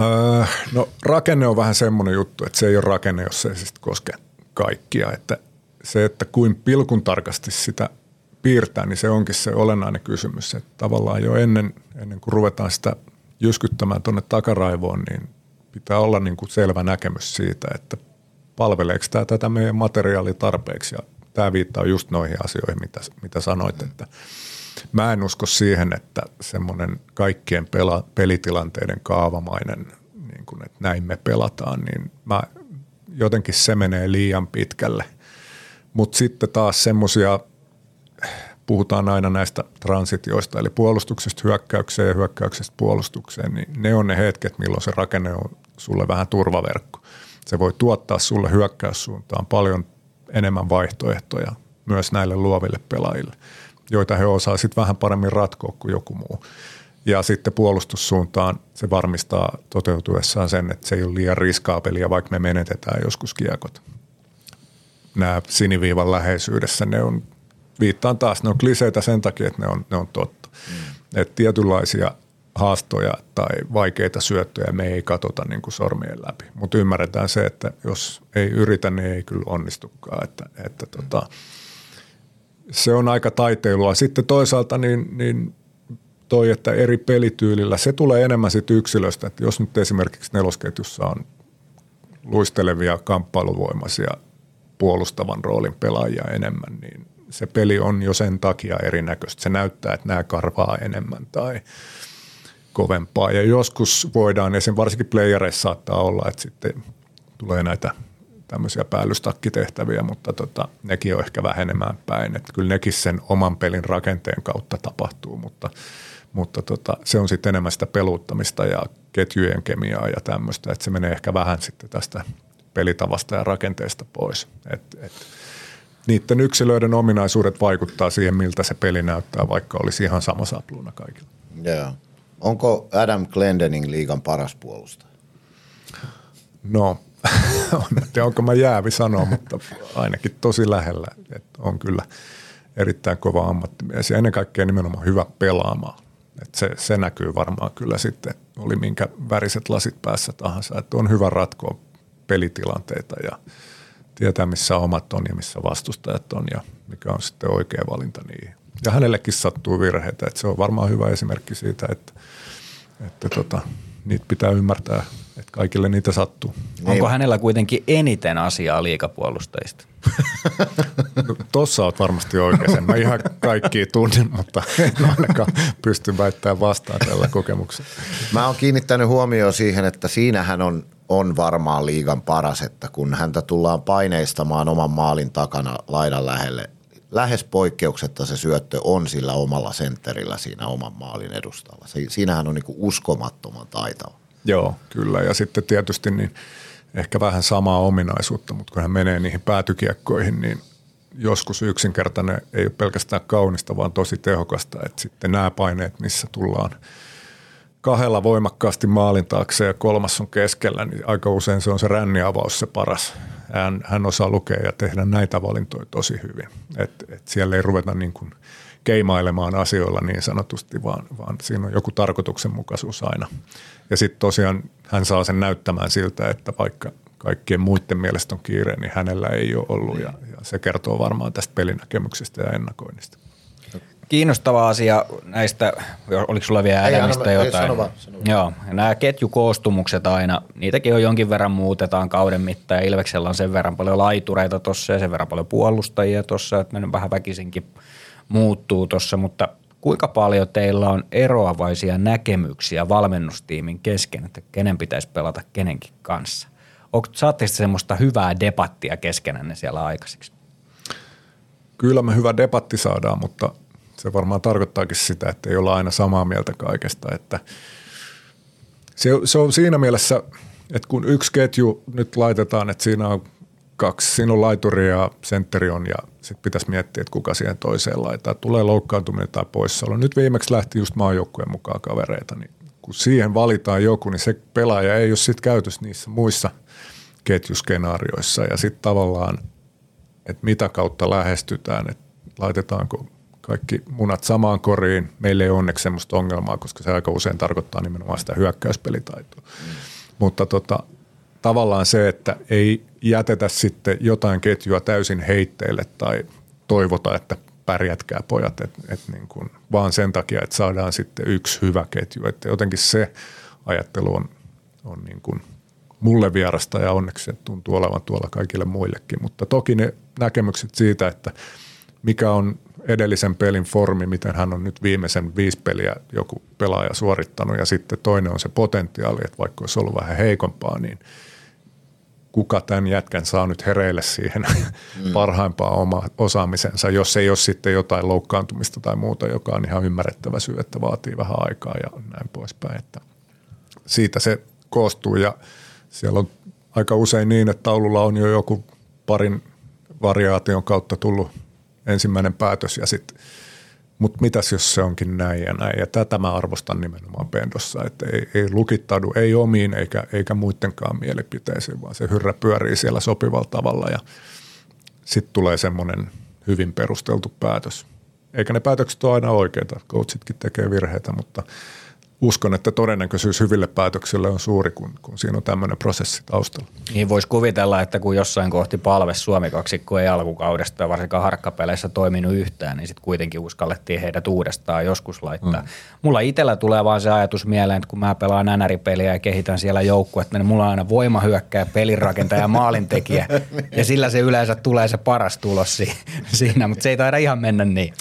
S4: Öö, no rakenne on vähän semmoinen juttu, että se ei ole rakenne, jos se ei siis koske kaikkia. Että se, että kuin pilkun tarkasti sitä piirtää, niin se onkin se olennainen kysymys. Että tavallaan jo ennen, ennen kuin ruvetaan sitä jyskyttämään tuonne takaraivoon, niin pitää olla niin kuin selvä näkemys siitä, että palveleeko tämä tätä meidän materiaalia tarpeeksi. Ja tämä viittaa just noihin asioihin, mitä, mitä sanoit, että mä en usko siihen, että semmoinen kaikkien pela, pelitilanteiden kaavamainen, niin kuin, että näin me pelataan, niin mä jotenkin se menee liian pitkälle. Mutta sitten taas semmoisia, puhutaan aina näistä transitioista, eli puolustuksesta hyökkäykseen ja hyökkäyksestä puolustukseen, niin ne on ne hetket, milloin se rakenne on sulle vähän turvaverkko. Se voi tuottaa sulle hyökkäyssuuntaan paljon enemmän vaihtoehtoja myös näille luoville pelaajille, joita he osaa sitten vähän paremmin ratkoa kuin joku muu. Ja sitten puolustussuuntaan se varmistaa toteutuessaan sen, että se ei ole liian riskaapelia, vaikka me menetetään joskus kiekot. Nämä siniviivan läheisyydessä, ne on, viittaan taas, ne on kliseitä sen takia, että ne on, ne on totta. Mm. Että tietynlaisia haastoja tai vaikeita syöttöjä me ei katsota niin kuin sormien läpi. Mutta ymmärretään se, että jos ei yritä, niin ei kyllä onnistukaan. Että, että tota, se on aika taiteilua. Sitten toisaalta niin, niin toi, että eri pelityylillä, se tulee enemmän sitten yksilöstä. Että jos nyt esimerkiksi nelosketjussa on luistelevia kamppailuvoimaisia puolustavan roolin pelaajia enemmän, niin se peli on jo sen takia erinäköistä. Se näyttää, että nämä karvaa enemmän tai kovempaa. Ja joskus voidaan, esim. varsinkin playereissa saattaa olla, että sitten tulee näitä tämmöisiä päällystakkitehtäviä, mutta tota, nekin on ehkä vähenemään päin. Että kyllä nekin sen oman pelin rakenteen kautta tapahtuu, mutta – mutta tota, se on sitten enemmän sitä peluuttamista ja ketjujen kemiaa ja tämmöistä, että se menee ehkä vähän sitten tästä pelitavasta ja rakenteesta pois. Et, et, niiden yksilöiden ominaisuudet vaikuttaa siihen, miltä se peli näyttää, vaikka olisi ihan sama sapluuna kaikilla.
S3: Joo. Onko Adam Glendening liigan paras puolustaja?
S4: No, <laughs> en tiedä, onko mä jäävi sanoa, mutta ainakin tosi lähellä. että on kyllä erittäin kova ammattimies ja ennen kaikkea nimenomaan hyvä pelaamaan. Et se, se näkyy varmaan kyllä sitten, oli minkä väriset lasit päässä tahansa, että on hyvä ratkoa pelitilanteita ja tietää, missä omat on ja missä vastustajat on ja mikä on sitten oikea valinta niihin. Ja hänellekin sattuu virheitä, että se on varmaan hyvä esimerkki siitä, että, että tota, niitä pitää ymmärtää, että kaikille niitä sattuu.
S2: Onko hänellä kuitenkin eniten asiaa liikapuolustajista? <laughs>
S4: No, tossa oot varmasti oikein. Mä ihan kaikki tunnen, mutta en ainakaan pysty väittämään vastaan tällä kokemuksella.
S3: Mä oon kiinnittänyt huomioon siihen, että siinähän on, on varmaan liigan paras, että kun häntä tullaan paineistamaan oman maalin takana laidan lähelle, lähes poikkeuksetta se syöttö on sillä omalla sentterillä siinä oman maalin edustalla. Siinähän on niin uskomattoman taitava.
S4: Joo, kyllä. Ja sitten tietysti niin – ehkä vähän samaa ominaisuutta, mutta kun hän menee niihin päätykiekkoihin, niin joskus yksinkertainen ei ole pelkästään kaunista, vaan tosi tehokasta. Että sitten nämä paineet, missä tullaan kahdella voimakkaasti maalin taakse ja kolmas on keskellä, niin aika usein se on se ränniavaus se paras. Hän, hän osaa lukea ja tehdä näitä valintoja tosi hyvin. Et, et siellä ei ruveta niin kuin keimailemaan asioilla niin sanotusti, vaan, vaan siinä on joku tarkoituksenmukaisuus aina. Ja sitten tosiaan hän saa sen näyttämään siltä, että vaikka kaikkien muiden mielestä on kiire, niin hänellä ei ole ollut ja, ja se kertoo varmaan tästä pelinäkemyksestä ja ennakoinnista.
S2: Kiinnostava asia näistä, oliko sulla vielä
S3: ei,
S2: jotain?
S3: Sano vaan, sano vaan.
S2: Joo, nämä ketjukoostumukset aina, niitäkin on jonkin verran muutetaan kauden mittaan ja Ilveksellä on sen verran paljon laitureita tuossa ja sen verran paljon puolustajia tuossa, että mennyt vähän väkisinkin muuttuu tuossa, mutta kuinka paljon teillä on eroavaisia näkemyksiä valmennustiimin kesken, että kenen pitäisi pelata kenenkin kanssa? Saatte semmoista hyvää debattia keskenänne siellä aikaiseksi?
S4: Kyllä me hyvä debatti saadaan, mutta se varmaan tarkoittaakin sitä, että ei olla aina samaa mieltä kaikesta. Että se, se on siinä mielessä, että kun yksi ketju nyt laitetaan, että siinä on kaksi, siinä on laituri ja sentteri on ja sitten pitäisi miettiä, että kuka siihen toiseen laittaa. Tulee loukkaantuminen tai poissaolo. Nyt viimeksi lähti just maajoukkueen mukaan kavereita, niin kun siihen valitaan joku, niin se pelaaja ei ole sitten käytössä niissä muissa ketjuskenaarioissa ja sitten tavallaan, että mitä kautta lähestytään, että laitetaanko kaikki munat samaan koriin. Meillä ei ole onneksi sellaista ongelmaa, koska se aika usein tarkoittaa nimenomaan sitä hyökkäyspelitaitoa. Mm. Mutta tota, tavallaan se, että ei jätetä sitten jotain ketjua täysin heitteille tai toivota, että pärjätkää pojat, et, et niin kuin, vaan sen takia, että saadaan sitten yksi hyvä ketju. Että jotenkin se ajattelu on, on niin kuin mulle vierasta ja onneksi se tuntuu olevan tuolla kaikille muillekin. Mutta toki ne näkemykset siitä, että mikä on edellisen pelin formi, miten hän on nyt viimeisen viisi peliä joku pelaaja suorittanut ja sitten toinen on se potentiaali, että vaikka olisi ollut vähän heikompaa, niin – kuka tämän jätkän saa nyt hereille siihen mm. <laughs> parhaimpaan oma osaamisensa, jos ei ole sitten jotain loukkaantumista tai muuta, joka on ihan ymmärrettävä syy, että vaatii vähän aikaa ja näin poispäin. Että siitä se koostuu ja siellä on aika usein niin, että taululla on jo joku parin variaation kautta tullut ensimmäinen päätös ja sitten mutta mitäs jos se onkin näin ja näin. Ja tätä mä arvostan nimenomaan Pendossa, että ei, ei lukittaudu ei omiin eikä, eikä muidenkaan mielipiteisiin, vaan se hyrrä pyörii siellä sopivalla tavalla ja sitten tulee semmoinen hyvin perusteltu päätös. Eikä ne päätökset ole aina oikeita, coachitkin tekee virheitä, mutta – uskon, että todennäköisyys hyville päätöksille on suuri, kun, kun siinä on tämmöinen prosessi taustalla.
S2: Niin voisi kuvitella, että kun jossain kohti palves Suomi kaksikko ei alkukaudesta varsinkaan harkkapeleissä toiminut yhtään, niin sitten kuitenkin uskallettiin heidät uudestaan joskus laittaa. Mm. Mulla itsellä tulee vaan se ajatus mieleen, että kun mä pelaan nänäripeliä ja kehitän siellä joukkuetta, niin mulla on aina voimahyökkäjä, pelinrakentaja ja maalintekijä <laughs> ja sillä se yleensä tulee se paras tulos siinä, mutta se ei taida ihan mennä niin.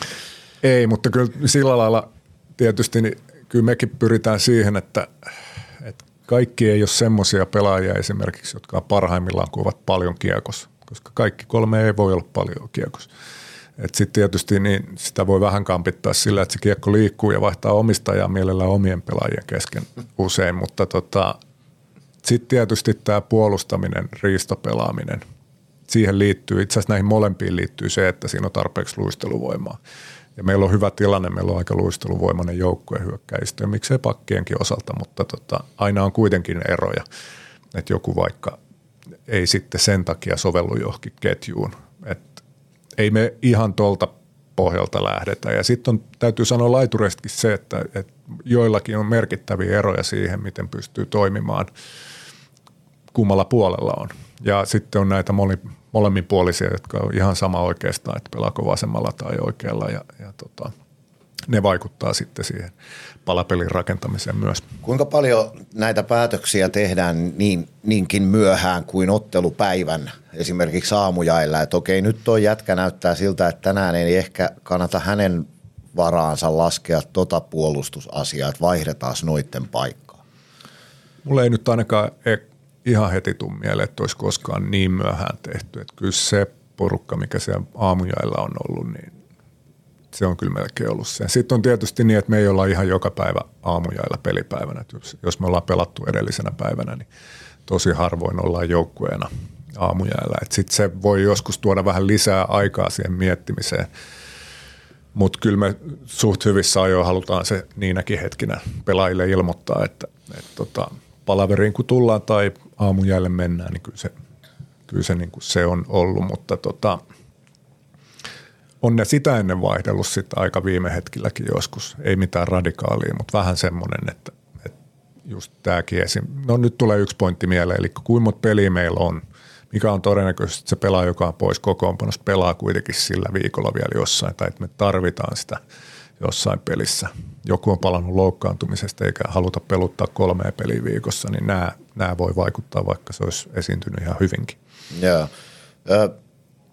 S4: Ei, mutta kyllä sillä lailla tietysti niin kyllä mekin pyritään siihen, että, että kaikki ei ole semmoisia pelaajia esimerkiksi, jotka on parhaimmillaan, kun ovat paljon kiekossa, koska kaikki kolme ei voi olla paljon kiekossa. Sitten tietysti niin sitä voi vähän kampittaa sillä, että se kiekko liikkuu ja vaihtaa omistajaa mielellään omien pelaajien kesken usein, mutta tota, sitten tietysti tämä puolustaminen, riistopelaaminen, siihen liittyy, itse asiassa näihin molempiin liittyy se, että siinä on tarpeeksi luisteluvoimaa. Ja meillä on hyvä tilanne, meillä on aika luisteluvoimainen joukkue hyökkäistä ja miksei pakkienkin osalta, mutta tota, aina on kuitenkin eroja. Että joku vaikka ei sitten sen takia sovellu johonkin ketjuun. Et ei me ihan tuolta pohjalta lähdetä. Ja sitten täytyy sanoa laitureistakin se, että, että joillakin on merkittäviä eroja siihen, miten pystyy toimimaan kummalla puolella on. Ja sitten on näitä moni, molemminpuolisia, jotka on ihan sama oikeastaan, että pelaako vasemmalla tai oikealla ja, ja tota, ne vaikuttaa sitten siihen palapelin rakentamiseen myös.
S3: Kuinka paljon näitä päätöksiä tehdään niin, niinkin myöhään kuin ottelupäivän esimerkiksi aamujailla, että okei nyt tuo jätkä näyttää siltä, että tänään ei ehkä kannata hänen varaansa laskea tota puolustusasiaa, että vaihdetaan noitten paikkaa.
S4: Mulla ei nyt ainakaan ihan heti tuu mieleen, että olisi koskaan niin myöhään tehty. Että kyllä se porukka, mikä siellä aamujailla on ollut, niin se on kyllä melkein ollut se. Sitten on tietysti niin, että me ei olla ihan joka päivä aamujailla pelipäivänä. Jos me ollaan pelattu edellisenä päivänä, niin tosi harvoin ollaan joukkueena aamujailla. Sitten se voi joskus tuoda vähän lisää aikaa siihen miettimiseen. Mutta kyllä me suht hyvissä ajoin halutaan se niinäkin hetkinä pelaajille ilmoittaa, että, että tota, palaveriin kun tullaan tai aamujälle mennään, niin kyllä se, kyllä se, niin kuin se on ollut, mutta tota, on ne sitä ennen vaihdellut sitten aika viime hetkilläkin joskus. Ei mitään radikaalia, mutta vähän semmoinen, että, että just tämäkin esim. No nyt tulee yksi pointti mieleen, eli kuinka monta peliä meillä on, mikä on todennäköisesti se pelaaja, joka on pois kokoonpanosta, pelaa kuitenkin sillä viikolla vielä jossain, tai että me tarvitaan sitä jossain pelissä. Joku on palannut loukkaantumisesta eikä haluta peluttaa kolmea peliä viikossa, niin nämä nämä voi vaikuttaa, vaikka se olisi esiintynyt ihan hyvinkin.
S3: Joo.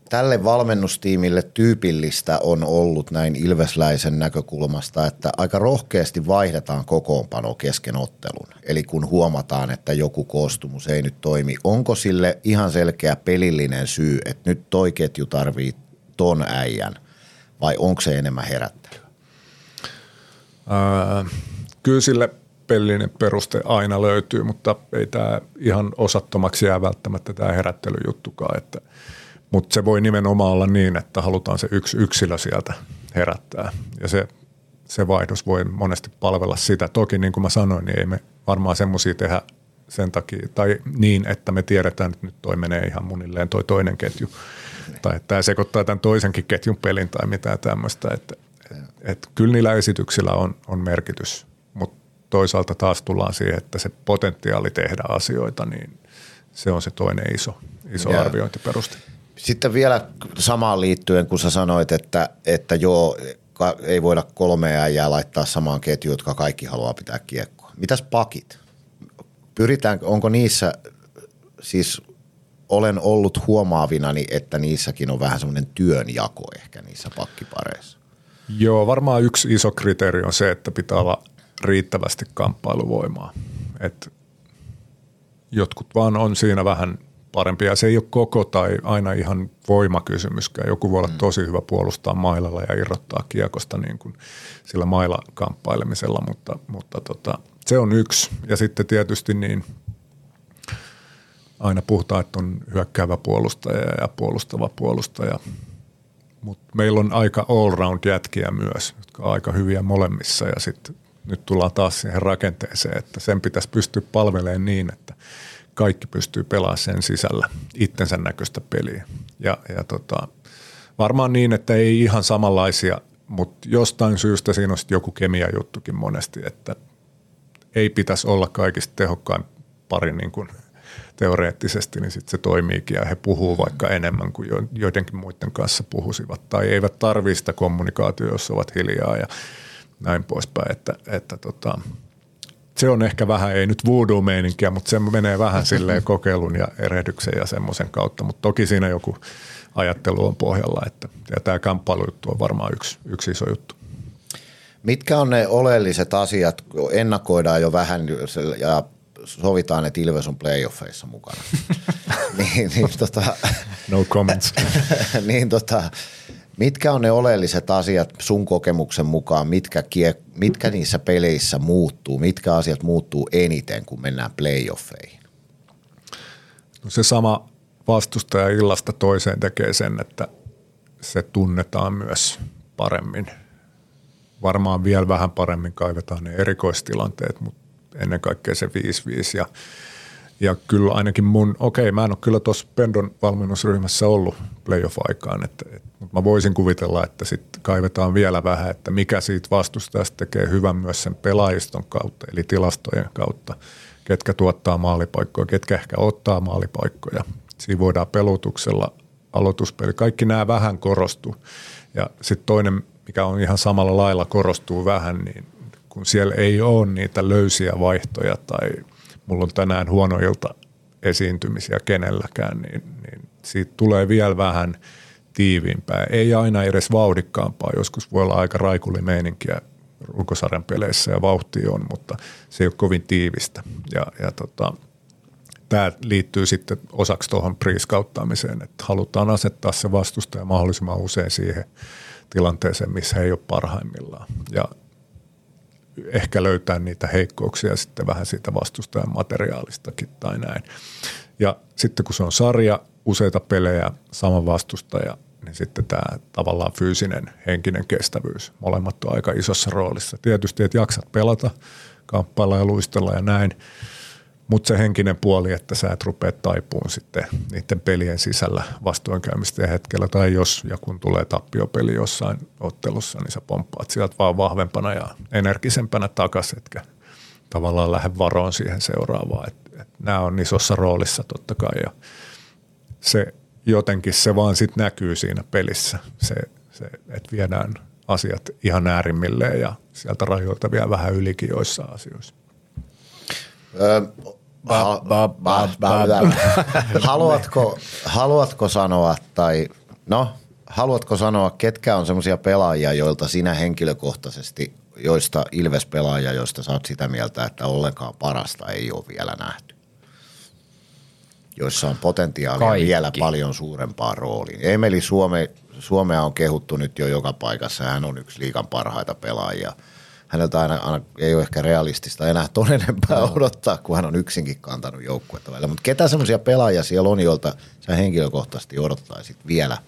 S3: Tälle valmennustiimille tyypillistä on ollut näin Ilvesläisen näkökulmasta, että aika rohkeasti vaihdetaan kokoonpano kesken ottelun. Eli kun huomataan, että joku koostumus ei nyt toimi, onko sille ihan selkeä pelillinen syy, että nyt toi ketju tarvii ton äijän vai onko se enemmän herättelyä?
S4: Öö, kyllä sille pelillinen peruste aina löytyy, mutta ei tämä ihan osattomaksi jää välttämättä tämä herättelyjuttukaan. Että, mutta se voi nimenomaan olla niin, että halutaan se yksi yksilö sieltä herättää ja se, se vaihdos voi monesti palvella sitä. Toki niin kuin mä sanoin, niin ei me varmaan semmoisia tehdä sen takia, tai niin, että me tiedetään, että nyt toi menee ihan munilleen toi toinen ketju, tai että tämä sekoittaa tämän toisenkin ketjun pelin tai mitään tämmöistä, että et, kyllä niillä esityksillä on, on merkitys toisaalta taas tullaan siihen, että se potentiaali tehdä asioita, niin se on se toinen iso, iso arviointiperuste.
S3: Sitten vielä samaan liittyen, kun sä sanoit, että, että joo, ei voida kolmea äijää laittaa samaan ketjuun, jotka kaikki haluaa pitää kiekkoa. Mitäs pakit? Pyritään, onko niissä, siis olen ollut huomaavinani, että niissäkin on vähän semmoinen työnjako ehkä niissä pakkipareissa.
S4: Joo, varmaan yksi iso kriteeri on se, että pitää olla riittävästi kamppailuvoimaa. Et jotkut vaan on siinä vähän parempi. Ja se ei ole koko tai aina ihan voimakysymyskään. Joku voi olla mm. tosi hyvä puolustaa mailalla ja irrottaa kiekosta niin kuin sillä mailakamppailemisella, mutta, mutta tota, se on yksi. Ja sitten tietysti niin aina puhutaan, että on hyökkäävä puolustaja ja puolustava puolustaja. Mutta meillä on aika all-round jätkiä myös, jotka on aika hyviä molemmissa ja sitten nyt tullaan taas siihen rakenteeseen, että sen pitäisi pystyä palvelemaan niin, että kaikki pystyy pelaamaan sen sisällä itsensä näköistä peliä. Ja, ja tota, varmaan niin, että ei ihan samanlaisia, mutta jostain syystä siinä on joku kemia juttukin monesti, että ei pitäisi olla kaikista tehokkain pari niin kuin teoreettisesti, niin sitten se toimiikin ja he puhuu vaikka enemmän kuin joidenkin muiden kanssa puhusivat tai eivät tarvitse sitä kommunikaatiota, jos ovat hiljaa ja näin poispäin, että, että tota, se on ehkä vähän, ei nyt voodoo-meininkiä, mutta se menee vähän silleen kokeilun ja erehdyksen ja semmoisen kautta, mutta toki siinä joku ajattelu on pohjalla, että ja tämä kamppailujuttu on varmaan yksi, yksi iso juttu.
S3: Mitkä on ne oleelliset asiat, ennakoidaan jo vähän ja sovitaan, että Ilves on playoffeissa mukana. <laughs> niin, niin, tota,
S4: no comments. <laughs>
S3: niin tota, Mitkä on ne oleelliset asiat sun kokemuksen mukaan, mitkä, kie, mitkä niissä peleissä muuttuu, mitkä asiat muuttuu eniten, kun mennään playoffeihin?
S4: No se sama vastustaja illasta toiseen tekee sen, että se tunnetaan myös paremmin. Varmaan vielä vähän paremmin kaivetaan ne erikoistilanteet, mutta ennen kaikkea se 5-5 ja ja kyllä ainakin mun, okei mä en ole kyllä tuossa Pendon valmennusryhmässä ollut playoff-aikaan, että, että, mutta mä voisin kuvitella, että sitten kaivetaan vielä vähän, että mikä siitä vastustajasta tekee hyvän myös sen pelaajiston kautta, eli tilastojen kautta, ketkä tuottaa maalipaikkoja, ketkä ehkä ottaa maalipaikkoja. Siinä voidaan pelutuksella, aloituspeli, kaikki nämä vähän korostuu. Ja sitten toinen, mikä on ihan samalla lailla korostuu vähän, niin kun siellä ei ole niitä löysiä vaihtoja tai – mulla on tänään huono ilta esiintymisiä kenelläkään, niin, niin siitä tulee vielä vähän tiiviimpää. Ei aina edes vauhdikkaampaa, joskus voi olla aika meininkiä ulkosarjan peleissä ja vauhti on, mutta se ei ole kovin tiivistä. Ja, ja tota, tämä liittyy sitten osaksi tuohon priiskauttaamiseen, että halutaan asettaa se vastustaja mahdollisimman usein siihen tilanteeseen, missä he ei ole parhaimmillaan. Ja ehkä löytää niitä heikkouksia sitten vähän siitä vastustajan materiaalistakin tai näin. Ja sitten kun se on sarja, useita pelejä, sama vastustaja, niin sitten tämä tavallaan fyysinen, henkinen kestävyys, molemmat on aika isossa roolissa. Tietysti, että jaksat pelata, kamppailla ja luistella ja näin, mutta se henkinen puoli, että sä et rupea taipuun sitten niiden pelien sisällä vastoinkäymisten hetkellä, tai jos ja kun tulee tappiopeli jossain ottelussa, niin sä pomppaat sieltä vaan vahvempana ja energisempänä takaisin, etkä tavallaan lähde varoon siihen seuraavaan. Et, et nämä on isossa roolissa totta kai, ja se jotenkin se vaan sitten näkyy siinä pelissä, se, se että viedään asiat ihan äärimmilleen ja sieltä rajoilta vielä vähän ylikin joissain asioissa.
S3: Haluatko, haluatko sanoa tai no, haluatko sanoa, ketkä on semmoisia pelaajia, joilta sinä henkilökohtaisesti, joista Ilves-pelaajia, joista saat sitä mieltä, että ollenkaan parasta ei ole vielä nähty? Joissa on potentiaalia Kaikki. vielä paljon suurempaa rooliin. Emeli Suome, Suomea on kehuttu nyt jo joka paikassa. Hän on yksi liikan parhaita pelaajia – häneltä aina, aina ei ole ehkä realistista enää ton enempää no. odottaa, kun hän on yksinkin kantanut joukkuetta välillä. Mutta ketä semmoisia pelaajia siellä on, joilta sä henkilökohtaisesti odottaisit vielä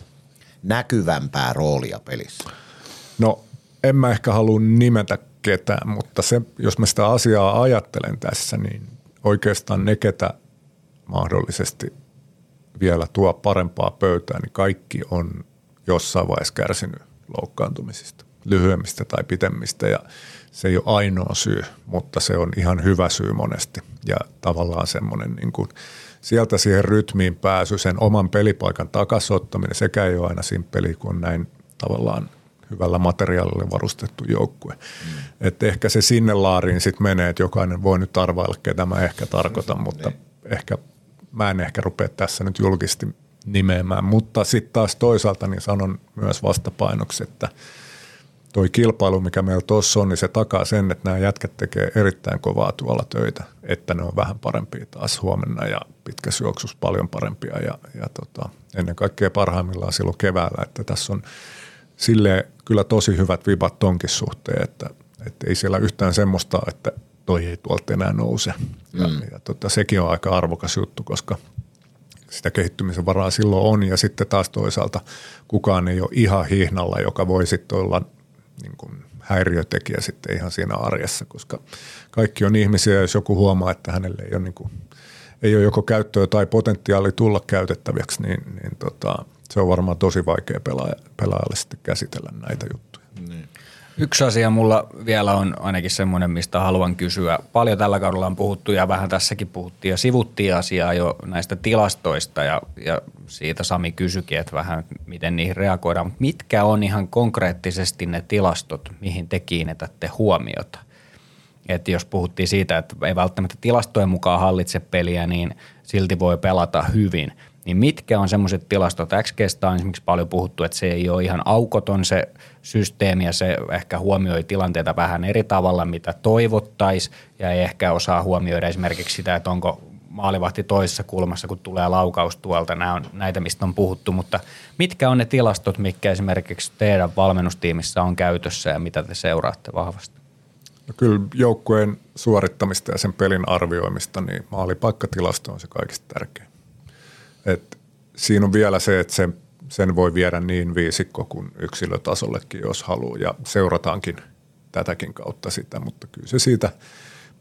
S3: näkyvämpää roolia pelissä?
S4: No en mä ehkä halua nimetä ketään, mutta se, jos mä sitä asiaa ajattelen tässä, niin oikeastaan ne, ketä mahdollisesti vielä tuo parempaa pöytää, niin kaikki on jossain vaiheessa kärsinyt loukkaantumisista lyhyemmistä tai pitemmistä ja se ei ole ainoa syy, mutta se on ihan hyvä syy monesti ja tavallaan semmoinen niin kuin sieltä siihen rytmiin pääsy, sen oman pelipaikan takasottaminen, sekä ei ole aina simppeli kuin näin tavallaan hyvällä materiaalilla varustettu joukkue. Mm. Että ehkä se sinne laariin sitten menee, että jokainen voi nyt arvailla, ketä mä ehkä tarkoitan, mutta niin. ehkä mä en ehkä rupea tässä nyt julkisesti nimeämään. Mutta sitten taas toisaalta niin sanon myös vastapainoksi, että – toi kilpailu, mikä meillä tuossa on, niin se takaa sen, että nämä jätkät tekee erittäin kovaa tuolla töitä, että ne on vähän parempia taas huomenna ja pitkässä juoksussa paljon parempia ja, ja tota, ennen kaikkea parhaimmillaan silloin keväällä, että tässä on sille kyllä tosi hyvät vibat tonkin suhteen, että, että ei siellä yhtään semmoista, että toi ei tuolta enää nouse. Ja, mm. ja tota, sekin on aika arvokas juttu, koska sitä kehittymisen varaa silloin on ja sitten taas toisaalta kukaan ei ole ihan hihnalla, joka voi sitten olla niin kuin häiriötekijä sitten ihan siinä arjessa, koska kaikki on ihmisiä, jos joku huomaa, että hänelle ei ole, niin kuin, ei ole joko käyttöä tai potentiaali tulla käytettäväksi, niin, niin tota, se on varmaan tosi vaikea pelaaja, pelaajalle sitten käsitellä näitä juttuja. Niin.
S2: Yksi asia mulla vielä on ainakin semmoinen, mistä haluan kysyä. Paljon tällä kaudella on puhuttu ja vähän tässäkin puhuttiin ja sivuttiin asiaa jo näistä tilastoista ja, ja siitä Sami kysyikin, että vähän miten niihin reagoidaan. Mutta mitkä on ihan konkreettisesti ne tilastot, mihin te kiinnitätte huomiota? Että jos puhuttiin siitä, että ei välttämättä tilastojen mukaan hallitse peliä, niin silti voi pelata hyvin. Niin mitkä on semmoiset tilastot? XGstä on esimerkiksi paljon puhuttu, että se ei ole ihan aukoton se systeemi ja se ehkä huomioi tilanteita vähän eri tavalla, mitä toivottaisiin ja ei ehkä osaa huomioida esimerkiksi sitä, että onko maalivahti toisessa kulmassa, kun tulee laukaus tuolta. Nämä on näitä, mistä on puhuttu, mutta mitkä on ne tilastot, mitkä esimerkiksi teidän valmennustiimissä on käytössä ja mitä te seuraatte vahvasti?
S4: No kyllä joukkueen suorittamista ja sen pelin arvioimista, niin maalipaikkatilasto on se kaikista tärkein. Et siinä on vielä se, että sen, sen voi viedä niin viisikko kuin yksilötasollekin, jos haluaa, ja seurataankin tätäkin kautta sitä, mutta kyllä se siitä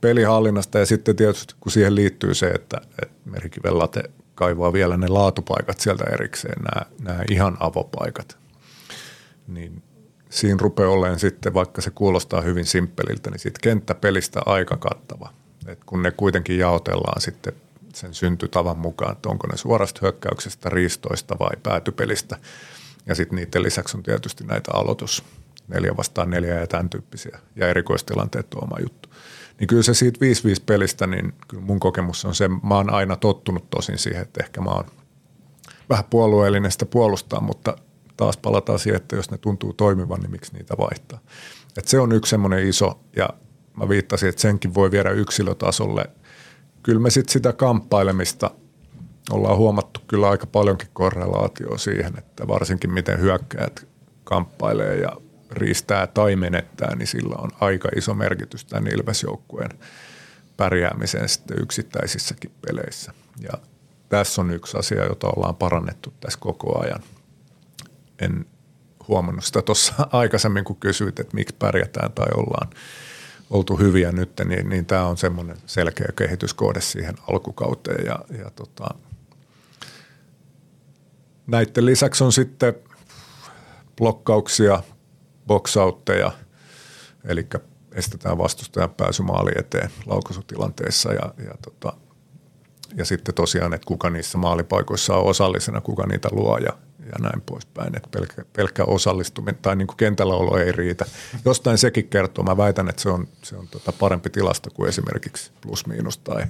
S4: pelihallinnasta ja sitten tietysti kun siihen liittyy se, että, että Merikivellate kaivaa vielä ne laatupaikat sieltä erikseen, nämä, nämä ihan avopaikat, niin siinä rupeaa olemaan sitten, vaikka se kuulostaa hyvin simppeliltä, niin sitten kenttäpelistä aika kattava. Et kun ne kuitenkin jaotellaan sitten sen syntytavan mukaan, että onko ne suorasta hyökkäyksestä, riistoista vai päätypelistä. Ja sitten niiden lisäksi on tietysti näitä aloitus, neljä vastaan neljä ja tämän tyyppisiä ja erikoistilanteet on oma juttu. Niin kyllä se siitä 5-5 pelistä, niin kyllä mun kokemus on se, mä oon aina tottunut tosin siihen, että ehkä mä oon vähän puolueellinen sitä puolustaa, mutta taas palataan siihen, että jos ne tuntuu toimivan, niin miksi niitä vaihtaa. Et se on yksi semmoinen iso, ja mä viittasin, että senkin voi viedä yksilötasolle. Kyllä me sitten sitä kamppailemista ollaan huomattu kyllä aika paljonkin korrelaatio siihen, että varsinkin miten hyökkäät kamppailee ja riistää tai menettää, niin sillä on aika iso merkitys tämän Ilves-joukkueen pärjäämiseen sitten yksittäisissäkin peleissä. Ja tässä on yksi asia, jota ollaan parannettu tässä koko ajan – en huomannut sitä tuossa <laughs> aikaisemmin, kun kysyit, että miksi pärjätään tai ollaan oltu hyviä nyt, niin, niin tämä on semmoinen selkeä kehityskohde siihen alkukauteen. Ja, ja tota, näiden lisäksi on sitten blokkauksia, boxoutteja, eli estetään vastustajan pääsy maali eteen laukaisutilanteessa ja, ja, tota, ja sitten tosiaan, että kuka niissä maalipaikoissa on osallisena, kuka niitä luo ja, ja näin poispäin. Että pelkkä, pelkkä osallistuminen tai niin kuin kentällä olo ei riitä. Jostain sekin kertoo. Mä väitän, että se on, se on tota parempi tilasto kuin esimerkiksi plus-miinus tai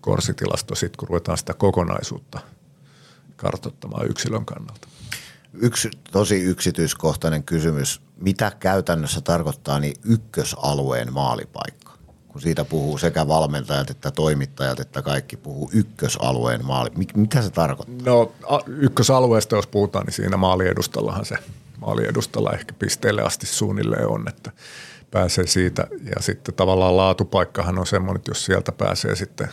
S4: korsitilasto sitten, kun ruvetaan sitä kokonaisuutta kartoittamaan yksilön kannalta.
S3: Yksi tosi yksityiskohtainen kysymys. Mitä käytännössä tarkoittaa niin ykkösalueen maalipaikka? Kun siitä puhuu sekä valmentajat että toimittajat, että kaikki puhuu ykkösalueen maali. Mitä se tarkoittaa?
S4: No ykkösalueesta jos puhutaan, niin siinä maaliedustallahan se maaliedustalla ehkä pisteelle asti suunnilleen on, että pääsee siitä. Ja sitten tavallaan laatupaikkahan on semmoinen, että jos sieltä pääsee sitten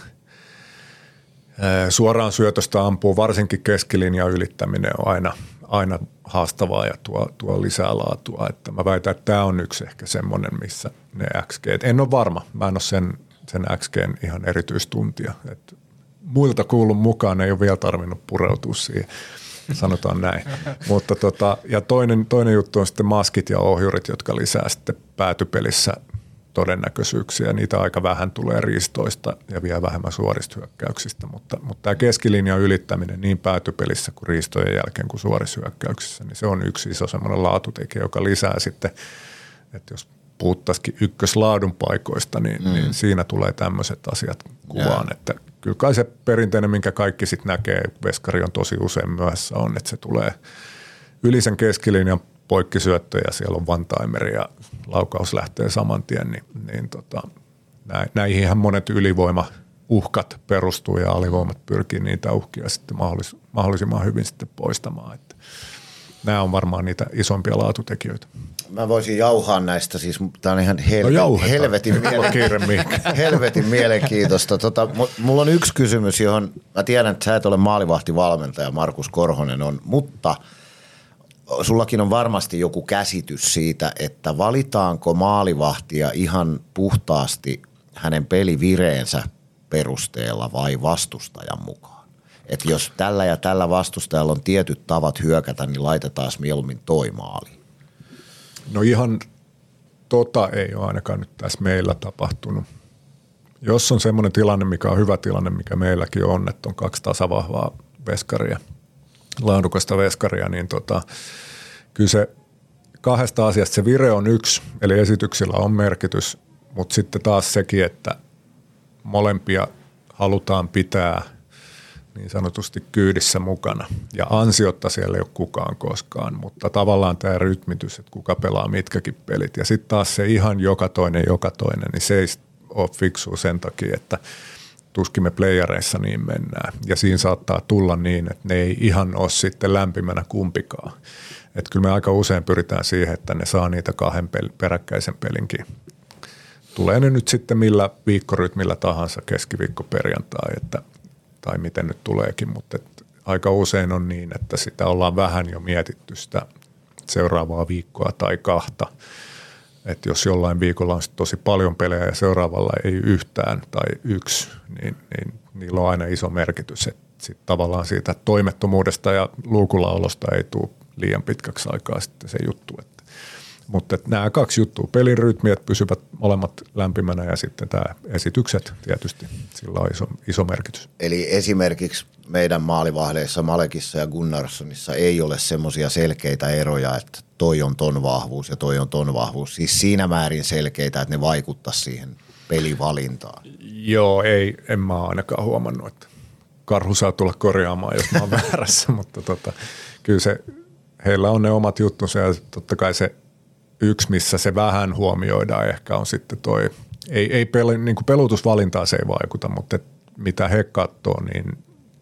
S4: suoraan syötöstä ampuu, varsinkin keskilinjan ylittäminen on aina, aina haastavaa ja tuo, tuo lisää laatua. Että mä väitän, että tämä on yksi ehkä semmoinen, missä ne XG, en ole varma, mä en ole sen, sen XGn ihan erityistuntia. Että muilta kuulun mukaan ei ole vielä tarvinnut pureutua siihen, sanotaan näin. <laughs> Mutta tota, ja toinen, toinen juttu on sitten maskit ja ohjurit, jotka lisää sitten päätypelissä todennäköisyyksiä. Niitä aika vähän tulee riistoista ja vielä vähemmän suorista hyökkäyksistä, mutta, mutta tämä keskilinjan ylittäminen niin päätypelissä kuin riistojen jälkeen kuin suorissa hyökkäyksissä, niin se on yksi iso semmoinen laatutekijä, joka lisää sitten, että jos puhuttaisikin ykköslaadun paikoista, niin, mm. niin siinä tulee tämmöiset asiat kuvaan, yeah. että kyllä kai se perinteinen, minkä kaikki sitten näkee, veskari on tosi usein myöhässä on, että se tulee yli sen keskilinjan poikkisyöttö ja siellä on one ja laukaus lähtee saman tien, niin, niin tota, näihinhän monet ylivoima uhkat perustuu ja alivoimat pyrkii niitä uhkia sitten mahdollis, mahdollisimman hyvin sitten poistamaan. Että nämä on varmaan niitä isompia laatutekijöitä.
S3: Mä voisin jauhaa näistä, siis tää on ihan helve-
S4: No
S3: helvetin, miele- helvetin mielenkiintoista. Tota, mu- mulla on yksi kysymys, johon mä tiedän, että sä et ole maalivahtivalmentaja, Markus Korhonen on, mutta sullakin on varmasti joku käsitys siitä, että valitaanko maalivahtia ihan puhtaasti hänen pelivireensä perusteella vai vastustajan mukaan. Että jos tällä ja tällä vastustajalla on tietyt tavat hyökätä, niin laitetaan mieluummin toi maali.
S4: No ihan tota ei ole ainakaan nyt tässä meillä tapahtunut. Jos on semmoinen tilanne, mikä on hyvä tilanne, mikä meilläkin on, että on kaksi tasavahvaa veskaria, laadukasta veskaria, niin tota, kyllä se kahdesta asiasta se vire on yksi, eli esityksillä on merkitys, mutta sitten taas sekin, että molempia halutaan pitää niin sanotusti kyydissä mukana. Ja ansiotta siellä ei ole kukaan koskaan, mutta tavallaan tämä rytmitys, että kuka pelaa mitkäkin pelit. Ja sitten taas se ihan joka toinen, joka toinen, niin se ei ole fiksu sen takia, että tuskin me playereissa niin mennään. Ja siinä saattaa tulla niin, että ne ei ihan ole sitten lämpimänä kumpikaan. Että kyllä me aika usein pyritään siihen, että ne saa niitä kahden pel- peräkkäisen pelinkin tulee ne nyt sitten millä viikkorytmillä tahansa, keskiviikko, perjantai, että, tai miten nyt tuleekin, mutta aika usein on niin, että sitä ollaan vähän jo mietitty sitä seuraavaa viikkoa tai kahta. Että jos jollain viikolla on tosi paljon pelejä ja seuraavalla ei yhtään tai yksi, niin, niin niillä on aina iso merkitys. Että sit tavallaan siitä toimettomuudesta ja luukulaolosta ei tule liian pitkäksi aikaa sitten se juttu. Että mutta että nämä kaksi juttua, pelin rytmi, että pysyvät molemmat lämpimänä ja sitten tämä esitykset tietysti, sillä on iso, iso merkitys.
S3: Eli esimerkiksi meidän maalivahdeissa Malekissa ja Gunnarssonissa ei ole semmoisia selkeitä eroja, että toi on ton vahvuus ja toi on ton vahvuus. Siis siinä määrin selkeitä, että ne vaikuttaa siihen pelivalintaan.
S4: Joo, ei, en mä ainakaan huomannut, että karhu saa tulla korjaamaan, jos mä oon <laughs> väärässä, mutta tota, kyllä se, heillä on ne omat juttunsa ja totta kai se yksi, missä se vähän huomioidaan ehkä on sitten toi, ei, ei pel, niin kuin pelutusvalintaa se ei vaikuta, mutta et mitä he katsoo, niin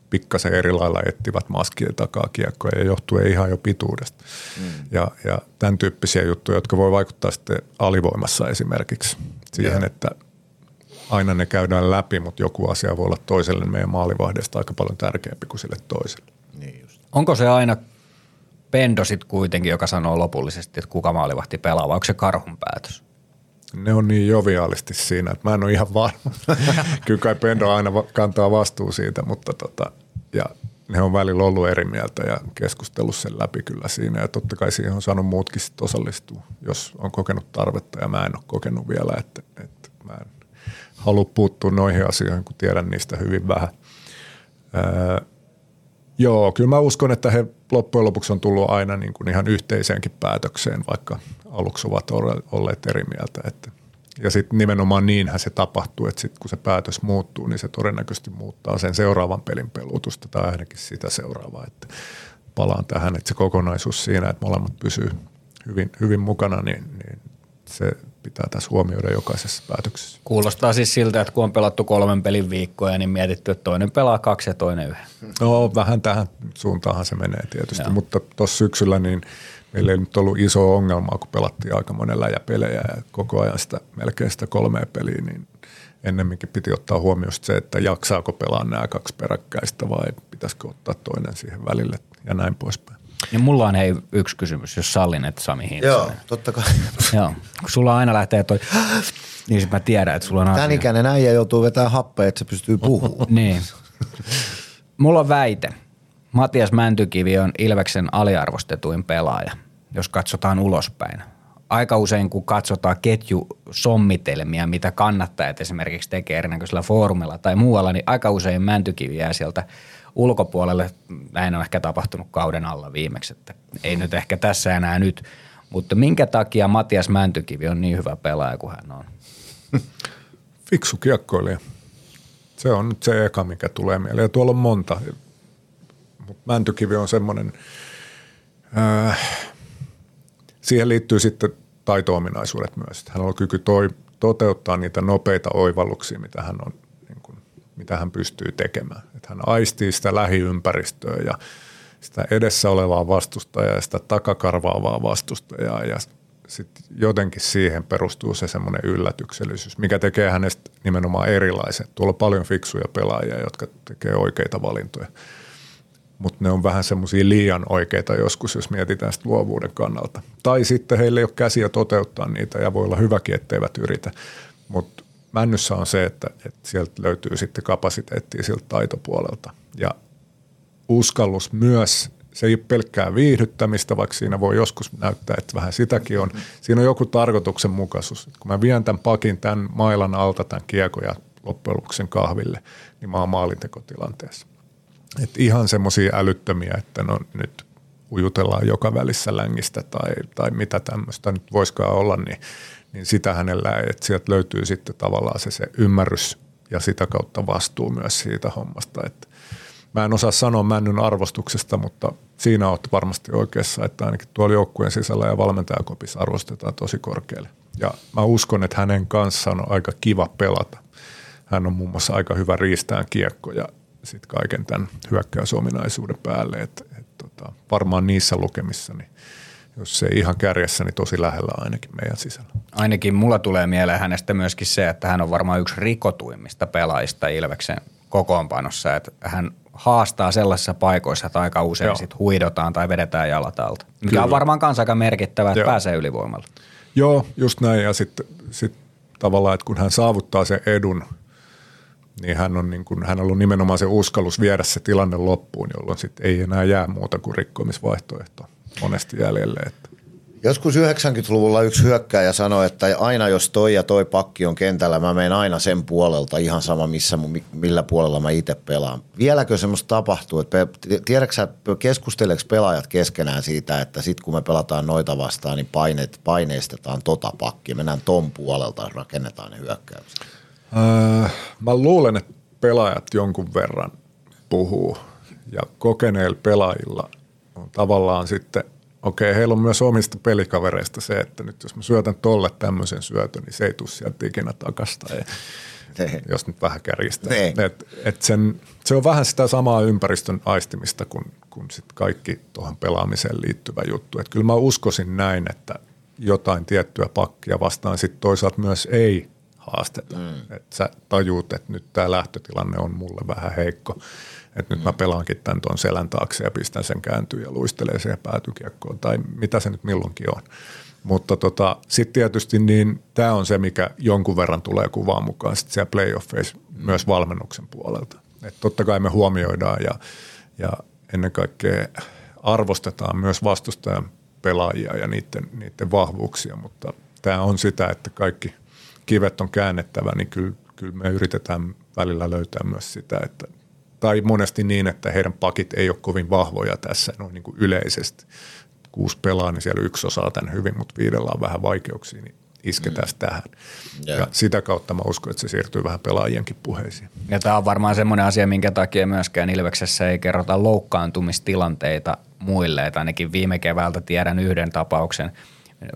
S4: pikkasen eri lailla etsivät maskien takaa kiekkoja ja johtuu ihan jo pituudesta. Mm. Ja, ja tämän tyyppisiä juttuja, jotka voi vaikuttaa sitten alivoimassa esimerkiksi siihen,
S3: Joo.
S4: että aina ne käydään läpi, mutta joku asia voi olla toiselle meidän maalivahdesta aika paljon tärkeämpi kuin sille toiselle.
S3: Niin just.
S2: Onko se aina Pendo sit kuitenkin, joka sanoo lopullisesti, että kuka maalivahti pelaa, vai onko se karhun päätös?
S4: Ne on niin joviaalisti siinä, että mä en ole ihan varma. <laughs> Kyllä kai Pendo aina kantaa vastuu siitä, mutta tota, ja ne on välillä ollut eri mieltä ja keskustellut sen läpi kyllä siinä. Ja totta kai siihen on saanut muutkin sit osallistua, jos on kokenut tarvetta ja mä en ole kokenut vielä, että, että mä en halua puuttua noihin asioihin, kun tiedän niistä hyvin vähän. Öö, Joo, kyllä mä uskon, että he loppujen lopuksi on tullut aina niin kuin ihan yhteiseenkin päätökseen, vaikka aluksi ovat olleet- eri mieltä. Että. Ja sitten nimenomaan niinhän se tapahtuu, että sit kun se päätös muuttuu, niin se todennäköisesti muuttaa sen seuraavan pelin pelutusta tai ainakin sitä seuraavaa. Että palaan tähän, että se kokonaisuus siinä, että molemmat pysyy hyvin, hyvin mukana, niin, niin se pitää tässä huomioida jokaisessa päätöksessä.
S2: Kuulostaa siis siltä, että kun on pelattu kolmen pelin viikkoja, niin mietitty, että toinen pelaa kaksi ja toinen yhden.
S4: No vähän tähän suuntaanhan se menee tietysti,
S2: Joo.
S4: mutta tuossa syksyllä niin meillä ei nyt ollut iso ongelmaa, kun pelattiin aika monen läjäpelejä ja koko ajan sitä, melkein sitä kolmea peliä, niin ennemminkin piti ottaa huomioon se, että jaksaako pelaa nämä kaksi peräkkäistä vai pitäisikö ottaa toinen siihen välille ja näin poispäin.
S2: Ja mulla on hei yksi kysymys, jos sallin, että Sami
S3: Joo,
S2: Hintsanen.
S3: totta kai. <laughs>
S2: Joo. Kun sulla aina lähtee toi, niin sit mä tiedän, että sulla on
S3: Tän ikäinen äijä joutuu vetämään happea, että se pystyy puhumaan. <laughs>
S2: Niin. Mulla on väite. Matias Mäntykivi on Ilveksen aliarvostetuin pelaaja, jos katsotaan ulospäin. Aika usein, kun katsotaan ketjusommitelmia, mitä kannattajat esimerkiksi tekee erinäköisellä foorumilla tai muualla, niin aika usein Mäntykivi jää sieltä ulkopuolelle. Näin on ehkä tapahtunut kauden alla viimeksi, että ei nyt ehkä tässä enää nyt. Mutta minkä takia Matias Mäntykivi on niin hyvä pelaaja kuin hän on? <laughs>
S4: Fiksu kiekkoilija. Se on nyt se eka, mikä tulee mieleen. Ja tuolla on monta. Mutta Mäntykivi on semmoinen, äh, siihen liittyy sitten taito-ominaisuudet myös. Hänellä on kyky toi, toteuttaa niitä nopeita oivalluksia, mitä hän on mitä hän pystyy tekemään. Että hän aistii sitä lähiympäristöä ja sitä edessä olevaa vastustajaa ja sitä takakarvaavaa vastustajaa ja sitten jotenkin siihen perustuu se semmoinen yllätyksellisyys, mikä tekee hänestä nimenomaan erilaisen. Tuolla on paljon fiksuja pelaajia, jotka tekee oikeita valintoja, mutta ne on vähän semmoisia liian oikeita joskus, jos mietitään sitä luovuuden kannalta. Tai sitten heillä ei ole käsiä toteuttaa niitä ja voi olla hyväkin, etteivät yritä. Mutta männyssä on se, että, että sieltä löytyy sitten kapasiteettia siltä taitopuolelta. Ja uskallus myös se ei ole pelkkää viihdyttämistä, vaikka siinä voi joskus näyttää, että vähän sitäkin on. Siinä on joku tarkoituksenmukaisuus. Kun mä vien tämän pakin tämän mailan alta tämän kiekon ja loppujen lopuksi kahville, niin mä oon maalintekotilanteessa. Et ihan semmoisia älyttömiä, että no nyt ujutellaan joka välissä längistä tai, tai mitä tämmöistä nyt voisikaan olla, niin, niin sitä hänellä että sieltä löytyy sitten tavallaan se, se ymmärrys ja sitä kautta vastuu myös siitä hommasta, että Mä en osaa sanoa Männyn arvostuksesta, mutta siinä olet varmasti oikeassa, että ainakin tuolla joukkueen sisällä ja valmentajakopissa arvostetaan tosi korkealle. Ja mä uskon, että hänen kanssaan on aika kiva pelata. Hän on muun muassa aika hyvä riistään kiekko ja sitten kaiken tämän hyökkäysominaisuuden päälle. Et, et, tota, varmaan niissä lukemissa, niin jos se ei ihan kärjessä, niin tosi lähellä ainakin meidän sisällä.
S2: Ainakin mulla tulee mieleen hänestä myöskin se, että hän on varmaan yksi rikotuimmista pelaajista Ilveksen kokoonpanossa, että hän haastaa sellaisissa paikoissa, että aika usein sit huidotaan tai vedetään jalat alta. Mikä Kyllä. on varmaan kans aika merkittävä, että Joo. pääsee ylivoimalla.
S4: Joo, just näin. Ja sitten sit tavallaan, että kun hän saavuttaa sen edun, niin hän on, niin kun, hän on ollut nimenomaan se uskallus viedä se tilanne loppuun, jolloin sitten ei enää jää muuta kuin rikkomisvaihtoehto monesti jäljelle. Että
S3: Joskus 90-luvulla yksi hyökkääjä sanoi, että aina jos toi ja toi pakki on kentällä, mä menen aina sen puolelta, ihan sama missä, millä puolella mä itse pelaan. Vieläkö semmoista tapahtuu, että tiedätkö keskusteleeko pelaajat keskenään siitä, että sitten kun me pelataan noita vastaan, niin paineet, paineistetaan tota pakkia, mennään ton puolelta, rakennetaan ne hyökkäykset?
S4: Öö, mä luulen, että pelaajat jonkun verran puhuu ja kokeneilla pelaajilla on tavallaan sitten – okei, heillä on myös omista pelikavereista se, että nyt jos mä syötän tolle tämmöisen syötön, niin se ei tule sieltä ikinä takasta, ja, jos nyt vähän kärjistää. Et, et sen, se on vähän sitä samaa ympäristön aistimista kuin, kuin sit kaikki tuohon pelaamiseen liittyvä juttu. Et kyllä mä uskoisin näin, että jotain tiettyä pakkia vastaan sitten toisaalta myös ei haasteta. Mm. Että sä tajuut, että nyt tämä lähtötilanne on mulle vähän heikko että nyt mä pelaankin tämän tuon selän taakse ja pistän sen kääntyyn ja luistelee siihen päätykiekkoon tai mitä se nyt milloinkin on. Mutta tota, sitten tietysti niin tämä on se, mikä jonkun verran tulee kuvaan mukaan sitten siellä playoffeissa myös valmennuksen puolelta. Et totta kai me huomioidaan ja, ja ennen kaikkea arvostetaan myös vastustajan pelaajia ja niiden, niiden vahvuuksia, mutta tämä on sitä, että kaikki kivet on käännettävä, niin kyllä, kyllä me yritetään välillä löytää myös sitä, että tai monesti niin, että heidän pakit ei ole kovin vahvoja tässä noin niin kuin yleisesti. Kuusi pelaa, niin siellä yksi osaa tämän hyvin, mutta viidellä on vähän vaikeuksia, niin isketään mm. tähän. Yeah. Ja sitä kautta mä uskon, että se siirtyy vähän pelaajienkin puheisiin.
S2: Ja tämä on varmaan semmoinen asia, minkä takia myöskään Ilveksessä ei kerrota loukkaantumistilanteita muille. Että ainakin viime keväältä tiedän yhden tapauksen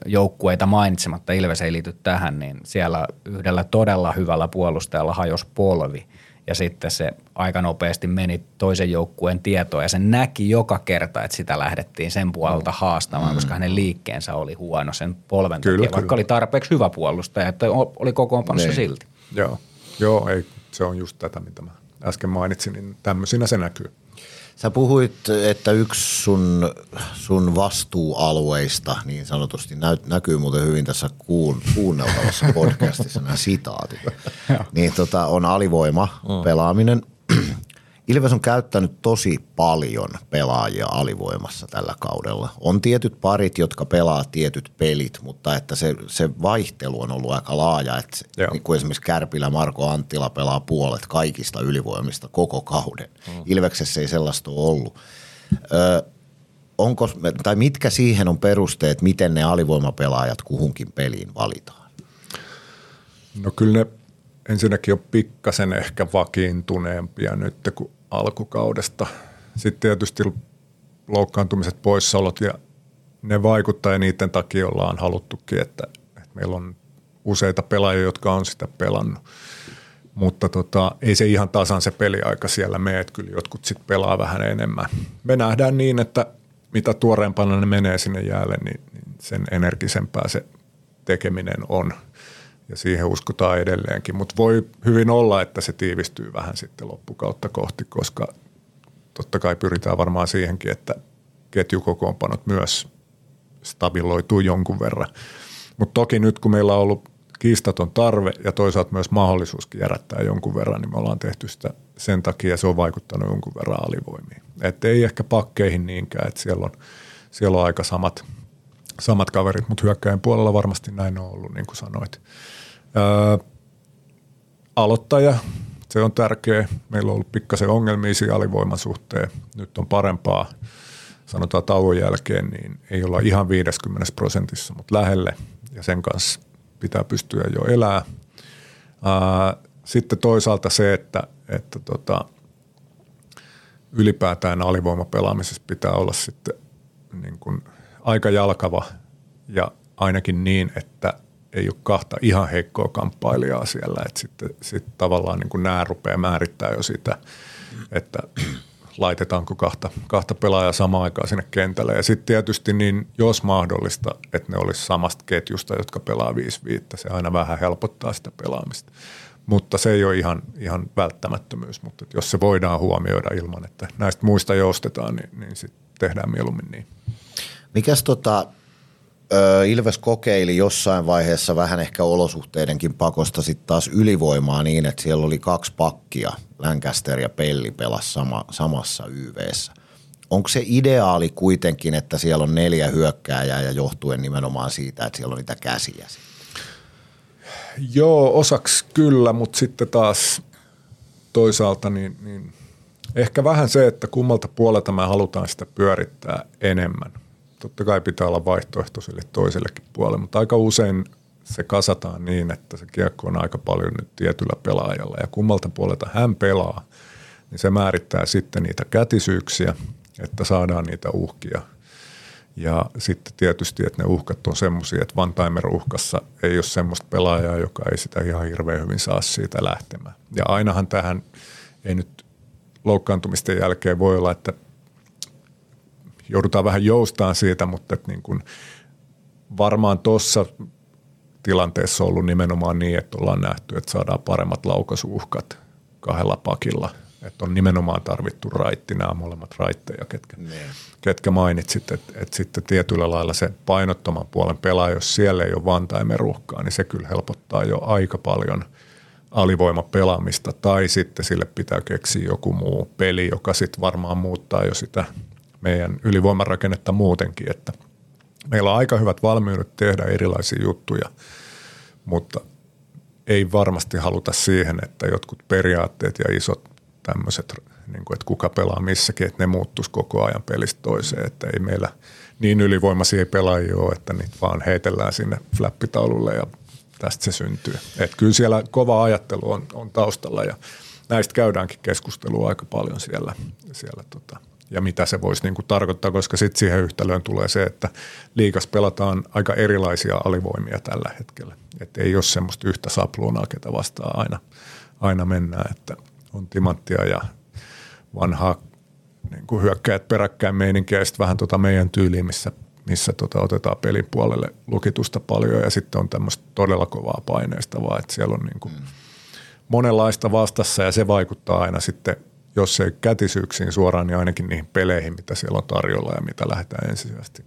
S2: joukkueita mainitsematta, Ilves ei liity tähän, niin siellä yhdellä todella hyvällä puolustajalla hajos polvi – ja sitten se aika nopeasti meni toisen joukkueen tietoon ja se näki joka kerta, että sitä lähdettiin sen puolelta haastamaan, mm. koska hänen liikkeensä oli huono sen polven kyllä, takia, vaikka kyllä. oli tarpeeksi hyvä puolustaja, että oli kokoonpanossa niin. silti.
S4: Joo, Joo ei, se on just tätä, mitä mä äsken mainitsin, niin tämmöisinä se näkyy.
S3: Sä puhuit, että yksi sun, sun vastuualueista niin sanotusti nä, näkyy muuten hyvin tässä kuun, kuunneltavassa podcastissa nämä sitaatit. <laughs> niin tota, on alivoima, mm. pelaaminen. Ilves on käyttänyt tosi paljon pelaajia alivoimassa tällä kaudella. On tietyt parit, jotka pelaa tietyt pelit, mutta että se, se vaihtelu on ollut aika laaja. Että niin kuin esimerkiksi Kärpilä Marko Anttila pelaa puolet kaikista ylivoimista koko kauden. Mm. Ilveksessä ei sellaista ole ollut. Ö, onko, tai mitkä siihen on perusteet, miten ne alivoimapelaajat kuhunkin peliin valitaan?
S4: No kyllä ne ensinnäkin on pikkasen ehkä vakiintuneempia nyt kuin alkukaudesta. Sitten tietysti loukkaantumiset, poissaolot ja ne vaikuttaa ja niiden takia ollaan haluttukin, että, että meillä on useita pelaajia, jotka on sitä pelannut. mutta tota, ei se ihan tasan se peliaika siellä mene, että kyllä jotkut sitten pelaa vähän enemmän. Me nähdään niin, että mitä tuoreempana ne menee sinne jäälle, niin, niin sen energisempää se tekeminen on ja siihen uskotaan edelleenkin, mutta voi hyvin olla, että se tiivistyy vähän sitten loppukautta kohti, koska totta kai pyritään varmaan siihenkin, että ketjukokoonpanot myös stabiloituu jonkun verran. Mutta toki nyt kun meillä on ollut kiistaton tarve ja toisaalta myös mahdollisuus kierrättää jonkun verran, niin me ollaan tehty sitä sen takia se on vaikuttanut jonkun verran alivoimiin. Että ei ehkä pakkeihin niinkään, että siellä on, siellä on aika samat, samat kaverit, mutta hyökkäjän puolella varmasti näin on ollut, niin kuin sanoit. Öö, aloittaja, se on tärkeä. Meillä on ollut pikkasen ongelmia siinä alivoiman suhteen. Nyt on parempaa, sanotaan tauon jälkeen, niin ei olla ihan 50 prosentissa, mutta lähelle. Ja sen kanssa pitää pystyä jo elää. Sitten toisaalta se, että, että tota, ylipäätään alivoimapelaamisessa pitää olla sitten niin kuin aika jalkava ja ainakin niin, että ei ole kahta ihan heikkoa kamppailijaa siellä, että sitten sit tavallaan niin kuin nämä rupeaa määrittää jo sitä, että laitetaanko kahta, kahta pelaajaa samaan aikaan sinne kentälle. Ja sitten tietysti niin, jos mahdollista, että ne olisi samasta ketjusta, jotka pelaa 5-5, se aina vähän helpottaa sitä pelaamista. Mutta se ei ole ihan, ihan välttämättömyys, mutta jos se voidaan huomioida ilman, että näistä muista joustetaan, niin, niin sitten tehdään mieluummin niin.
S3: Mikäs tota, Ilves kokeili jossain vaiheessa vähän ehkä olosuhteidenkin pakosta sitten taas ylivoimaa niin, että siellä oli kaksi pakkia, Lancaster ja Pelli pelas sama, samassa YVssä. Onko se ideaali kuitenkin, että siellä on neljä hyökkääjää ja johtuen nimenomaan siitä, että siellä on niitä käsiä?
S4: Joo, osaksi kyllä, mutta sitten taas toisaalta niin, niin ehkä vähän se, että kummalta puolelta me halutaan sitä pyörittää enemmän – totta kai pitää olla vaihtoehto sille toisellekin puolelle, mutta aika usein se kasataan niin, että se kiekko on aika paljon nyt tietyllä pelaajalla ja kummalta puolelta hän pelaa, niin se määrittää sitten niitä kätisyyksiä, että saadaan niitä uhkia. Ja sitten tietysti, että ne uhkat on semmoisia, että one timer uhkassa ei ole semmoista pelaajaa, joka ei sitä ihan hirveän hyvin saa siitä lähtemään. Ja ainahan tähän ei nyt loukkaantumisten jälkeen voi olla, että joudutaan vähän joustaan siitä, mutta että niin kuin varmaan tuossa tilanteessa on ollut nimenomaan niin, että ollaan nähty, että saadaan paremmat laukasuhkat kahdella pakilla. Että on nimenomaan tarvittu raitti, nämä molemmat raitteja, ketkä, ne. Niin. ketkä mainitsit. Että, että sitten tietyllä lailla se painottoman puolen pelaaja, jos siellä ei ole vantaimen ruuhkaa, niin se kyllä helpottaa jo aika paljon alivoimapelaamista. Tai sitten sille pitää keksiä joku muu peli, joka sitten varmaan muuttaa jo sitä meidän ylivoimarakennetta muutenkin, että meillä on aika hyvät valmiudet tehdä erilaisia juttuja, mutta ei varmasti haluta siihen, että jotkut periaatteet ja isot tämmöiset, niin kuin, että kuka pelaa missäkin, että ne muuttuisi koko ajan pelistä toiseen, että ei meillä niin ylivoimaisia pelaajia ole, että niitä vaan heitellään sinne flappitaululle ja tästä se syntyy. Että kyllä siellä kova ajattelu on, on taustalla ja näistä käydäänkin keskustelua aika paljon siellä, siellä tota, ja mitä se voisi niin kuin tarkoittaa, koska sitten siihen yhtälöön tulee se, että liikas pelataan aika erilaisia alivoimia tällä hetkellä. Että ei ole semmoista yhtä sapluunaa, ketä vastaan aina, aina mennään, että on timanttia ja vanhaa niin kuin hyökkäät peräkkäin meininkiä ja sitten vähän tota meidän tyyliin, missä, missä tota otetaan pelin puolelle lukitusta paljon ja sitten on tämmöistä todella kovaa vaan että siellä on niin kuin mm. monenlaista vastassa ja se vaikuttaa aina sitten jos ei kätisyyksiin suoraan, niin ainakin niihin peleihin, mitä siellä on tarjolla ja mitä lähdetään ensisijaisesti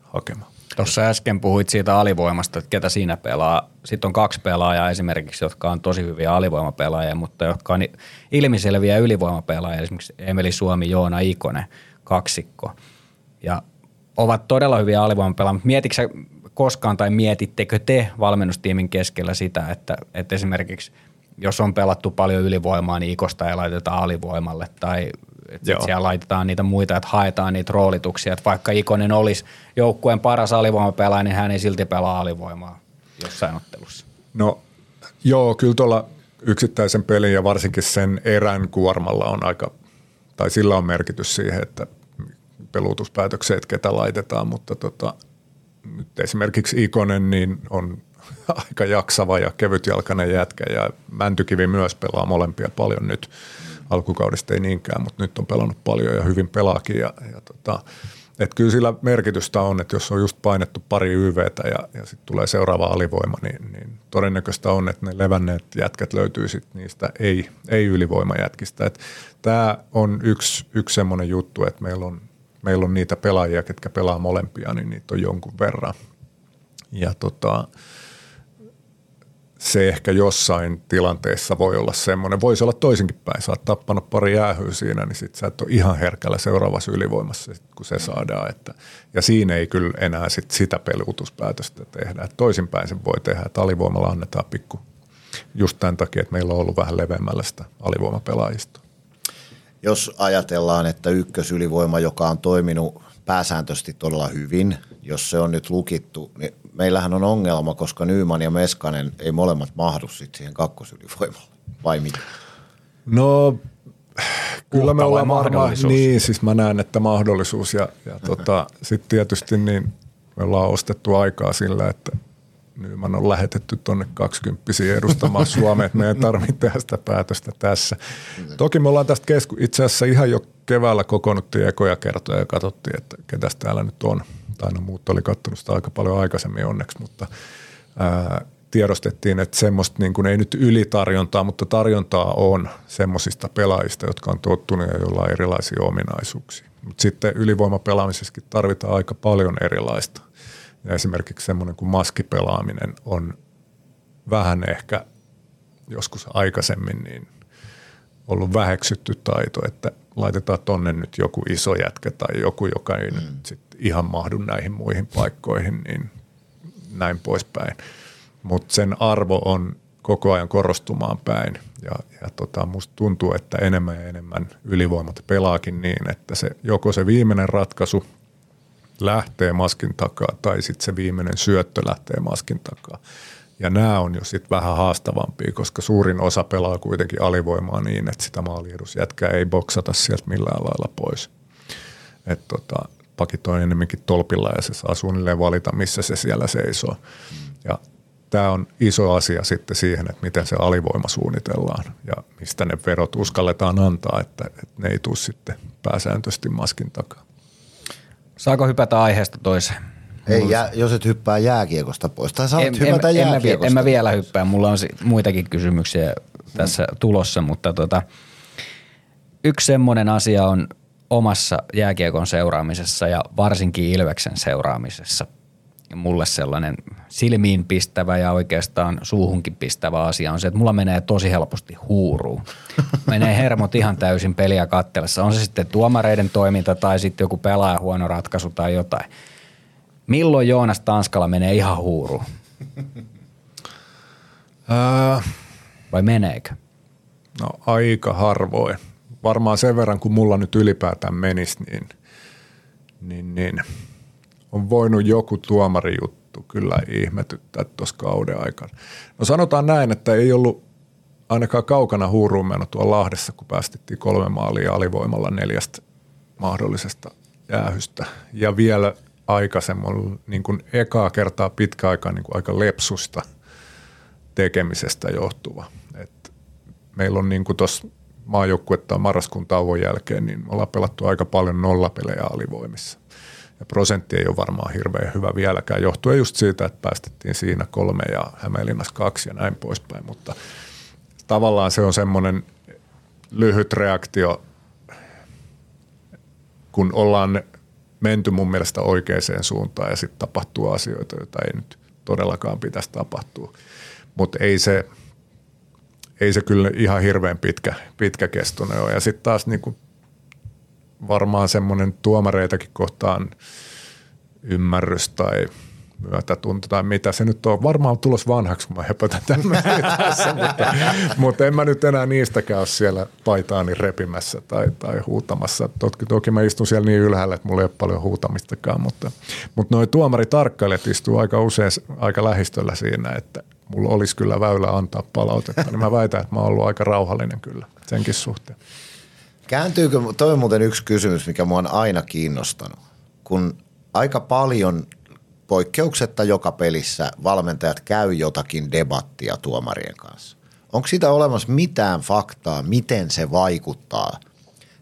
S4: hakemaan.
S2: Tuossa äsken puhuit siitä alivoimasta, että ketä siinä pelaa. Sitten on kaksi pelaajaa esimerkiksi, jotka on tosi hyviä alivoimapelaajia, mutta jotka on ilmiselviä ylivoimapelaajia. Esimerkiksi Emeli Suomi, Joona Ikonen, kaksikko. Ja ovat todella hyviä alivoimapelaajia. Mietitkö koskaan tai mietittekö te valmennustiimin keskellä sitä, että, että esimerkiksi – jos on pelattu paljon ylivoimaa, niin ikosta ei laiteta alivoimalle tai että siellä laitetaan niitä muita, että haetaan niitä roolituksia. Että vaikka Ikonen olisi joukkueen paras alivoimapelaaja, niin hän ei silti pelaa alivoimaa jossain ottelussa.
S4: No joo, kyllä tuolla yksittäisen pelin ja varsinkin sen erän kuormalla on aika, tai sillä on merkitys siihen, että pelutuspäätökset, ketä laitetaan, mutta tota, nyt esimerkiksi Ikonen niin on <laughs> aika jaksava ja kevytjalkainen jätkä ja Mäntykivi myös pelaa molempia paljon nyt. Alkukaudesta ei niinkään, mutta nyt on pelannut paljon ja hyvin pelaakin ja, ja tota, et kyllä sillä merkitystä on, että jos on just painettu pari YVtä ja, ja sitten tulee seuraava alivoima, niin, niin todennäköistä on, että ne levänneet jätkät löytyy sit niistä ei, ei ylivoimajätkistä. Tämä on yksi, yksi semmoinen juttu, että meillä on, meillä on niitä pelaajia, ketkä pelaa molempia, niin niitä on jonkun verran. Ja tota, se ehkä jossain tilanteessa voi olla semmoinen, voisi olla toisinkin päin. Sä oot tappanut pari jäähyä siinä, niin sit sä et ole ihan herkällä seuraavassa ylivoimassa, kun se saadaan. Että, ja siinä ei kyllä enää sit sitä pelutuspäätöstä tehdä. Et toisinpäin se voi tehdä, että alivoimalla annetaan pikku just tämän takia, että meillä on ollut vähän leveämmällä sitä alivoimapelaajista.
S3: Jos ajatellaan, että ykkösylivoima, joka on toiminut pääsääntöisesti todella hyvin, jos se on nyt lukittu, niin meillähän on ongelma, koska Nyman ja Meskanen ei molemmat mahdu sit siihen kakkosylivoimalle, vai mitä?
S4: No kyllä me ollaan varmaan, niin siis mä näen, että mahdollisuus ja, ja <laughs> tota, sitten tietysti niin me ollaan ostettu aikaa sillä, että Nyman on lähetetty tuonne 20 edustamaan <laughs> Suomeen, että meidän tarvitse tehdä sitä päätöstä tässä. Toki me ollaan tästä kesku- itse asiassa ihan jo keväällä kokoonnuttiin ekoja kertoja ja katsottiin, että ketä täällä nyt on – tai no muut oli kattonut sitä aika paljon aikaisemmin onneksi, mutta ää, tiedostettiin, että semmoista niin kuin ei nyt ylitarjontaa, mutta tarjontaa on semmoisista pelaajista, jotka on tottuneet ja joilla on erilaisia ominaisuuksia. Mutta sitten ylivoimapelaamisessakin tarvitaan aika paljon erilaista. Ja esimerkiksi semmoinen kuin maskipelaaminen on vähän ehkä joskus aikaisemmin niin ollut väheksytty taito, että laitetaan tonne nyt joku iso jätkä tai joku, joka ei mm. nyt sit ihan mahdu näihin muihin paikkoihin, niin näin poispäin. Mutta sen arvo on koko ajan korostumaan päin ja, ja tota, musta tuntuu, että enemmän ja enemmän ylivoimat pelaakin niin, että se, joko se viimeinen ratkaisu lähtee maskin takaa tai sitten se viimeinen syöttö lähtee maskin takaa. Ja nämä on jo sitten vähän haastavampia, koska suurin osa pelaa kuitenkin alivoimaa niin, että sitä maaliedusjätkää ei boksata sieltä millään lailla pois. Et tota, pakit on enemmänkin tolpilla ja se saa suunnilleen valita, missä se siellä seisoo. Ja tämä on iso asia sitten siihen, että miten se alivoima suunnitellaan ja mistä ne verot uskalletaan antaa, että, että ne ei tule sitten pääsääntöisesti maskin takaa.
S2: Saako hypätä aiheesta toiseen?
S3: Ei, jää, jos et hyppää jääkiekosta pois. Tai saat en, hypätä
S2: en,
S3: jääkiekosta.
S2: En mä, en mä vielä hyppää. Mulla on muitakin kysymyksiä tässä tulossa, mutta tota, yksi semmoinen asia on omassa jääkiekon seuraamisessa ja varsinkin Ilveksen seuraamisessa mulle sellainen silmiin pistävä ja oikeastaan suuhunkin pistävä asia on se, että mulla menee tosi helposti huuruun. <laughs> Menee hermot ihan täysin peliä kattellessa. On se sitten tuomareiden toiminta tai sitten joku pelaaja huono ratkaisu tai jotain. Milloin Joonas Tanskala menee ihan huuruun? Vai meneekö?
S4: No aika harvoin varmaan sen verran, kun mulla nyt ylipäätään menisi, niin, niin, niin on voinut joku tuomarijuttu kyllä ihmetyttää tuossa kauden aikana. No sanotaan näin, että ei ollut ainakaan kaukana huuruun mennyt tuolla Lahdessa, kun päästettiin kolme maalia alivoimalla neljästä mahdollisesta jäähystä. Ja vielä aikaisemmin niin kuin ekaa kertaa pitkä aikaa niin kuin aika lepsusta tekemisestä johtuva. Et meillä on niin kuin tuossa maajoukkuetta marraskuun tauon jälkeen, niin ollaan pelattu aika paljon nollapelejä alivoimissa. Ja prosentti ei ole varmaan hirveän hyvä vieläkään, johtuen just siitä, että päästettiin siinä kolme ja Hämeenlinnassa kaksi ja näin poispäin. Mutta tavallaan se on semmoinen lyhyt reaktio, kun ollaan menty mun mielestä oikeaan suuntaan ja sitten tapahtuu asioita, joita ei nyt todellakaan pitäisi tapahtua. Mutta ei se, ei se kyllä ihan hirveän pitkä, pitkä kestoinen ole. Ja sitten taas niin kuin varmaan semmoinen tuomareitakin kohtaan ymmärrys tai myötätunto tai mitä se nyt on. Varmaan tulos vanhaksi, kun mä höpötän <laughs> tässä, mutta, mutta, en mä nyt enää niistäkään ole siellä paitaani repimässä tai, tai huutamassa. Toki, toki mä istun siellä niin ylhäällä, että mulla ei ole paljon huutamistakaan, mutta, mutta noi tuomaritarkkailijat istuu aika usein aika lähistöllä siinä, että mulla olisi kyllä väylä antaa palautetta, niin mä väitän, että mä oon ollut aika rauhallinen kyllä senkin suhteen.
S3: Kääntyykö, toi on muuten yksi kysymys, mikä mua on aina kiinnostanut. Kun aika paljon poikkeuksetta joka pelissä valmentajat käy jotakin debattia tuomarien kanssa. Onko siitä olemassa mitään faktaa, miten se vaikuttaa?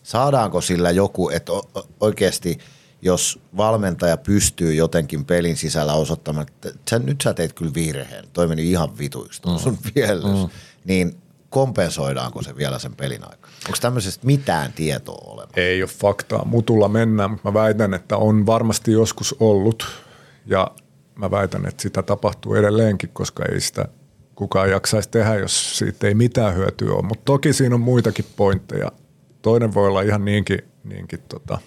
S3: Saadaanko sillä joku, että oikeasti jos valmentaja pystyy jotenkin pelin sisällä osoittamaan, että sä, nyt sä teit kyllä virheen, toi meni ihan vituista, mm. sun mm. niin kompensoidaanko se vielä sen pelin aikana? Onko tämmöisestä mitään tietoa olemassa?
S4: Ei ole faktaa. Mutulla mennään, mutta mä väitän, että on varmasti joskus ollut ja mä väitän, että sitä tapahtuu edelleenkin, koska ei sitä kukaan jaksaisi tehdä, jos siitä ei mitään hyötyä ole. Mutta toki siinä on muitakin pointteja. Toinen voi olla ihan niinkin, niinkin tota,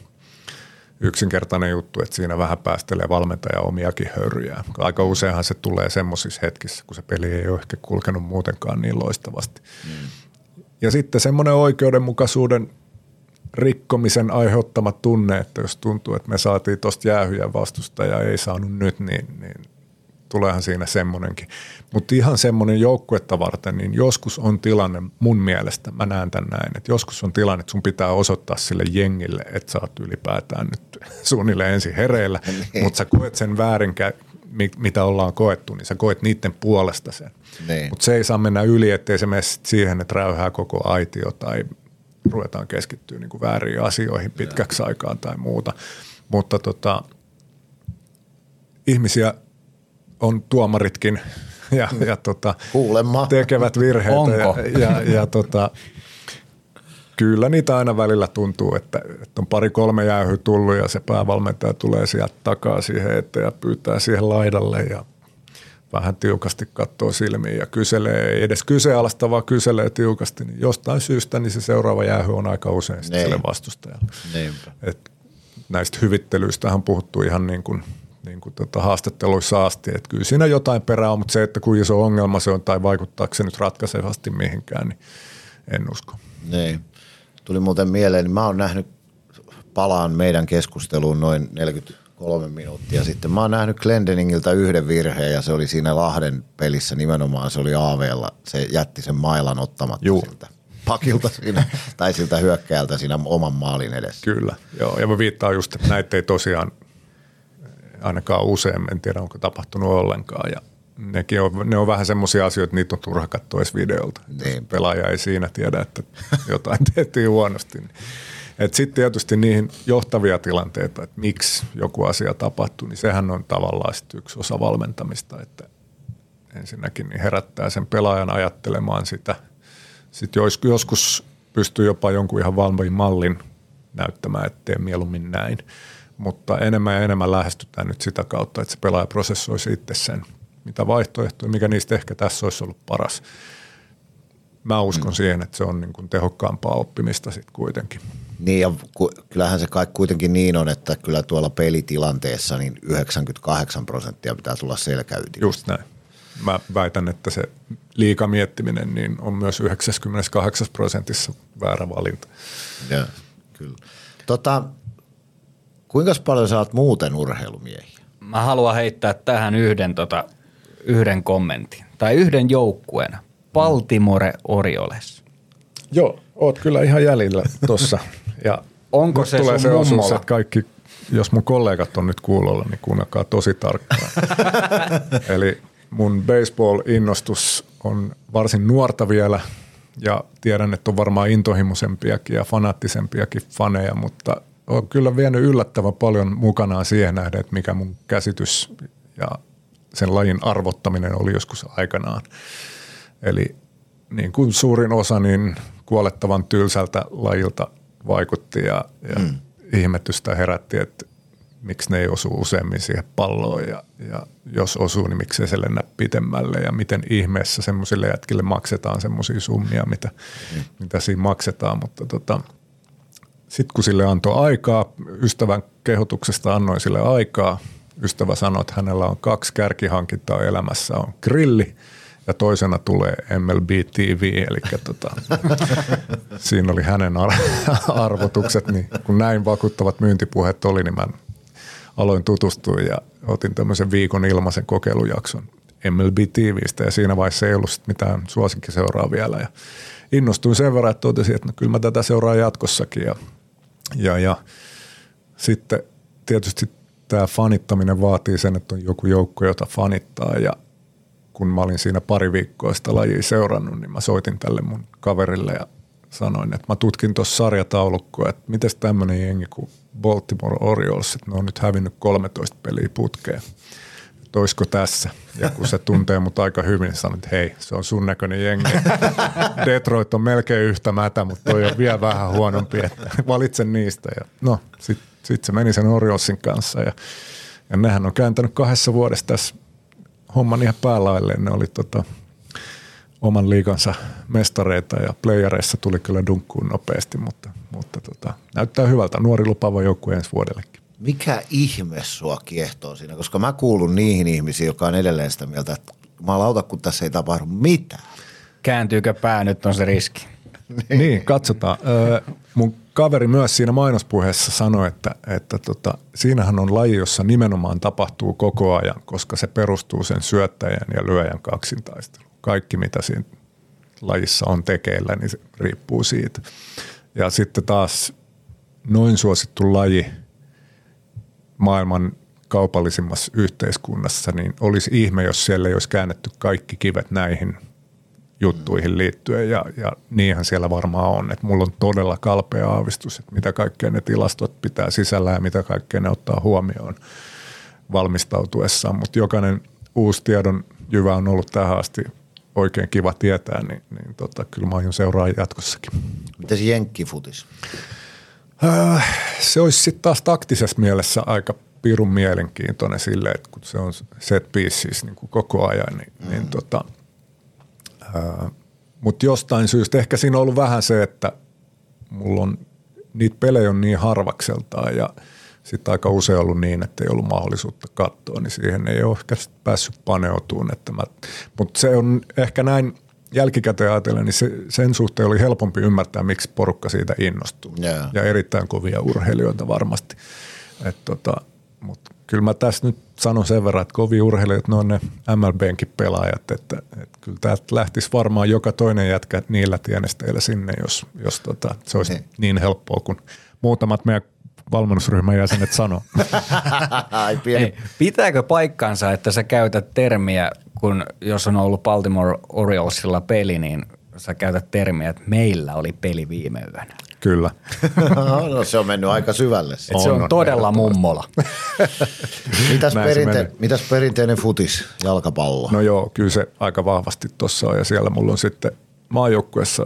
S4: yksinkertainen juttu, että siinä vähän päästelee valmentaja omiakin hörryjä. Aika useinhan se tulee semmoisissa hetkissä, kun se peli ei ole ehkä kulkenut muutenkaan niin loistavasti. Mm. Ja sitten semmoinen oikeudenmukaisuuden rikkomisen aiheuttama tunne, että jos tuntuu, että me saatiin tuosta jäähyjä vastusta ja ei saanut nyt, niin, niin tuleehan siinä semmoinenkin. Mutta ihan semmoinen joukkuetta varten, niin joskus on tilanne mun mielestä, mä näen tämän näin, että joskus on tilanne, että sun pitää osoittaa sille jengille, että sä oot ylipäätään nyt suunnilleen ensin hereillä, <laughs> niin. mutta sä koet sen väärin, mitä ollaan koettu, niin sä koet niiden puolesta sen. Niin. Mutta se ei saa mennä yli, ettei se mene siihen, että räyhää koko aitio tai ruvetaan keskittyä niin kuin väärin asioihin pitkäksi aikaan tai muuta. Mutta tota, ihmisiä on tuomaritkin ja, <laughs> ja tota, tekevät virheitä. Onko? Ja, ja, ja tota, kyllä niitä aina välillä tuntuu, että, että on pari-kolme jäähy tullut ja se päävalmentaja tulee sieltä takaa siihen eteen ja pyytää siihen laidalle ja vähän tiukasti katsoo silmiin ja kyselee, ei edes kyseenalaista, vaan kyselee tiukasti, niin jostain syystä niin se seuraava jäähy on aika usein sille vastustajalle. Et näistä hyvittelyistähän puhuttu ihan niin kuin, niin kuin tota haastatteluissa asti, että kyllä siinä jotain perää on, mutta se, että kuinka iso ongelma se on tai vaikuttaako se nyt ratkaisevasti mihinkään, niin en usko.
S3: Niin. Tuli muuten mieleen, niin mä oon nähnyt, palaan meidän keskusteluun noin 40 kolme minuuttia sitten. Mä oon nähnyt Glendeningiltä yhden virheen ja se oli siinä Lahden pelissä nimenomaan, se oli AVlla. Se jätti sen mailan ottamatta Juh. siltä pakilta siinä, tai siltä hyökkäältä siinä oman maalin edessä.
S4: Kyllä, joo. Ja mä viittaan just, että näitä ei tosiaan ainakaan usein, en tiedä onko tapahtunut ollenkaan. Ja nekin on, ne on vähän semmoisia asioita, että niitä on turha katsoa edes videolta. Niin. Pelaaja ei siinä tiedä, että <laughs> jotain tehtiin huonosti. Niin sitten tietysti niihin johtavia tilanteita, että miksi joku asia tapahtuu, niin sehän on tavallaan yksi osa valmentamista, että ensinnäkin niin herättää sen pelaajan ajattelemaan sitä. Sitten joskus pystyy jopa jonkun ihan valmiin mallin näyttämään, että tee mieluummin näin. Mutta enemmän ja enemmän lähestytään nyt sitä kautta, että se pelaaja prosessoisi itse sen, mitä vaihtoehtoja, mikä niistä ehkä tässä olisi ollut paras. Mä uskon mm. siihen, että se on niin kuin tehokkaampaa oppimista sitten kuitenkin.
S3: Niin ja ku, kyllähän se kai kuitenkin niin on, että kyllä tuolla pelitilanteessa niin 98 prosenttia pitää tulla selkäytimistä.
S4: Just näin. Mä väitän, että se liikamiettiminen niin on myös 98 prosentissa väärä valinta.
S3: Joo, kyllä. Tota, kuinka paljon sä oot muuten urheilumiehiä?
S2: Mä haluan heittää tähän yhden, tota, yhden kommentin tai yhden joukkueen. Baltimore Orioles.
S4: Joo, oot kyllä ihan jäljellä tuossa. Ja <laughs>
S2: Onko se
S4: tulee
S2: se
S4: osuus, että kaikki, jos mun kollegat on nyt kuulolla, niin kuunnelkaa tosi tarkkaan. <laughs> Eli mun baseball-innostus on varsin nuorta vielä ja tiedän, että on varmaan intohimoisempiakin ja fanaattisempiakin faneja, mutta on kyllä vienyt yllättävän paljon mukanaan siihen nähden, että mikä mun käsitys ja sen lajin arvottaminen oli joskus aikanaan. Eli niin kuin suurin osa, niin kuolettavan tylsältä lajilta vaikutti ja, ja mm. ihmetystä herätti, että miksi ne ei osu useammin siihen palloon ja, ja jos osuu, niin miksi se lennä pitemmälle ja miten ihmeessä semmoisille jätkille maksetaan semmoisia summia, mitä, mm. mitä siinä maksetaan, mutta tota, sitten kun sille antoi aikaa, ystävän kehotuksesta annoin sille aikaa, ystävä sanoi, että hänellä on kaksi kärkihankintaa elämässä, on grilli ja toisena tulee MLB TV, eli tota, <laughs> siinä oli hänen ar- arvotukset, niin kun näin vakuuttavat myyntipuheet oli, niin mä aloin tutustua ja otin tämmöisen viikon ilmaisen kokeilujakson MLB TVstä ja siinä vaiheessa ei ollut sit mitään suosikkiseuraa vielä. Ja innostuin sen verran, että totesin, että no kyllä mä tätä seuraan jatkossakin. Ja, ja, ja sitten tietysti tämä fanittaminen vaatii sen, että on joku joukko, jota fanittaa ja kun mä olin siinä pari viikkoa sitä lajia seurannut, niin mä soitin tälle mun kaverille ja sanoin, että mä tutkin tuossa sarjataulukkoa, että miten tämmöinen jengi kuin Baltimore Orioles, että ne on nyt hävinnyt 13 peliä putkeen. Että olisiko tässä? Ja kun se tuntee mut aika hyvin, niin sanoin, että hei, se on sun näköinen jengi. Detroit on melkein yhtä mätä, mutta toi on vielä vähän huonompi, että valitsen niistä. Ja no, sitten sit se meni sen Oriolesin kanssa ja, ja nehän on kääntänyt kahdessa vuodessa tässä homman ihan päälailleen. Ne oli tota, oman liikansa mestareita ja playereissa tuli kyllä dunkkuun nopeasti, mutta, mutta tota, näyttää hyvältä. Nuori lupaava joukkue ensi vuodellekin.
S3: Mikä ihme sua kiehtoo siinä? Koska mä kuulun niihin ihmisiin, jotka on edelleen sitä mieltä, että lauta, kun tässä ei tapahdu mitään.
S2: Kääntyykö pää, nyt on se riski. <laughs>
S4: niin. niin, katsotaan. Öö, mun kaveri myös siinä mainospuheessa sanoi, että, että tota, siinähän on laji, jossa nimenomaan tapahtuu koko ajan, koska se perustuu sen syöttäjän ja lyöjän kaksintaisteluun. Kaikki, mitä siinä lajissa on tekeillä, niin se riippuu siitä. Ja sitten taas noin suosittu laji maailman kaupallisimmassa yhteiskunnassa, niin olisi ihme, jos siellä ei olisi käännetty kaikki kivet näihin juttuihin liittyen ja, ja niinhän siellä varmaan on. Että mulla on todella kalpea aavistus, että mitä kaikkea ne tilastot pitää sisällä ja mitä kaikkea ne ottaa huomioon valmistautuessaan. Mutta jokainen uusi tiedon jyvä on ollut tähän asti oikein kiva tietää, niin, niin tota, kyllä mä aion seuraa jatkossakin.
S3: Miten se jenkkifutis?
S4: Äh, se olisi sitten taas taktisessa mielessä aika pirun mielenkiintoinen sille, että kun se on set pieces niin kuin koko ajan, niin, mm. niin tota, mutta jostain syystä ehkä siinä on ollut vähän se, että mulla on, niitä pelejä on niin harvakseltaan ja sitten aika usein ollut niin, että ei ollut mahdollisuutta katsoa, niin siihen ei ole ehkä päässyt paneutumaan. Että mä, mutta se on ehkä näin jälkikäteen ajatellen, niin se, sen suhteen oli helpompi ymmärtää, miksi porukka siitä innostuu.
S3: Yeah.
S4: Ja erittäin kovia urheilijoita varmasti. Et tota, mutta kyllä mä tässä nyt sanon sen verran, että kovin urheilijat, ne on ne MLBnkin pelaajat, että, että kyllä täältä lähtisi varmaan joka toinen jätkä niillä tienesteillä sinne, jos, jos tota, se olisi niin. niin helppoa kuin muutamat meidän valmennusryhmän jäsenet sanoo. <laughs>
S3: Ai pieni. Ei,
S2: pitääkö paikkansa, että sä käytät termiä, kun jos on ollut Baltimore Oriolesilla peli, niin sä käytät termiä, että meillä oli peli viime yönä.
S4: Kyllä. <laughs>
S3: no, se on mennyt aika syvälle.
S2: Et se on, on todella mummola. <laughs>
S3: mitäs, perinte- mitäs perinteinen futis, jalkapallo?
S4: No joo, kyllä se aika vahvasti tuossa on ja siellä mulla on sitten maajoukkuessa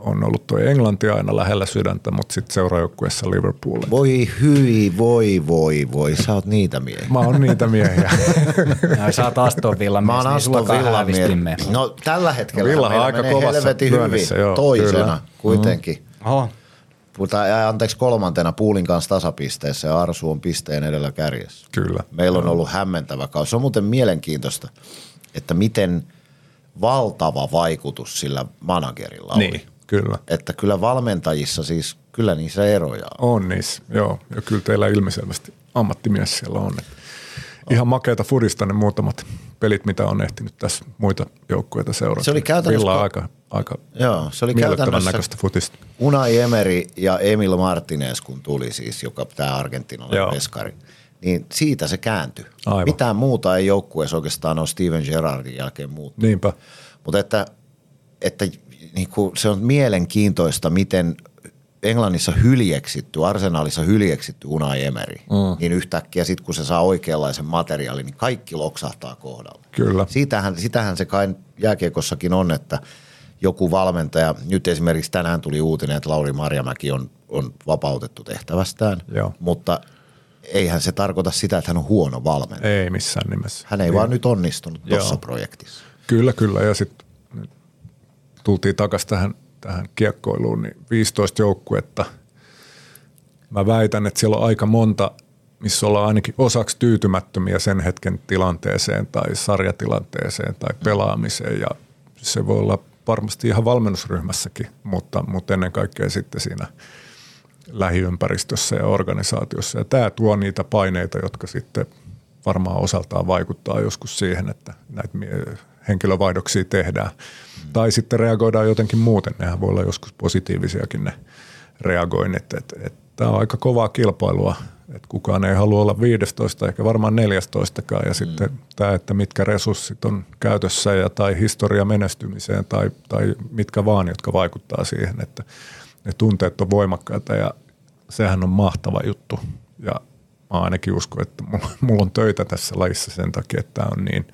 S4: on ollut tuo Englanti aina lähellä sydäntä, mutta sitten seuraajoukkueessa Liverpool.
S3: Voi hyi, voi, voi, voi. Sä oot niitä miehiä.
S4: Mä oon niitä miehiä. <laughs>
S2: no, sä oot Aston Villa mies,
S3: Mä oon
S2: niin
S3: Aston Villa mies. No tällä hetkellä
S4: no, Villa
S3: meillä
S4: aika
S3: menee helvetin hyvin. Joo, toisena kyllä. kuitenkin. Mm.
S2: Oho.
S3: Mutta anteeksi kolmantena Puulin kanssa tasapisteessä ja Arsu on pisteen edellä kärjessä.
S4: Kyllä.
S3: Meillä on ollut hämmentävä kausi. Se on muuten mielenkiintoista, että miten valtava vaikutus sillä managerilla oli.
S4: Kyllä.
S3: Että kyllä valmentajissa siis, kyllä niissä eroja
S4: on. On niissä, joo. Ja kyllä teillä ilmiselvästi ammattimies siellä on. Ihan makeata fudista ne muutamat pelit, mitä on ehtinyt tässä muita joukkueita seurata.
S3: Se oli käytännössä...
S4: Villa aika, aika
S3: Joo, se oli käytännössä
S4: näköistä futista.
S3: Unai Emery ja Emil Martinez, kun tuli siis, joka tämä Argentinalainen veskari, niin siitä se kääntyi.
S4: Aivan.
S3: Mitään muuta ei joukkueessa oikeastaan ole Steven Gerrardin jälkeen muuttunut.
S4: Niinpä.
S3: Mutta että, että niin kuin se on mielenkiintoista, miten Englannissa hyljeksitty, arsenaalissa hyljeksitty Unai Emery, mm. niin yhtäkkiä sitten kun se saa oikeanlaisen materiaalin, niin kaikki loksahtaa kohdalla.
S4: Kyllä.
S3: Siitähän, sitähän se kai jääkiekossakin on, että joku valmentaja, nyt esimerkiksi tänään tuli uutinen, että Lauri Marjamäki on, on vapautettu tehtävästään,
S4: Joo.
S3: mutta eihän se tarkoita sitä, että hän on huono valmentaja.
S4: Ei missään nimessä.
S3: Hän ei niin. vaan nyt onnistunut tuossa projektissa.
S4: Kyllä, kyllä. Ja sitten tultiin takaisin tähän tähän kiekkoiluun, niin 15 joukkuetta. Mä väitän, että siellä on aika monta, missä ollaan ainakin osaksi tyytymättömiä sen hetken tilanteeseen tai sarjatilanteeseen tai pelaamiseen ja se voi olla varmasti ihan valmennusryhmässäkin, mutta, mutta ennen kaikkea sitten siinä lähiympäristössä ja organisaatiossa. Ja tämä tuo niitä paineita, jotka sitten varmaan osaltaan vaikuttaa joskus siihen, että näitä henkilövaihdoksia tehdään. Tai sitten reagoidaan jotenkin muuten. Nehän voi olla joskus positiivisiakin ne reagoinnit. Että, että tämä on aika kovaa kilpailua Et kukaan ei halua olla 15, ehkä varmaan 14 ja mm. sitten tämä, että mitkä resurssit on käytössä ja tai historia menestymiseen tai, tai mitkä vaan, jotka vaikuttaa siihen, että ne tunteet on voimakkaita ja sehän on mahtava juttu. Ja mä ainakin uskon, että mulla, mulla on töitä tässä lajissa sen takia, että tämä on niin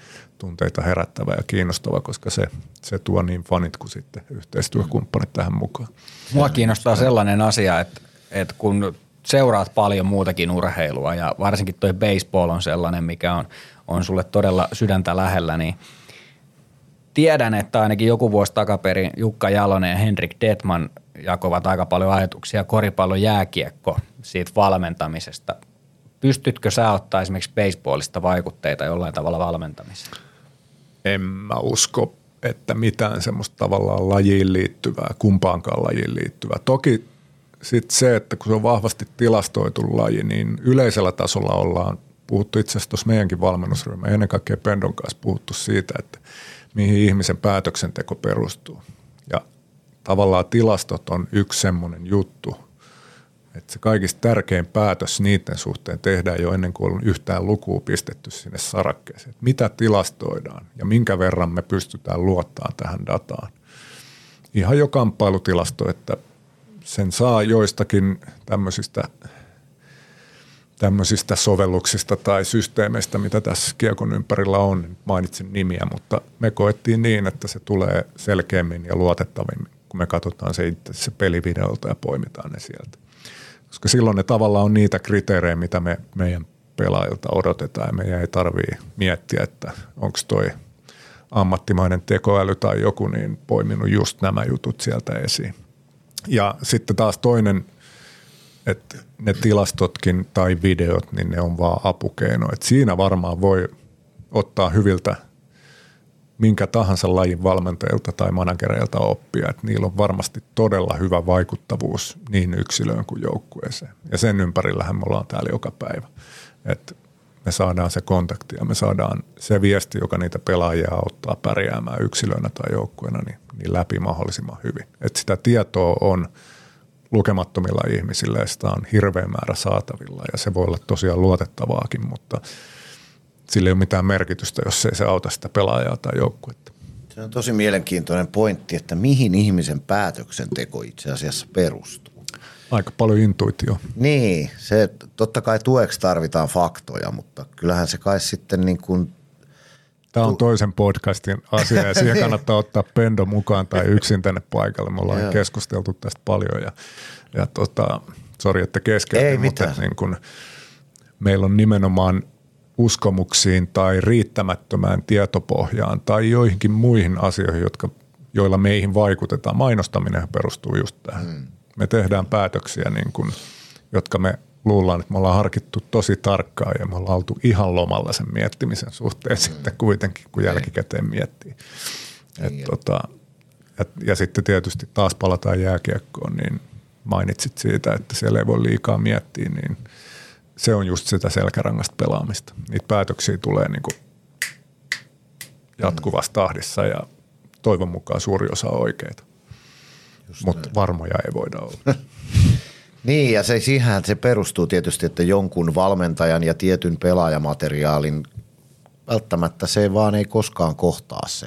S4: tunteita herättävä ja kiinnostava, koska se, se tuo niin fanit kuin sitten yhteistyökumppanit tähän mukaan.
S2: Mua kiinnostaa sellainen asia, että, että kun seuraat paljon muutakin urheilua ja varsinkin toi baseball on sellainen, mikä on, on sulle todella sydäntä lähellä, niin tiedän, että ainakin joku vuosi takaperin Jukka Jalonen ja Henrik Detman jakovat aika paljon ajatuksia koripallon jääkiekko siitä valmentamisesta. Pystytkö sä ottaa esimerkiksi baseballista vaikutteita jollain tavalla valmentamiseen?
S4: En mä usko, että mitään semmoista tavallaan lajiin liittyvää, kumpaankaan lajiin liittyvää. Toki sitten se, että kun se on vahvasti tilastoitu laji, niin yleisellä tasolla ollaan puhuttu itse asiassa tuossa meidänkin valmennusryhmä, ennen kaikkea Pendon kanssa puhuttu siitä, että mihin ihmisen päätöksenteko perustuu. Ja tavallaan tilastot on yksi semmoinen juttu, että se kaikista tärkein päätös niiden suhteen tehdään jo ennen kuin on yhtään lukua pistetty sinne sarakkeeseen. Että mitä tilastoidaan ja minkä verran me pystytään luottamaan tähän dataan. Ihan jo kamppailutilasto, että sen saa joistakin tämmöisistä, tämmöisistä sovelluksista tai systeemeistä, mitä tässä kiekon ympärillä on. Mainitsin nimiä, mutta me koettiin niin, että se tulee selkeämmin ja luotettavimmin, kun me katsotaan se itse se pelivideolta ja poimitaan ne sieltä. Koska silloin ne tavallaan on niitä kriteerejä, mitä me meidän pelaajilta odotetaan ja meidän ei tarvii miettiä, että onko toi ammattimainen tekoäly tai joku niin poiminut just nämä jutut sieltä esiin. Ja sitten taas toinen, että ne tilastotkin tai videot, niin ne on vaan apukeino. Et siinä varmaan voi ottaa hyviltä minkä tahansa lajin valmentajilta tai managereilta oppia, että niillä on varmasti todella hyvä vaikuttavuus niin yksilöön kuin joukkueeseen. Ja sen ympärillähän me ollaan täällä joka päivä. Että me saadaan se kontakti ja me saadaan se viesti, joka niitä pelaajia auttaa pärjäämään yksilönä tai joukkueena niin, niin läpi mahdollisimman hyvin. Et sitä tietoa on lukemattomilla ihmisillä ja sitä on hirveä määrä saatavilla ja se voi olla tosiaan luotettavaakin, mutta sillä ei ole mitään merkitystä, jos ei se auta sitä pelaajaa tai joukkuetta.
S3: Se on tosi mielenkiintoinen pointti, että mihin ihmisen päätöksenteko itse asiassa perustuu.
S4: Aika paljon intuitio.
S3: Niin, se totta kai tueksi tarvitaan faktoja, mutta kyllähän se kai sitten niin kuin
S4: Tämä on toisen podcastin asia ja siihen <laughs> kannattaa ottaa Pendo mukaan tai yksin tänne paikalle. Me ollaan Joo. keskusteltu tästä paljon ja, ja tota, sori, että keskeytin, mutta niin kun, meillä on nimenomaan uskomuksiin tai riittämättömään tietopohjaan tai joihinkin muihin asioihin, jotka, joilla meihin vaikutetaan. Mainostaminen perustuu just tähän. Hmm me tehdään päätöksiä, niin kuin, jotka me luullaan, että me ollaan harkittu tosi tarkkaan ja me ollaan oltu ihan lomalla sen miettimisen suhteen mm. sitten kuitenkin, kun jälkikäteen miettii. Et, niin. tota, ja, ja sitten tietysti taas palataan jääkiekkoon, niin mainitsit siitä, että siellä ei voi liikaa miettiä, niin se on just sitä selkärangasta pelaamista. Niitä päätöksiä tulee niin kuin jatkuvassa tahdissa ja toivon mukaan suuri osa on oikeita mutta varmoja ei voida olla. <laughs>
S3: niin, ja se, siihen se perustuu tietysti, että jonkun valmentajan ja tietyn pelaajamateriaalin välttämättä se vaan ei koskaan kohtaa se,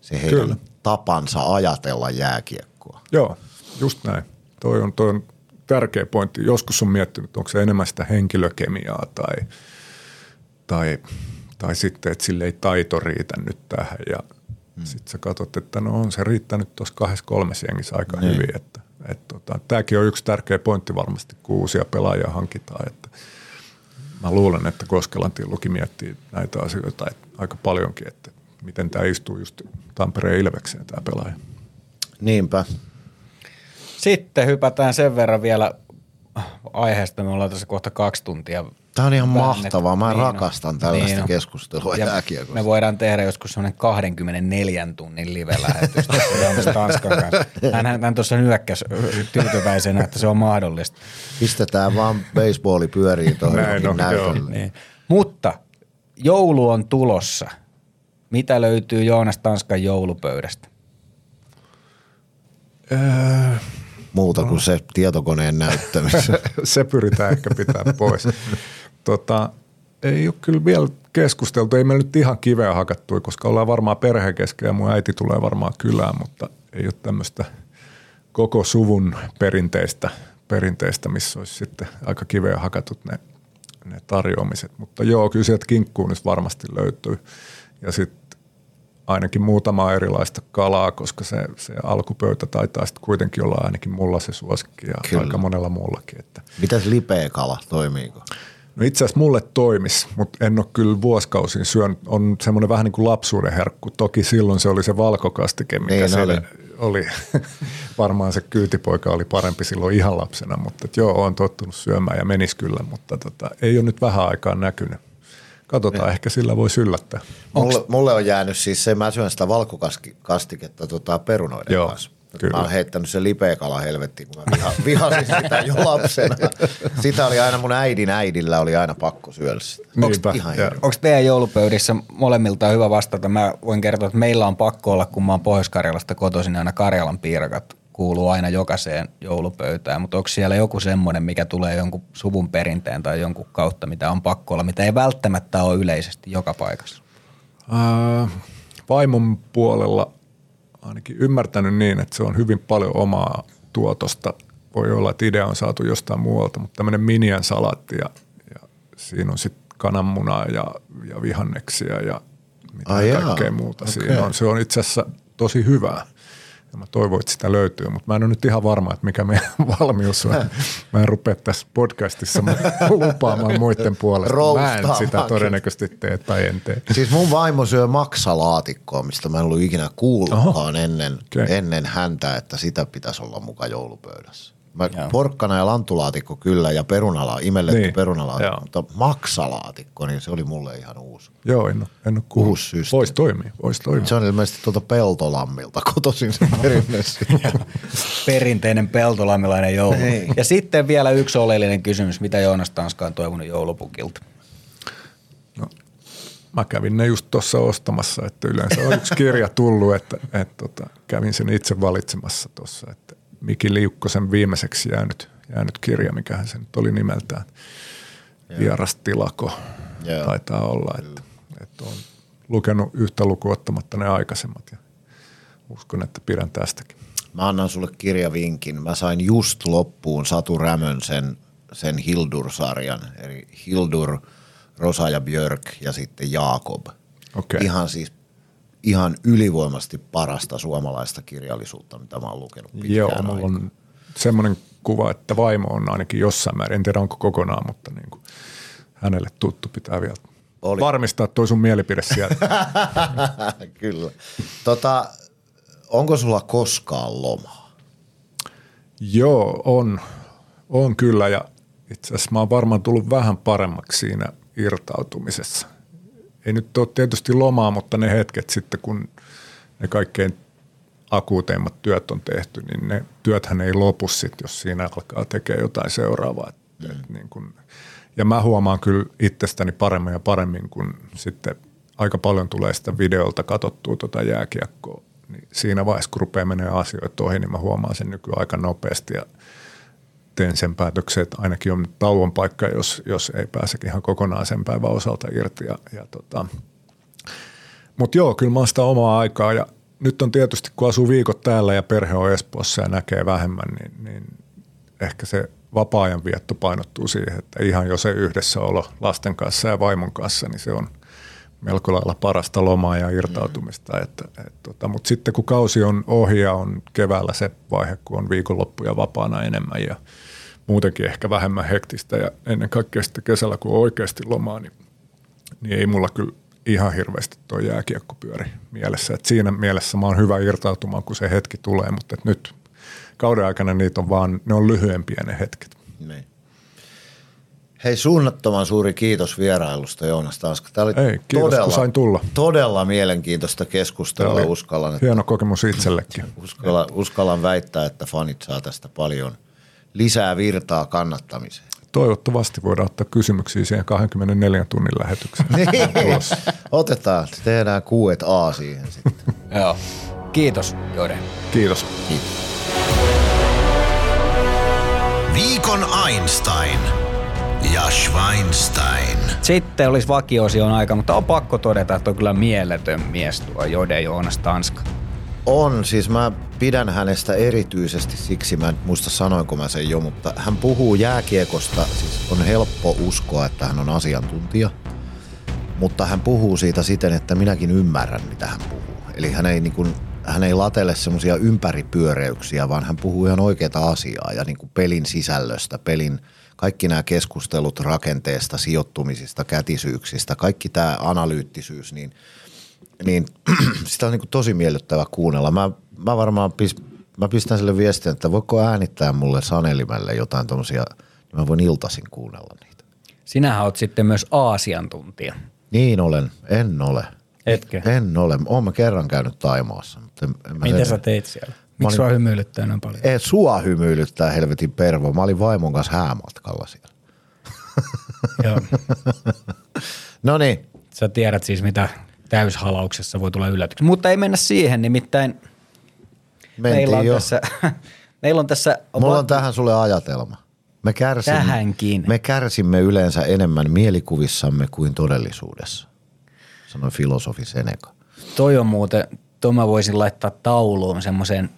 S3: se heidän Kyllä. tapansa ajatella jääkiekkoa.
S4: Joo, just näin. Toi on, toi on tärkeä pointti. Joskus on miettinyt, onko se enemmän sitä henkilökemiaa tai, tai, tai sitten, että sille ei taito riitä nyt tähän ja Mm. Sitten sä katsot, että no on se riittänyt tuossa kahdessa kolmessa jengissä aika niin. hyvin. Että, et tota, tämäkin on yksi tärkeä pointti varmasti, kun uusia pelaajia hankitaan. Että mä luulen, että Koskelan Tillukin miettii näitä asioita että aika paljonkin, että miten tämä istuu just Tampereen Ilvekseen tämä pelaaja.
S3: Niinpä.
S2: Sitten hypätään sen verran vielä aiheesta. Me ollaan tässä kohta kaksi tuntia
S3: Tämä on ihan väännetty. mahtavaa. Mä niin rakastan tällaista niin keskustelua ja jääkiekosta.
S2: Me voidaan tehdä joskus semmoinen 24 tunnin live-lähetystä Tanskan kanssa. Hän, hän tuossa nyökkäs tyytyväisenä, että se on mahdollista.
S3: Pistetään vaan baseballi pyöriin tuohon näytölle. Niin.
S2: Mutta joulu on tulossa. Mitä löytyy Joonas Tanskan joulupöydästä?
S4: Öö,
S3: muuta kuin se tietokoneen näyttämisen. <laughs>
S4: se pyritään ehkä pitää pois. Tota, ei ole kyllä vielä keskusteltu, ei me nyt ihan kiveä hakattu, koska ollaan varmaan ja mun äiti tulee varmaan kylään, mutta ei ole tämmöistä koko suvun perinteistä, perinteistä, missä olisi sitten aika kiveä hakatut ne, ne tarjoamiset. Mutta joo, kyllä sieltä kinkkuun nyt varmasti löytyy. Ja sitten ainakin muutama erilaista kalaa, koska se, se alkupöytä taitaa sitten kuitenkin olla ainakin mulla se suosikki ja Kyllä. aika monella muullakin. Että.
S3: Mitäs lipeä kala, toimiiko?
S4: No itse asiassa mulle toimis, mutta en ole kyllä vuosikausiin syönyt. On semmoinen vähän niin kuin lapsuuden herkku. Toki silloin se oli se valkokastike, mikä niin, oli. oli. <laughs> Varmaan se kyytipoika oli parempi silloin ihan lapsena, mutta joo, on tottunut syömään ja menis kyllä, mutta tota, ei ole nyt vähän aikaa näkynyt. Katsotaan, ehkä sillä voi yllättää.
S3: Mulle, mulle on jäänyt siis se, mä syön sitä valkokastiketta tota perunoiden Joo. kanssa. Kyllä. Mä oon heittänyt sen lipeäkala helvettiin, kun mä viha, <laughs> vihasin sitä jo lapsena. <laughs> Sitä oli aina mun äidin äidillä, oli aina pakko syödä sitä.
S2: Onko teidän joulupöydissä molemmilta hyvä vastata? Mä voin kertoa, että meillä on pakko olla, kun mä oon Pohjois-Karjalasta kotoisin, aina Karjalan piirakat kuuluu aina jokaiseen joulupöytään, mutta onko siellä joku semmoinen, mikä tulee jonkun suvun perinteen tai jonkun kautta, mitä on pakko olla, mitä ei välttämättä ole yleisesti joka paikassa?
S4: Ää, vaimon puolella ainakin ymmärtänyt niin, että se on hyvin paljon omaa tuotosta. Voi olla, että idea on saatu jostain muualta, mutta tämmöinen minian salaatti ja, ja siinä on sitten kananmunaa ja, ja vihanneksia ja mitä Ai kaikkea jaa. muuta okay. siinä on. Se on itse asiassa tosi hyvää. Ja mä toivon, että sitä löytyy, mutta mä en ole nyt ihan varma, että mikä meidän <laughs> valmius on. Mä en rupea tässä podcastissa <laughs> lupaamaan muiden puolesta. Mä en sitä todennäköisesti tee tai en tee.
S3: Siis mun vaimo syö maksalaatikkoa, mistä mä en ollut ikinä kuullutkaan ennen, okay. ennen häntä, että sitä pitäisi olla mukaan joulupöydässä. Mä, porkkana ja lantulaatikko kyllä ja perunala, imelletty niin. perunalaatikko, mutta maksalaatikko, niin se oli mulle ihan uusi.
S4: Joo, en ole, en ole kuullut. Voisi toimia, voisi toimia.
S3: Se on ilmeisesti tuolta Peltolammilta kotoisin se <laughs> perinne. <laughs>
S2: Perinteinen peltolammilainen joulu. Niin. Ja sitten vielä yksi oleellinen kysymys, mitä Joonas Tanska on toivonut joulupukilta?
S4: No, mä kävin ne just tuossa ostamassa, että yleensä on yksi kirja tullut, että, että, että tota, kävin sen itse valitsemassa tuossa, että Miki Liukkosen viimeiseksi jäänyt, jäänyt kirja, mikähän se nyt oli nimeltään. Vierastilako yeah. taitaa olla, että, että on lukenut yhtä lukuottamatta ne aikaisemmat ja uskon, että pidän tästäkin.
S3: Mä annan sulle kirjavinkin. Mä sain just loppuun Satu Rämön sen, sen Hildur-sarjan, eli Hildur, Rosa ja Björk ja sitten Jaakob. Okay. Ihan siis ihan ylivoimasti parasta suomalaista kirjallisuutta, mitä mä oon lukenut pitkään
S4: Joo, mulla on semmoinen kuva, että vaimo on ainakin jossain määrin, en tiedä onko kokonaan, mutta niin kuin hänelle tuttu pitää vielä Oli. varmistaa toi sun mielipide sieltä. <laughs>
S3: Kyllä. Tota, onko sulla koskaan lomaa?
S4: Joo, on. On kyllä ja itse asiassa mä oon varmaan tullut vähän paremmaksi siinä irtautumisessa ei nyt ole tietysti lomaa, mutta ne hetket sitten, kun ne kaikkein akuuteimmat työt on tehty, niin ne työthän ei lopu sitten, jos siinä alkaa tekemään jotain seuraavaa. Mm. Et niin kun, ja mä huomaan kyllä itsestäni paremmin ja paremmin, kun sitten aika paljon tulee sitä videolta katsottua tuota jääkiekkoa. Niin siinä vaiheessa, kun rupeaa menemään asioita ohi, niin mä huomaan sen nykyään aika nopeasti ja teen sen päätöksen, että ainakin on tauon paikka, jos, jos ei pääse ihan kokonaan sen päivän osalta irti. Ja, ja tota. Mutta joo, kyllä mä oon sitä omaa aikaa ja nyt on tietysti, kun asuu viikot täällä ja perhe on Espoossa ja näkee vähemmän, niin, niin ehkä se vapaa-ajan vietto painottuu siihen, että ihan jo se yhdessäolo lasten kanssa ja vaimon kanssa, niin se on melko lailla parasta lomaa ja irtautumista. Mm. Että, et, tota, Mutta sitten kun kausi on ohi ja on keväällä se vaihe, kun on viikonloppuja vapaana enemmän ja – muutenkin ehkä vähemmän hektistä ja ennen kaikkea sitten kesällä, kun on oikeasti lomaa, niin, niin ei mulla kyllä ihan hirveästi tuo jääkiekko pyöri mielessä. Et siinä mielessä mä oon hyvä irtautumaan, kun se hetki tulee, mutta et nyt kauden aikana niitä on vaan, ne on lyhyempiä ne hetket. Niin.
S3: Hei, suunnattoman suuri kiitos vierailusta Joonas Tanska. Tämä oli
S4: Ei, kiitos, todella, sain tulla.
S3: todella mielenkiintoista keskustelua. Uskallan,
S4: että, hieno kokemus itsellekin.
S3: Uskalla, uskallan väittää, että fanit saa tästä paljon – lisää virtaa kannattamiseen.
S4: Toivottavasti voidaan ottaa kysymyksiä siihen 24 tunnin lähetykseen. Niin.
S3: Otetaan, tehdään kuuet A siihen sitten. <laughs>
S2: Joo. Kiitos, Jode.
S4: Kiitos.
S3: Kiitos.
S1: Mikon Einstein ja Schweinstein.
S2: Sitten olisi vakiosion aika, mutta on pakko todeta, että on kyllä mieletön mies tuo Jode Joonas Tanska.
S3: On, siis mä pidän hänestä erityisesti siksi, mä en muista sanoinko mä sen jo, mutta hän puhuu jääkiekosta, siis on helppo uskoa, että hän on asiantuntija, mutta hän puhuu siitä siten, että minäkin ymmärrän, mitä hän puhuu. Eli hän ei, niin kuin, hän ei latele semmoisia ympäripyöreyksiä, vaan hän puhuu ihan oikeaa asiaa ja niin kuin pelin sisällöstä, pelin kaikki nämä keskustelut rakenteesta, sijoittumisista, kätisyyksistä, kaikki tämä analyyttisyys, niin, niin <clears throat> sitä on niin kuin tosi miellyttävä kuunnella. Mä, mä varmaan pis, mä pistän sille viestin, että voiko äänittää mulle Sanelimelle jotain tommosia, niin mä voin iltasin kuunnella niitä.
S2: Sinähän oot sitten myös asiantuntija.
S3: Niin olen, en ole.
S2: Etkö?
S3: En ole. Oon mä kerran käynyt Taimaassa. Mutta en, en mä
S2: Mitä
S3: sen-
S2: sä teit siellä? Miksi sua hymyilyttää noin paljon?
S3: Ei, sua hymyilyttää helvetin pervo. Mä olin vaimon kanssa häämatkalla siellä.
S2: Joo. <laughs>
S3: No niin,
S2: Sä tiedät siis, mitä täyshalauksessa voi tulla yllätyksiä. Mutta ei mennä siihen, nimittäin meillä
S3: mentiin
S2: on,
S3: jo.
S2: tässä, <laughs> meillä on tässä...
S3: Mulla on tähän sulle ajatelma. Me kärsimme,
S2: Tähänkin.
S3: Me kärsimme yleensä enemmän mielikuvissamme kuin todellisuudessa, sanoi filosofi Seneca.
S2: Toi on muuten, toi mä voisin laittaa tauluun semmoiseen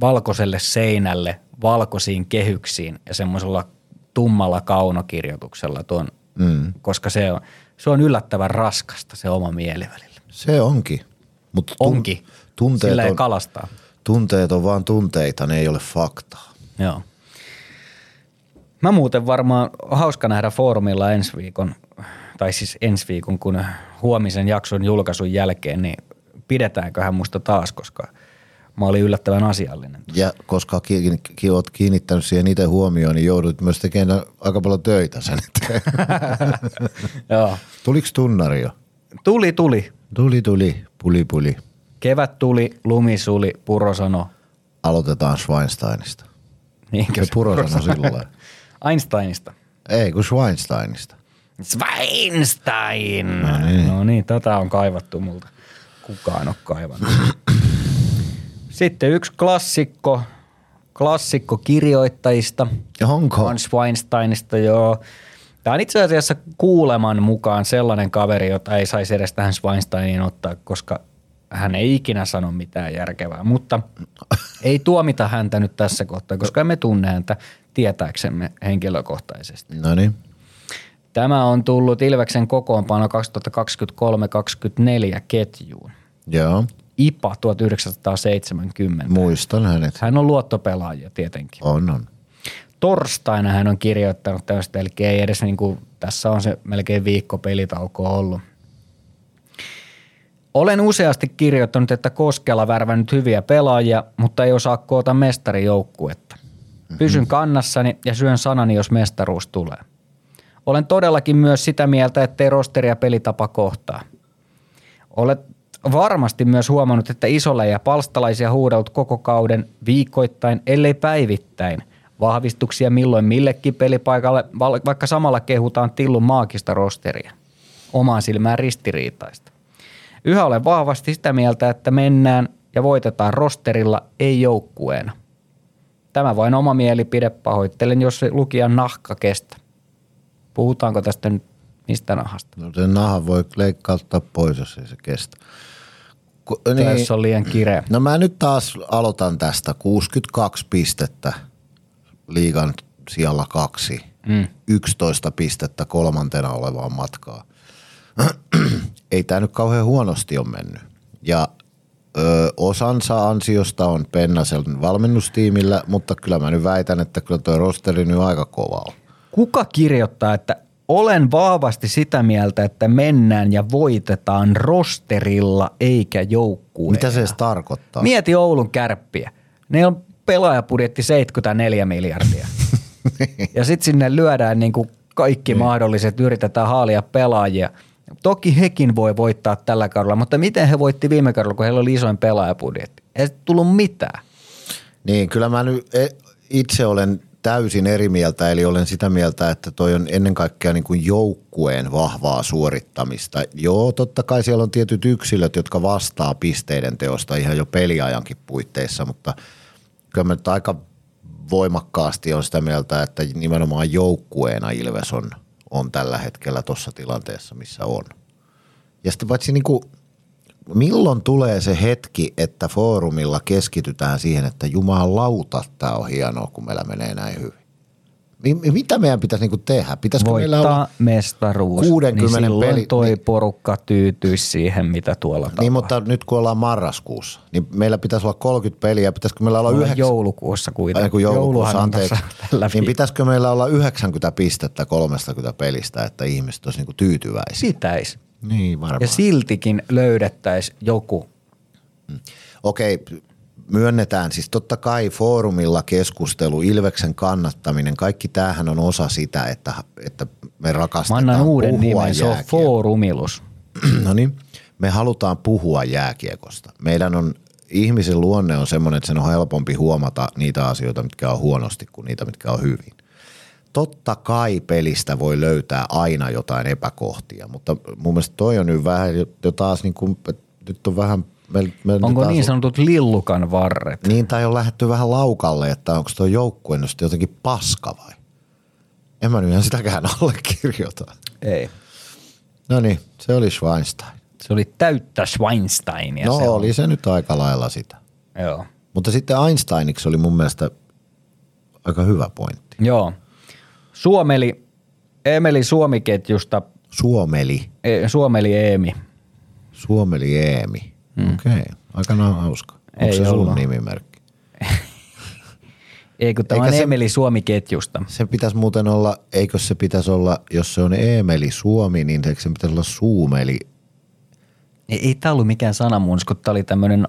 S2: valkoiselle seinälle, valkoisiin kehyksiin ja semmoisella tummalla kaunokirjoituksella tuon, mm. koska se on, se on yllättävän raskasta se oma mieli välillä.
S3: Se onkin. Mutta
S2: Onkin.
S3: tunteet,
S2: Sillä ei
S3: on,
S2: kalastaa.
S3: tunteet on vaan tunteita, ne ei ole faktaa.
S2: Joo. Mä muuten varmaan hauska nähdä foorumilla ensi viikon, tai siis ensi viikon, kun huomisen jakson julkaisun jälkeen, niin pidetäänköhän musta taas, koska mä olin yllättävän asiallinen.
S3: Ja koska ki, ki, oot kiinnittänyt siihen itse huomioon, niin joudut myös tekemään aika paljon töitä sen eteen. <laughs>
S2: Joo.
S3: Tuliko tunnari jo?
S2: Tuli, tuli.
S3: Tuli, tuli, puli, puli.
S2: Kevät tuli, lumi suli, Puro sano.
S3: Aloitetaan Schweinsteinista.
S2: Niinkö
S3: Se Puro sanoi silloin.
S2: Einsteinista.
S3: Ei, kun Schweinsteinista.
S2: Schweinstein! No niin. no niin, tätä on kaivattu multa. Kukaan on kaivannut. <coughs> Sitten yksi klassikko, klassikko kirjoittajista.
S3: Onko?
S2: Hans Weinsteinista, joo. Tämä on itse asiassa kuuleman mukaan sellainen kaveri, jota ei saisi edes tähän Weinsteiniin ottaa, koska hän ei ikinä sano mitään järkevää. Mutta ei tuomita häntä nyt tässä kohtaa, koska emme tunne häntä tietääksemme henkilökohtaisesti.
S3: No niin.
S2: Tämä on tullut Ilveksen kokoonpano 2023-2024 ketjuun.
S3: Joo,
S2: IPA 1970.
S3: muistan hänet.
S2: Hän on luottopelaaja tietenkin.
S3: On, on.
S2: Torstaina hän on kirjoittanut tämmöistä, eli ei edes niin kuin, tässä on se melkein viikko pelitauko ollut. Olen useasti kirjoittanut, että Koskela värvännyt hyviä pelaajia, mutta ei osaa koota mestarijoukkuetta. Pysyn kannassani ja syön sanani, jos mestaruus tulee. Olen todellakin myös sitä mieltä, ettei rosteri ja pelitapa kohtaa. Olet varmasti myös huomannut, että isolle ja palstalaisia huudellut koko kauden viikoittain, ellei päivittäin. Vahvistuksia milloin millekin pelipaikalle, vaikka samalla kehutaan Tillun maagista rosteria. Omaan silmään ristiriitaista. Yhä olen vahvasti sitä mieltä, että mennään ja voitetaan rosterilla, ei joukkueena. Tämä vain oma mielipide, pahoittelen, jos lukijan nahka kestä. Puhutaanko tästä nyt mistä nahasta?
S3: No sen nahan voi leikkauttaa pois, jos ei se kestä. Ku,
S2: Niin. Jos on liian kireä.
S3: no mä nyt taas aloitan tästä. 62 pistettä liigan sijalla kaksi. Mm. 11 pistettä kolmantena olevaan matkaa. <clears throat> ei tämä nyt kauhean huonosti ole mennyt. Ja ö, osansa ansiosta on Pennasen valmennustiimillä, mutta kyllä mä nyt väitän, että kyllä tuo rosteri nyt aika kova on.
S2: Kuka kirjoittaa, että olen vahvasti sitä mieltä, että mennään ja voitetaan rosterilla eikä joukkueella?
S3: Mitä se edes tarkoittaa?
S2: Mieti Oulun kärppiä. Ne on pelaajapudjetti 74 miljardia. <laughs> ja sitten sinne lyödään niinku kaikki mahdolliset, yritetään haalia pelaajia. Toki hekin voi voittaa tällä kaudella, mutta miten he voitti viime kaudella, kun heillä oli isoin pelaajapudjetti? Ei tullut mitään.
S3: Niin, kyllä mä nyt e- itse olen täysin eri mieltä, eli olen sitä mieltä, että toi on ennen kaikkea niin kuin joukkueen vahvaa suorittamista. Joo, totta kai siellä on tietyt yksilöt, jotka vastaa pisteiden teosta ihan jo peliajankin puitteissa, mutta kyllä mä nyt aika voimakkaasti on sitä mieltä, että nimenomaan joukkueena Ilves on, on tällä hetkellä tuossa tilanteessa, missä on. Ja sitten paitsi niin kuin, milloin tulee se hetki, että foorumilla keskitytään siihen, että jumalauta, tämä on hienoa, kun meillä menee näin hyvin. Mi- Mitä meidän pitäisi niinku tehdä? Pitäisikö meillä olla
S2: Voittaa mestaruus,
S3: 60
S2: niin silloin
S3: peli-
S2: toi
S3: niin-
S2: porukka tyytyisi siihen, mitä tuolla
S3: Niin,
S2: tapahtuu.
S3: mutta nyt kun ollaan marraskuussa, niin meillä pitäisi olla 30 peliä. Pitäisikö meillä olla yhdeksän...
S2: joulukuussa kuitenkin.
S3: Ai kun joulukuussa, anteeksi. Niin pitäisikö meillä olla 90 pistettä 30 pelistä, että ihmiset olisi niinku tyytyväisiä?
S2: Pitäisi.
S3: Niin, varmaan.
S2: Ja siltikin löydettäisiin joku.
S3: Okei, myönnetään. Siis totta kai foorumilla keskustelu, Ilveksen kannattaminen, kaikki tämähän on osa sitä, että, että me
S2: Mä
S3: rakastetaan
S2: annan uuden
S3: puhua
S2: nimen, se on. Foorumilus. <clears throat>
S3: No niin, me halutaan puhua jääkiekosta. Meidän on, ihmisen luonne on semmoinen, että sen on helpompi huomata niitä asioita, mitkä on huonosti kuin niitä, mitkä on hyvin. Totta kai pelistä voi löytää aina jotain epäkohtia, mutta mun mielestä toi on nyt vähän jo taas niin kuin, nyt on vähän, me, me
S2: Onko
S3: taas
S2: niin sanotut lillukan varret?
S3: niin, tai on lähdetty vähän laukalle, että onko tuo joukkue nyt jotenkin paska vai? En mä nyt ihan sitäkään <laughs> allekirjoita.
S2: Ei.
S3: No niin, se oli Schweinstein.
S2: Se oli täyttä Schweinsteinia.
S3: No
S2: se
S3: oli se nyt aika lailla sitä.
S2: Joo.
S3: Mutta sitten Einsteiniksi oli mun mielestä aika hyvä pointti.
S2: Joo. Suomeli, Emeli Suomiketjusta,
S3: Suomeli.
S2: e, Suomeli Eemi.
S3: Suomeli Eemi. Hmm. Okei, okay. aika hauska. Onko
S2: Ei
S3: se sun
S2: ollut.
S3: nimimerkki?
S2: Ei kun tämä on Emeli Suomiketjusta.
S3: Se pitäisi muuten olla, eikö se pitäisi olla, jos se on Eemeli Suomi, niin eikö se pitäisi olla Suumeli?
S2: Ei, ei tämä ollut mikään sanamuunnos, kun tämä oli tämmöinen,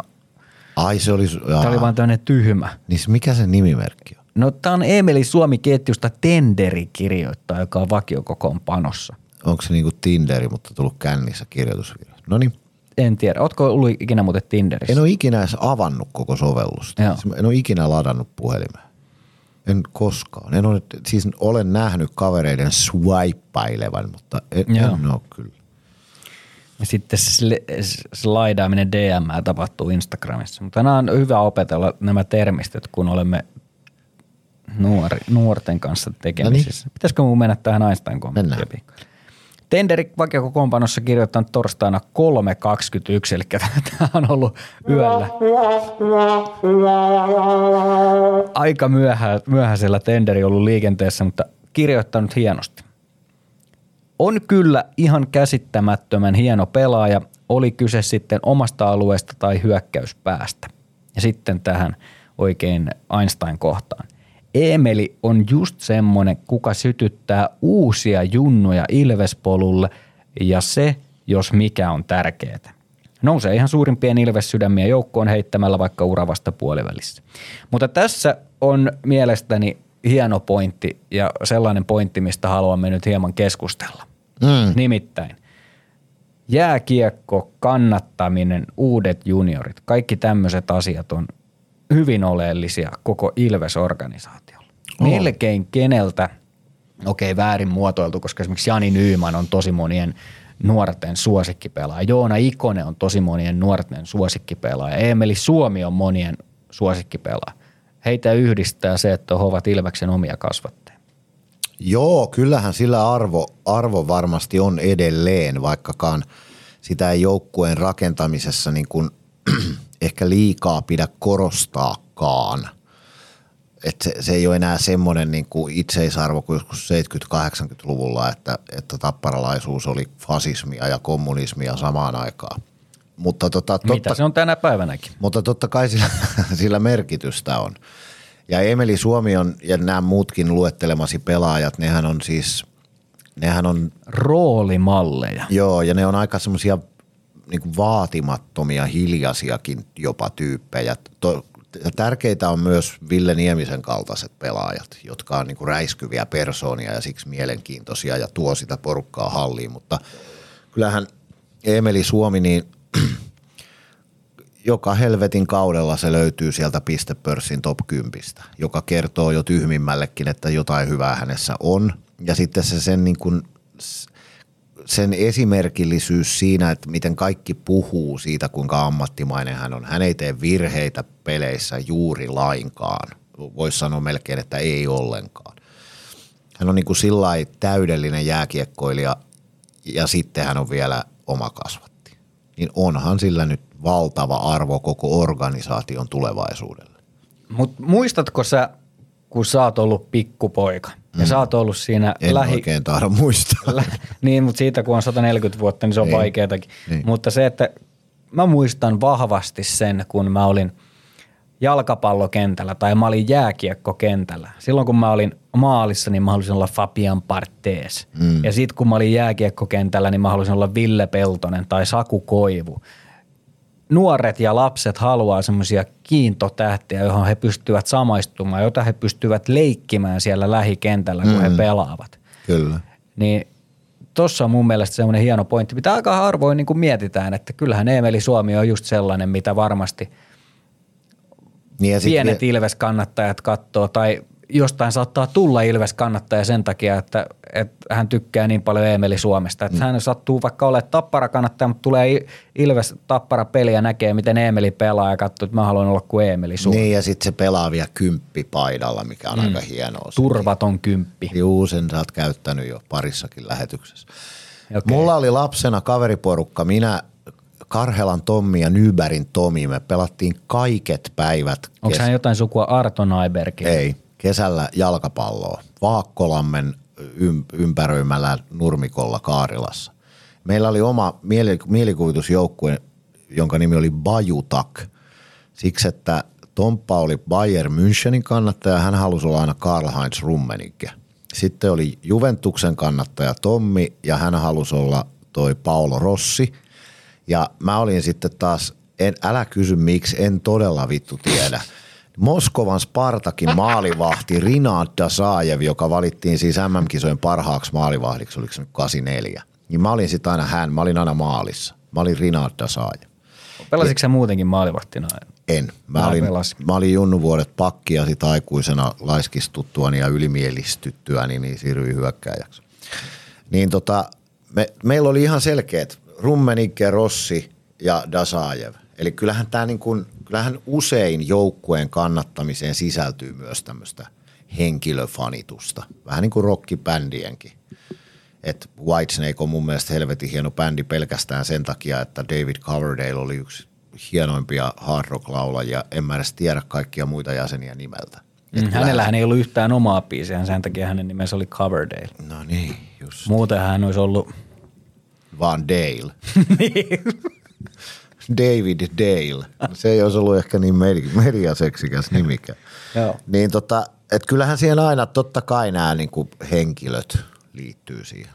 S3: Ai se oli,
S2: tämä oli vaan tämmöinen tyhmä.
S3: niin se- mikä se nimimerkki on?
S2: No tämä on Emeli Suomi-ketjusta Tenderi kirjoittaa, joka on vakiokokoonpanossa.
S3: Onko se niinku Tinderi, mutta tullut kännissä kirjoitusvirhe? No niin.
S2: En tiedä. Ootko ollut ikinä muuten Tinderissä?
S3: En ole ikinä edes avannut koko sovellusta.
S2: Joo.
S3: En ole ikinä ladannut puhelimeen. En koskaan. En ole, siis olen nähnyt kavereiden swippailevan, mutta en,
S2: Joo.
S3: en ole kyllä.
S2: Ja sitten slaidaaminen DM tapahtuu Instagramissa. Mutta nämä on hyvä opetella nämä termistöt, kun olemme nuori, nuorten kanssa tekemisissä. Pitäisikö mun mennä tähän Einstein kommenttiin? Tenderi vakiokokoonpanossa kirjoittanut torstaina 3.21, eli tämä on ollut yöllä aika myöhä, myöhäisellä Tenderi ollut liikenteessä, mutta kirjoittanut hienosti. On kyllä ihan käsittämättömän hieno pelaaja, oli kyse sitten omasta alueesta tai hyökkäyspäästä. Ja sitten tähän oikein Einstein-kohtaan. Emeli on just semmoinen, kuka sytyttää uusia junnuja Ilvespolulle ja se, jos mikä on tärkeää. Nousee ihan suurimpien Ilves-sydämiä joukkoon heittämällä vaikka uravasta puolivälissä. Mutta tässä on mielestäni hieno pointti ja sellainen pointti, mistä haluamme nyt hieman keskustella.
S3: Mm.
S2: Nimittäin jääkiekko, kannattaminen, uudet juniorit, kaikki tämmöiset asiat on hyvin oleellisia koko Ilves-organisaatiolla.
S3: On.
S2: Melkein keneltä, okei okay, väärin muotoiltu, koska esimerkiksi Jani Nyyman on tosi monien nuorten suosikkipelaaja. Joona Ikonen on tosi monien nuorten suosikkipelaaja. Emeli Suomi on monien suosikkipelaaja. Heitä yhdistää se, että he ovat Ilveksen omia kasvatteja.
S3: Joo, kyllähän sillä arvo, arvo varmasti on edelleen, vaikkakaan sitä ei joukkueen rakentamisessa niin kuin ehkä liikaa pidä korostaakaan. Et se, se ei ole enää semmoinen niin kuin itseisarvo kuin joskus 70-80-luvulla, että, että tapparalaisuus oli fasismia ja kommunismia samaan aikaan. Mutta tota, totta,
S2: Mitä se on tänä päivänäkin?
S3: mutta totta kai sillä, <laughs> sillä merkitystä on. Ja Emeli Suomi on, ja nämä muutkin luettelemasi pelaajat, nehän on siis, nehän on,
S2: Roolimalleja.
S3: joo, ja ne on aika semmoisia niin vaatimattomia, hiljaisiakin jopa tyyppejä. To, tärkeitä on myös Ville Niemisen kaltaiset pelaajat, jotka on niin kuin räiskyviä persoonia ja siksi mielenkiintoisia ja tuo sitä porukkaa halliin, mutta kyllähän Emeli Suomi, niin <clears throat> joka helvetin kaudella se löytyy sieltä pistepörssin top 10, joka kertoo jo tyhmimmällekin, että jotain hyvää hänessä on. Ja sitten se sen, niin kuin, sen esimerkillisyys siinä, että miten kaikki puhuu siitä, kuinka ammattimainen hän on. Hän ei tee virheitä peleissä juuri lainkaan. voisi sanoa melkein, että ei ollenkaan. Hän on niin kuin sillä täydellinen jääkiekkoilija ja sitten hän on vielä oma kasvatti. Niin onhan sillä nyt valtava arvo koko organisaation tulevaisuudelle.
S2: Mutta muistatko sä, kun sä oot ollut pikkupoika ja
S3: Mm.
S2: sä oot ollut siinä
S3: En
S2: lähi...
S3: oikein tahdo muistaa. <laughs>
S2: Lä- niin, mutta siitä kun on 140 vuotta, niin se on
S3: Niin.
S2: vaikeatakin.
S3: Niin.
S2: Mutta se, että mä muistan vahvasti sen, kun mä olin jalkapallokentällä tai mä olin jääkiekkokentällä. Silloin kun mä olin maalissa, niin mä halusin olla Fabian Partees. Mm. Ja sitten kun mä olin jääkiekkokentällä, niin mä halusin olla Ville Peltonen tai Saku Koivu. Nuoret ja lapset haluaa semmoisia kiintotähtiä, johon he pystyvät samaistumaan, jota he pystyvät leikkimään siellä lähikentällä, kun mm. he pelaavat
S3: Kyllä.
S2: niin tuossa on mun mielestä semmoinen hieno pointti, mitä aika harvoin niin kuin mietitään, että kyllähän Eemeli Suomi on just sellainen, mitä varmasti
S3: Niin ja
S2: pienet Ilves-kannattajat katsoo tai jostain saattaa tulla Ilves-kannattaja sen takia, että, että hän tykkää niin paljon Eemeli Suomesta. Että mm. hän sattuu vaikka olemaan tappara-kannattaja, mutta tulee I- Ilves-tappara-peli ja näkee, miten Eemeli pelaa ja katsoo, että mä haluan olla kuin Eemeli Suomi.
S3: Niin ja sitten se pelaa vielä kymppipaidalla, mikä on mm. aika hienoa.
S2: Turvaton kymppi.
S3: Juu, sen sä oot käyttänyt jo parissakin lähetyksessä. Okay. Mulla oli lapsena kaveriporukka, minä, Karhelan Tommi ja Nybergin Tomi, me pelattiin kaiket päivät.
S2: Onko hän jotain sukua Arto Naibergille?
S3: Ei, kesällä jalkapalloa. Vaakkolammen ym- ympäröimällä nurmikolla Kaarilassa. Meillä oli oma mieli- mielikuvitusjoukkue, jonka nimi oli Bajutak. Siksi, että Tomppa oli Bayern Münchenin kannattaja, hän halusi olla aina Karl-Heinz Rummenigge. Sitten oli Juventuksen kannattaja Tommi ja hän halusi olla toi Paolo Rossi. Ja mä olin sitten taas, en, älä kysy miksi, en todella vittu tiedä. Moskovan Spartakin maalivahti Rinat Dasajev, joka valittiin siis MM-kisojen parhaaksi maalivahdiksi, oliko se nyt 84. Niin mä olin sitten aina hän, mä olin aina maalissa. Mä olin Rinat Dasajev.
S2: Pelasitko sä muutenkin maalivahtina?
S3: En. Mä,
S2: Mä
S3: olin,
S2: pelasin.
S3: mä olin junnuvuodet pakki ja sitten aikuisena laiskistuttuani ja ylimielistyttyäni, niin siirryin hyökkääjäksi. Niin tota, me, meillä oli ihan selkeät Rummenigge, Rossi ja Dasajev. Eli kyllähän tämä niin kuin, kyllähän usein joukkueen kannattamiseen sisältyy myös tämmöistä henkilöfanitusta. Vähän niin kuin rockibändienkin. Et Whitesnake on mun mielestä helvetin hieno bändi pelkästään sen takia, että David Coverdale oli yksi hienoimpia hard rock laulajia. En mä edes tiedä kaikkia muita jäseniä nimeltä.
S2: Mm, hänellähän ei ollut yhtään omaa biisiä, sen takia hänen nimensä oli Coverdale.
S3: No niin, just.
S2: Muuten hän olisi ollut,
S3: Vaan Dale. <laughs> David Dale. Se ei olisi ollut ehkä niin medi- mediaseksikäs nimikään. <laughs>
S2: Joo.
S3: Niin tota, et kyllähän siihen aina totta kai nämä niinku henkilöt liittyy siihen.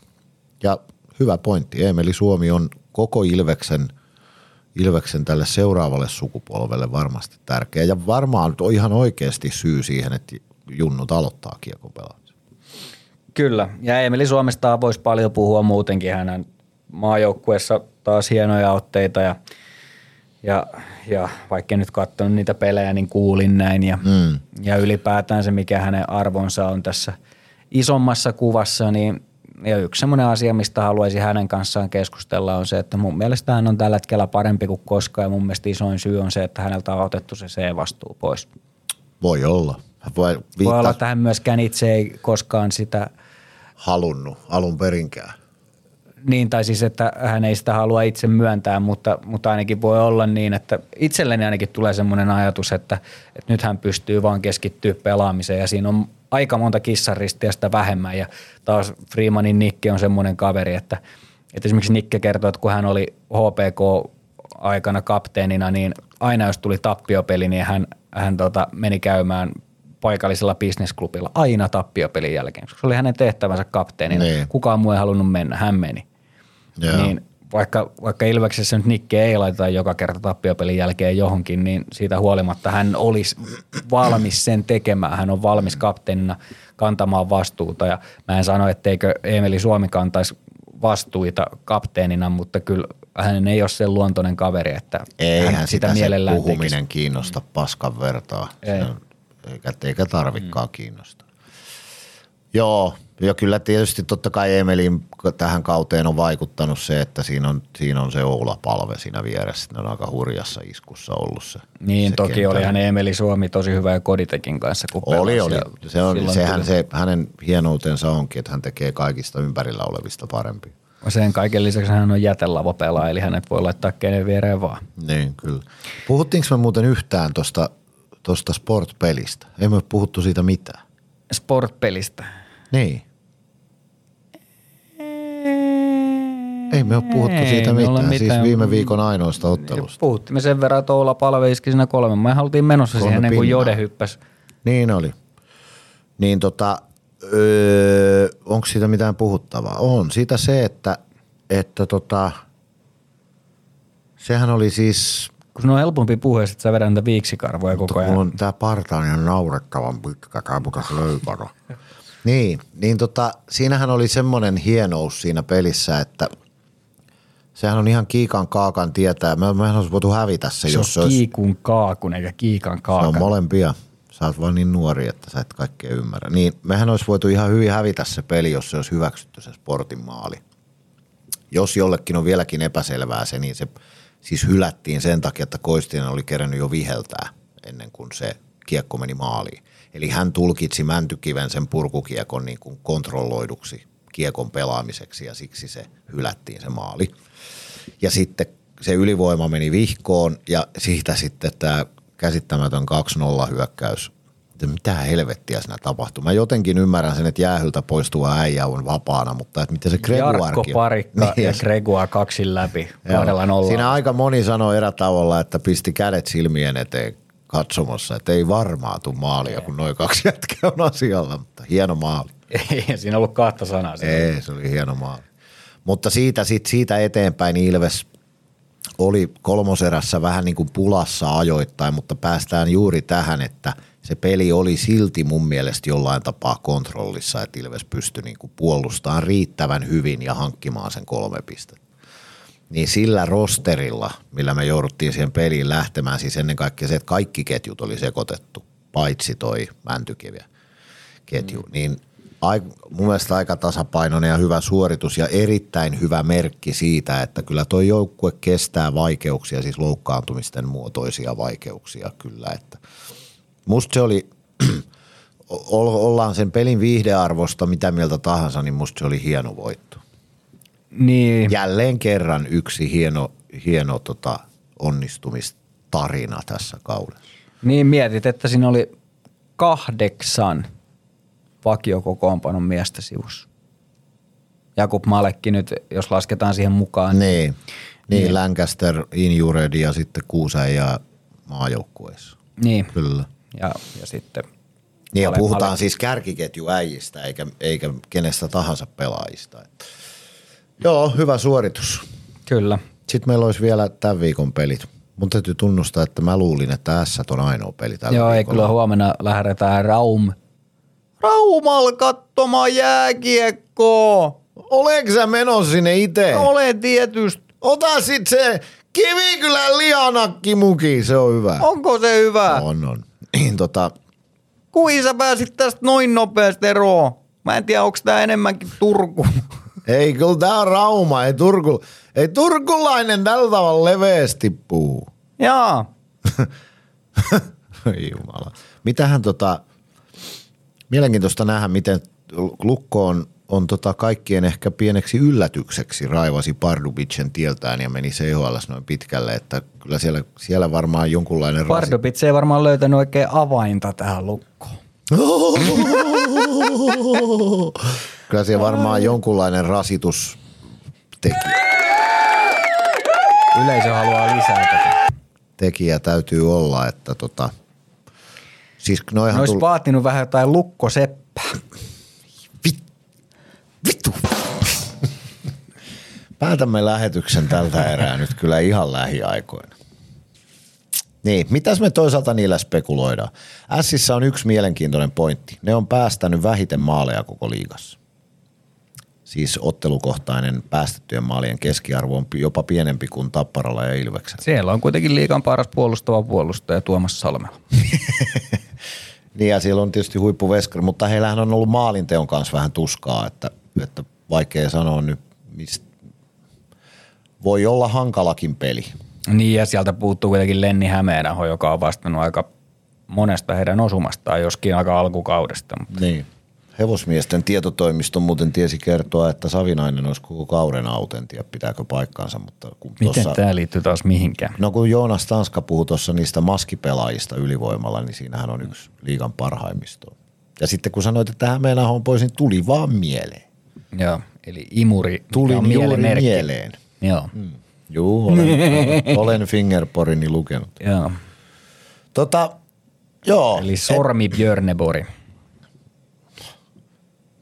S3: Ja hyvä pointti. Emeli Suomi on koko Ilveksen, Ilveksen tälle seuraavalle sukupolvelle varmasti tärkeä. Ja varmaan on ihan oikeasti syy siihen, että junnut aloittaa kiekon pelaamisen.
S2: kyllä. Ja Emeli Suomesta voisi paljon puhua muutenkin. Hänen maajoukkueessa taas hienoja otteita ja, ja, ja vaikka en nyt katsonut niitä pelejä, niin kuulin näin. Ja, mm. ja ylipäätään se, mikä hänen arvonsa on tässä isommassa kuvassa, niin ja yksi semmoinen asia, mistä haluaisin hänen kanssaan keskustella, on se, että mun mielestä hän on tällä hetkellä parempi kuin koskaan ja mun mielestä isoin syy on se, että häneltä on otettu se C-vastuu pois.
S3: Voi olla. Hän Voi,
S2: Voi olla, että hän myöskään itse ei koskaan sitä,
S3: halunnut alun perinkään.
S2: Niin tai siis, että hän ei sitä halua itse myöntää, mutta, mutta ainakin voi olla niin, että itselleni ainakin tulee semmoinen ajatus, että, että nyt hän pystyy vaan keskittyä pelaamiseen ja siinä on aika monta kissaristia sitä vähemmän ja taas Freemanin Nikke on semmoinen kaveri, että, että esimerkiksi Nikke kertoo, että kun hän oli HPK aikana kapteenina, niin aina jos tuli tappiopeli, niin hän, hän tota, meni käymään paikallisella bisnesklubilla aina tappiopelin jälkeen, koska se oli hänen tehtävänsä kapteenina.
S3: Niin.
S2: Kukaan muu ei halunnut mennä, hän meni.
S3: Joo.
S2: Niin vaikka, vaikka Ilveksessä nyt Nikke ei laiteta joka kerta tappiopelin jälkeen johonkin, niin siitä huolimatta hän olisi valmis sen tekemään. Hän on valmis kapteenina kantamaan vastuuta ja mä en sano, etteikö Emeli Suomi kantaisi vastuita kapteenina, mutta kyllä hänen ei ole sen luontoinen kaveri, että
S3: Eihän
S2: hän
S3: sitä, sitä se
S2: mielellään
S3: puhuminen
S2: tekisi.
S3: kiinnosta paskan vertaa.
S2: Ei.
S3: Eikä, eikä tarvikkaan mm. kiinnosta. Joo, ja kyllä tietysti totta kai Emelin tähän kauteen on vaikuttanut se, että siinä on, siinä on se Oula Palve siinä vieressä. Ne on aika hurjassa iskussa ollut se.
S2: Niin,
S3: se
S2: toki oli hän Emeli Suomi tosi hyvä ja Koditekin kanssa, kun
S3: Oli, oli. Se on, sehän
S2: tuli-
S3: se, hänen hienoutensa onkin, että hän tekee kaikista ympärillä olevista parempia.
S2: Sen kaiken lisäksi hän on jätelavapelaaja, eli hänet voi laittaa kenen viereen vaan.
S3: Niin, kyllä. Puhuttiinko me muuten yhtään tuosta tosta sport-pelistä? Ei me ole puhuttu siitä mitään.
S2: Sportpelistä.
S3: Niin. Ei me ole puhuttu
S2: Ei
S3: siitä mitään, siis
S2: mitään.
S3: viime viikon ainoasta ottelusta.
S2: Puhuttiin me sen verran, että Oula Palve iski siinä kolme. Me oltiin menossa
S3: Kolme
S2: siihen ennen kuin. Jode hyppäsi.
S3: Niin oli. Niin tota, öö, onko siitä mitään puhuttavaa? On siitä se, että, että tota, sehän oli siis,
S2: Kun sun on helpompi puhua, että sä vedät niitä viiksikarvoja koko
S3: mulla
S2: ajan.
S3: on tää parta on ihan naurettavan pitkä, tää pitäisi löykata. <laughs> Niin, niin tota, siinähän oli semmoinen hienous siinä pelissä, että sehän on ihan kiikan kaakan tietää. Me, mehän olisi voitu hävitä se,
S2: Se
S3: jos se olisi
S2: kiikun kaakun eikä kiikan
S3: Se on
S2: kaakan.
S3: molempia. Sä oot vaan niin nuori, että sä et kaikkea ymmärrä. Niin mehän olisi voitu ihan hyvin hävitä se peli, jos se olisi hyväksytty se sportin maali. Jos jollekin on vieläkin epäselvää se, niin se siis hylättiin sen takia, että Koistinen oli kerännyt jo viheltää ennen kuin se kiekko meni maaliin. Eli hän tulkitsi Mäntykiven sen purkukiekon niin kuin kontrolloiduksi kiekon pelaamiseksi ja siksi se hylättiin se maali. Ja sitten se ylivoima meni vihkoon ja siitä sitten tämä käsittämätön 2-0 hyökkäys. Mitä helvettiä siinä tapahtui? Mä jotenkin ymmärrän sen, että jäähyltä poistuva äijä on vapaana, mutta että miten se
S2: Jarkko
S3: Gregoirkin...
S2: Parikka <laughs>
S3: Niin,
S2: ja Gregua kaksin läpi kahdella nollalla.
S3: Siinä aika moni sanoi erätavolla, että pisti kädet silmien eteen katsomassa, että ei varmaan tuu maalia, kun noin kaksi jätkää on asialla, mutta hieno maali.
S2: Ei siinä ollut kahta sanaa.
S3: Ei, se oli hieno maali. Mutta siitä, sit, siitä eteenpäin Ilves oli kolmoserässä vähän niin kuin pulassa ajoittain, mutta päästään juuri tähän, että se peli oli silti mun mielestä jollain tapaa kontrollissa, että Ilves pystyi niin kuin puolustamaan riittävän hyvin ja hankkimaan sen kolme pistettä. Niin sillä rosterilla, millä me jouduttiin siihen peliin lähtemään, siis ennen kaikkea se, että kaikki ketjut oli sekoitettu, paitsi toi Mäntykivi ketju, mm. niin ai, mun mielestä aika tasapainoinen ja hyvä suoritus ja erittäin hyvä merkki siitä, että kyllä toi joukkue kestää vaikeuksia, siis loukkaantumisten muotoisia vaikeuksia kyllä, että musta se oli, <clears throat> ollaan sen pelin viihdearvosta mitä mieltä tahansa, niin musta se oli hieno voitto.
S2: Niin,
S3: Jälleen kerran yksi hieno, hieno tota, onnistumistarina tässä kaudessa.
S2: niin mietit, että siinä oli kahdeksan vakiokokoonpanon miestä sivussa. Jakub Malekki nyt, jos lasketaan siihen mukaan.
S3: Niin, niin Lancaster, Injured ja sitten Kuusen ja maajoukkueessa.
S2: Niin.
S3: Kyllä.
S2: Ja, ja sitten
S3: Niin ja puhutaan
S2: Male-
S3: siis kärkiketjuäijistä eikä, eikä kenestä tahansa pelaajista. Joo, hyvä suoritus.
S2: kyllä.
S3: Sitten meillä olisi vielä tämän viikon pelit. Mun täytyy tunnustaa, että mä luulin, että S on ainoa peli tällä
S2: Joo, ei
S3: viikolla.
S2: kyllä huomenna lähdetään Raum. Raumal katsomaan jääkiekkoa.
S3: Oletko sä menossa sinne itse?
S2: Olen tietysti.
S3: Ota sit se Kivikylän lihanakki muki, se on hyvä.
S2: Onko se hyvä?
S3: On, on. Niin <clears throat> tota,
S2: Kuin sä pääsit tästä noin nopeasti eroon? Mä en tiedä, onko tää enemmänkin Turku.
S3: Ei kyllä tää on Rauma, ei, Turku, ei turkulainen tällä tavalla leveästi.
S2: Jaa. <laughs>
S3: Ei Jumala. Mitähän tota, mielenkiintoista nähdä, miten Lukko on, on tota kaikkien ehkä pieneksi yllätykseksi raivasi Pardubicen tieltään ja meni CHL noin pitkälle, että kyllä siellä, siellä varmaan jonkunlainen rasi-
S2: Pardubits ei varmaan löytänyt oikein avainta tähän lukkoon. <laughs>
S3: Kyllä siellä varmaan jonkunlainen rasitus tekijä,
S2: Yleisö haluaa lisää tätä.
S3: tekijä täytyy olla, että tota, siis
S2: Ne
S3: noihan
S2: olisi
S3: tuli,
S2: vaatinut vähän jotain lukkoseppää.
S3: vittu. Päätämme lähetyksen tältä erää nyt kyllä ihan lähiaikoina. Niin, mitäs me toisaalta niillä spekuloidaan? Sissä on yksi mielenkiintoinen pointti. Ne on päästänyt vähiten maaleja koko liigassa. Siis ottelukohtainen päästettyjen maalien keskiarvo on jopa pienempi kuin Tapparalla ja Ilveksellä.
S2: Siellä on kuitenkin liikan paras puolustava puolustaja Tuomas Salmela. <laughs>
S3: Niin ja siellä on tietysti huippuveskari, mutta heillähän on ollut maalinteon kanssa vähän tuskaa, että, että vaikea sanoa nyt, mistä voi olla hankalakin peli.
S2: Niin ja sieltä puuttuu kuitenkin Lenni Hämeenaho, joka on vastannut aika monesta heidän osumastaan, joskin aika alkukaudesta. Mutta.
S3: Niin. Hevosmiesten tietotoimisto muuten tiesi kertoa, että Savinainen olisi koko kauden autentti ja pitääkö paikkaansa. Mutta kun
S2: Miten
S3: tossa,
S2: tämä liittyy taas mihinkään?
S3: No kun Joonas Tanska puhui tuossa niistä maskipelaajista ylivoimalla, niin siinähän on yksi liigan parhaimmisto. Ja sitten kun sanoit, että Hämeenaho on pois, niin tuli vaan mieleen.
S2: Joo, eli imuri
S3: Tuli
S2: on
S3: juuri
S2: mielimerkki.
S3: mieleen.
S2: Joo,
S3: Mm. Juu, olen, olen Fingerporini lukenut.
S2: joo.
S3: Tota, joo.
S2: Eli Sormi Björnebori.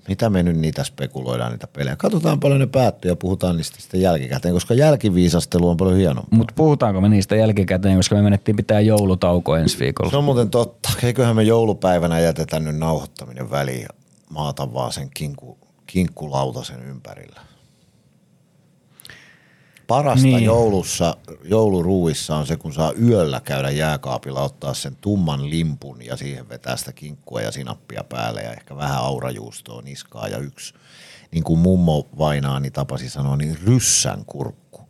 S3: Mitä me nyt niitä spekuloidaan, niitä pelejä? Katsotaan paljon ne päättyy ja puhutaan niistä sitten jälkikäteen, koska jälkiviisastelu on paljon hienompaa.
S2: Mutta puhutaanko me niistä jälkikäteen, koska me menettiin pitää joulutauko ensi viikolla.
S3: Se on muuten totta. Eiköhän me joulupäivänä jätetä nyt nauhoittaminen väliin maata vaan sen kinku, kinkkulautasen ympärillä. Parasta Niin. joulussa, jouluruuissa on se, kun saa yöllä käydä jääkaapilla, ottaa sen tumman limpun ja siihen vetää sitä kinkkua ja sinappia päälle ja ehkä vähän aurajuustoa niskaa ja yksi, niin kuin mummo vainaani tapasi sanoa, niin ryssän kurkku.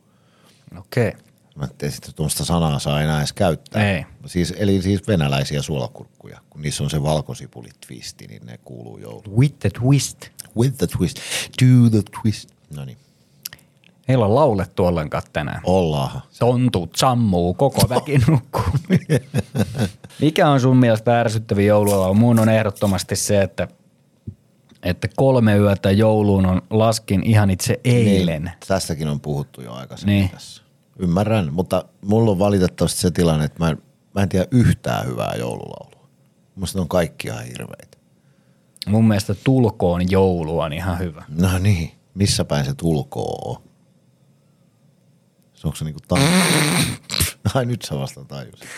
S2: Okei. Okay.
S3: Mä en tiedä, että tuommoista sanaa saa enää edes käyttää.
S2: Ei.
S3: Siis, eli siis venäläisiä suolakurkkuja. Kun niissä on se valkosipulitwisti, niin ne kuuluu jouluun.
S2: With the twist.
S3: With the twist. Do the twist. No niin,
S2: Heillä on laulettu ollenkaan tänään.
S3: ollaan.
S2: Sontut sammuu, koko väki nukkuu. <laughs> Mikä on sun mielestä ärsyttävin joululaulu? Mun on ehdottomasti se, että, että kolme yötä jouluun on laskin ihan itse eilen.
S3: Niin, tästäkin on puhuttu jo aikaisemmin
S2: Niin.
S3: niin. tässä. Ymmärrän, mutta mulla on valitettavasti se tilanne, että mä en, mä en tiedä yhtään hyvää joululaulua. Musta ne on kaikki ihan hirveitä.
S2: Mun mielestä tulkoon joulu on ihan hyvä.
S3: No niin, missä päin se tulkoo on? Se onko se niinku ta- <laughs> Ai nyt sä vasta tajusit. <laughs>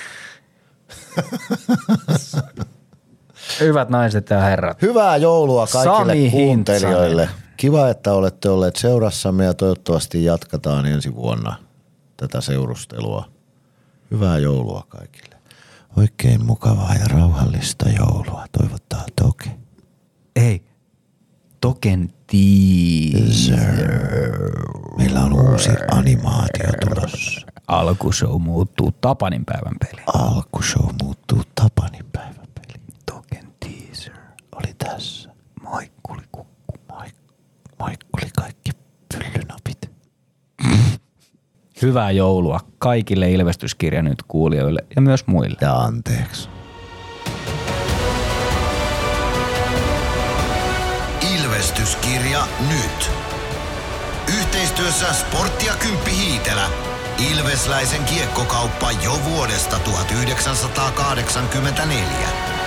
S2: Hyvät naiset ja herrat.
S3: Hyvää joulua kaikille
S2: Sami
S3: kuuntelijoille.
S2: Hintsanen.
S3: Kiva, että olette olleet seurassamme ja toivottavasti jatketaan ensi vuonna tätä seurustelua. Hyvää joulua kaikille. Oikein mukavaa ja rauhallista joulua toivottaa Toke.
S2: Ei. Token teaser.
S3: Meillä on uusi animaatio tulossa.
S2: Alkushow muuttuu Tapanin päivän peli.
S3: Alkushow muuttuu Tapanin päivän peli.
S2: Token teaser.
S3: Oli tässä. Maikkuli kukku. Maik- Maikkuli kaikki pyllynapit.
S2: Hyvää joulua kaikille Ilvestyskirja nyt kuulijoille ja myös muille.
S3: Ja anteeksi.
S1: Ilvestyskirja nyt. Yhteistyössä Sportti ja Kymppi Hiitelä. Ilvesläisen kiekkokauppa jo vuodesta 1984.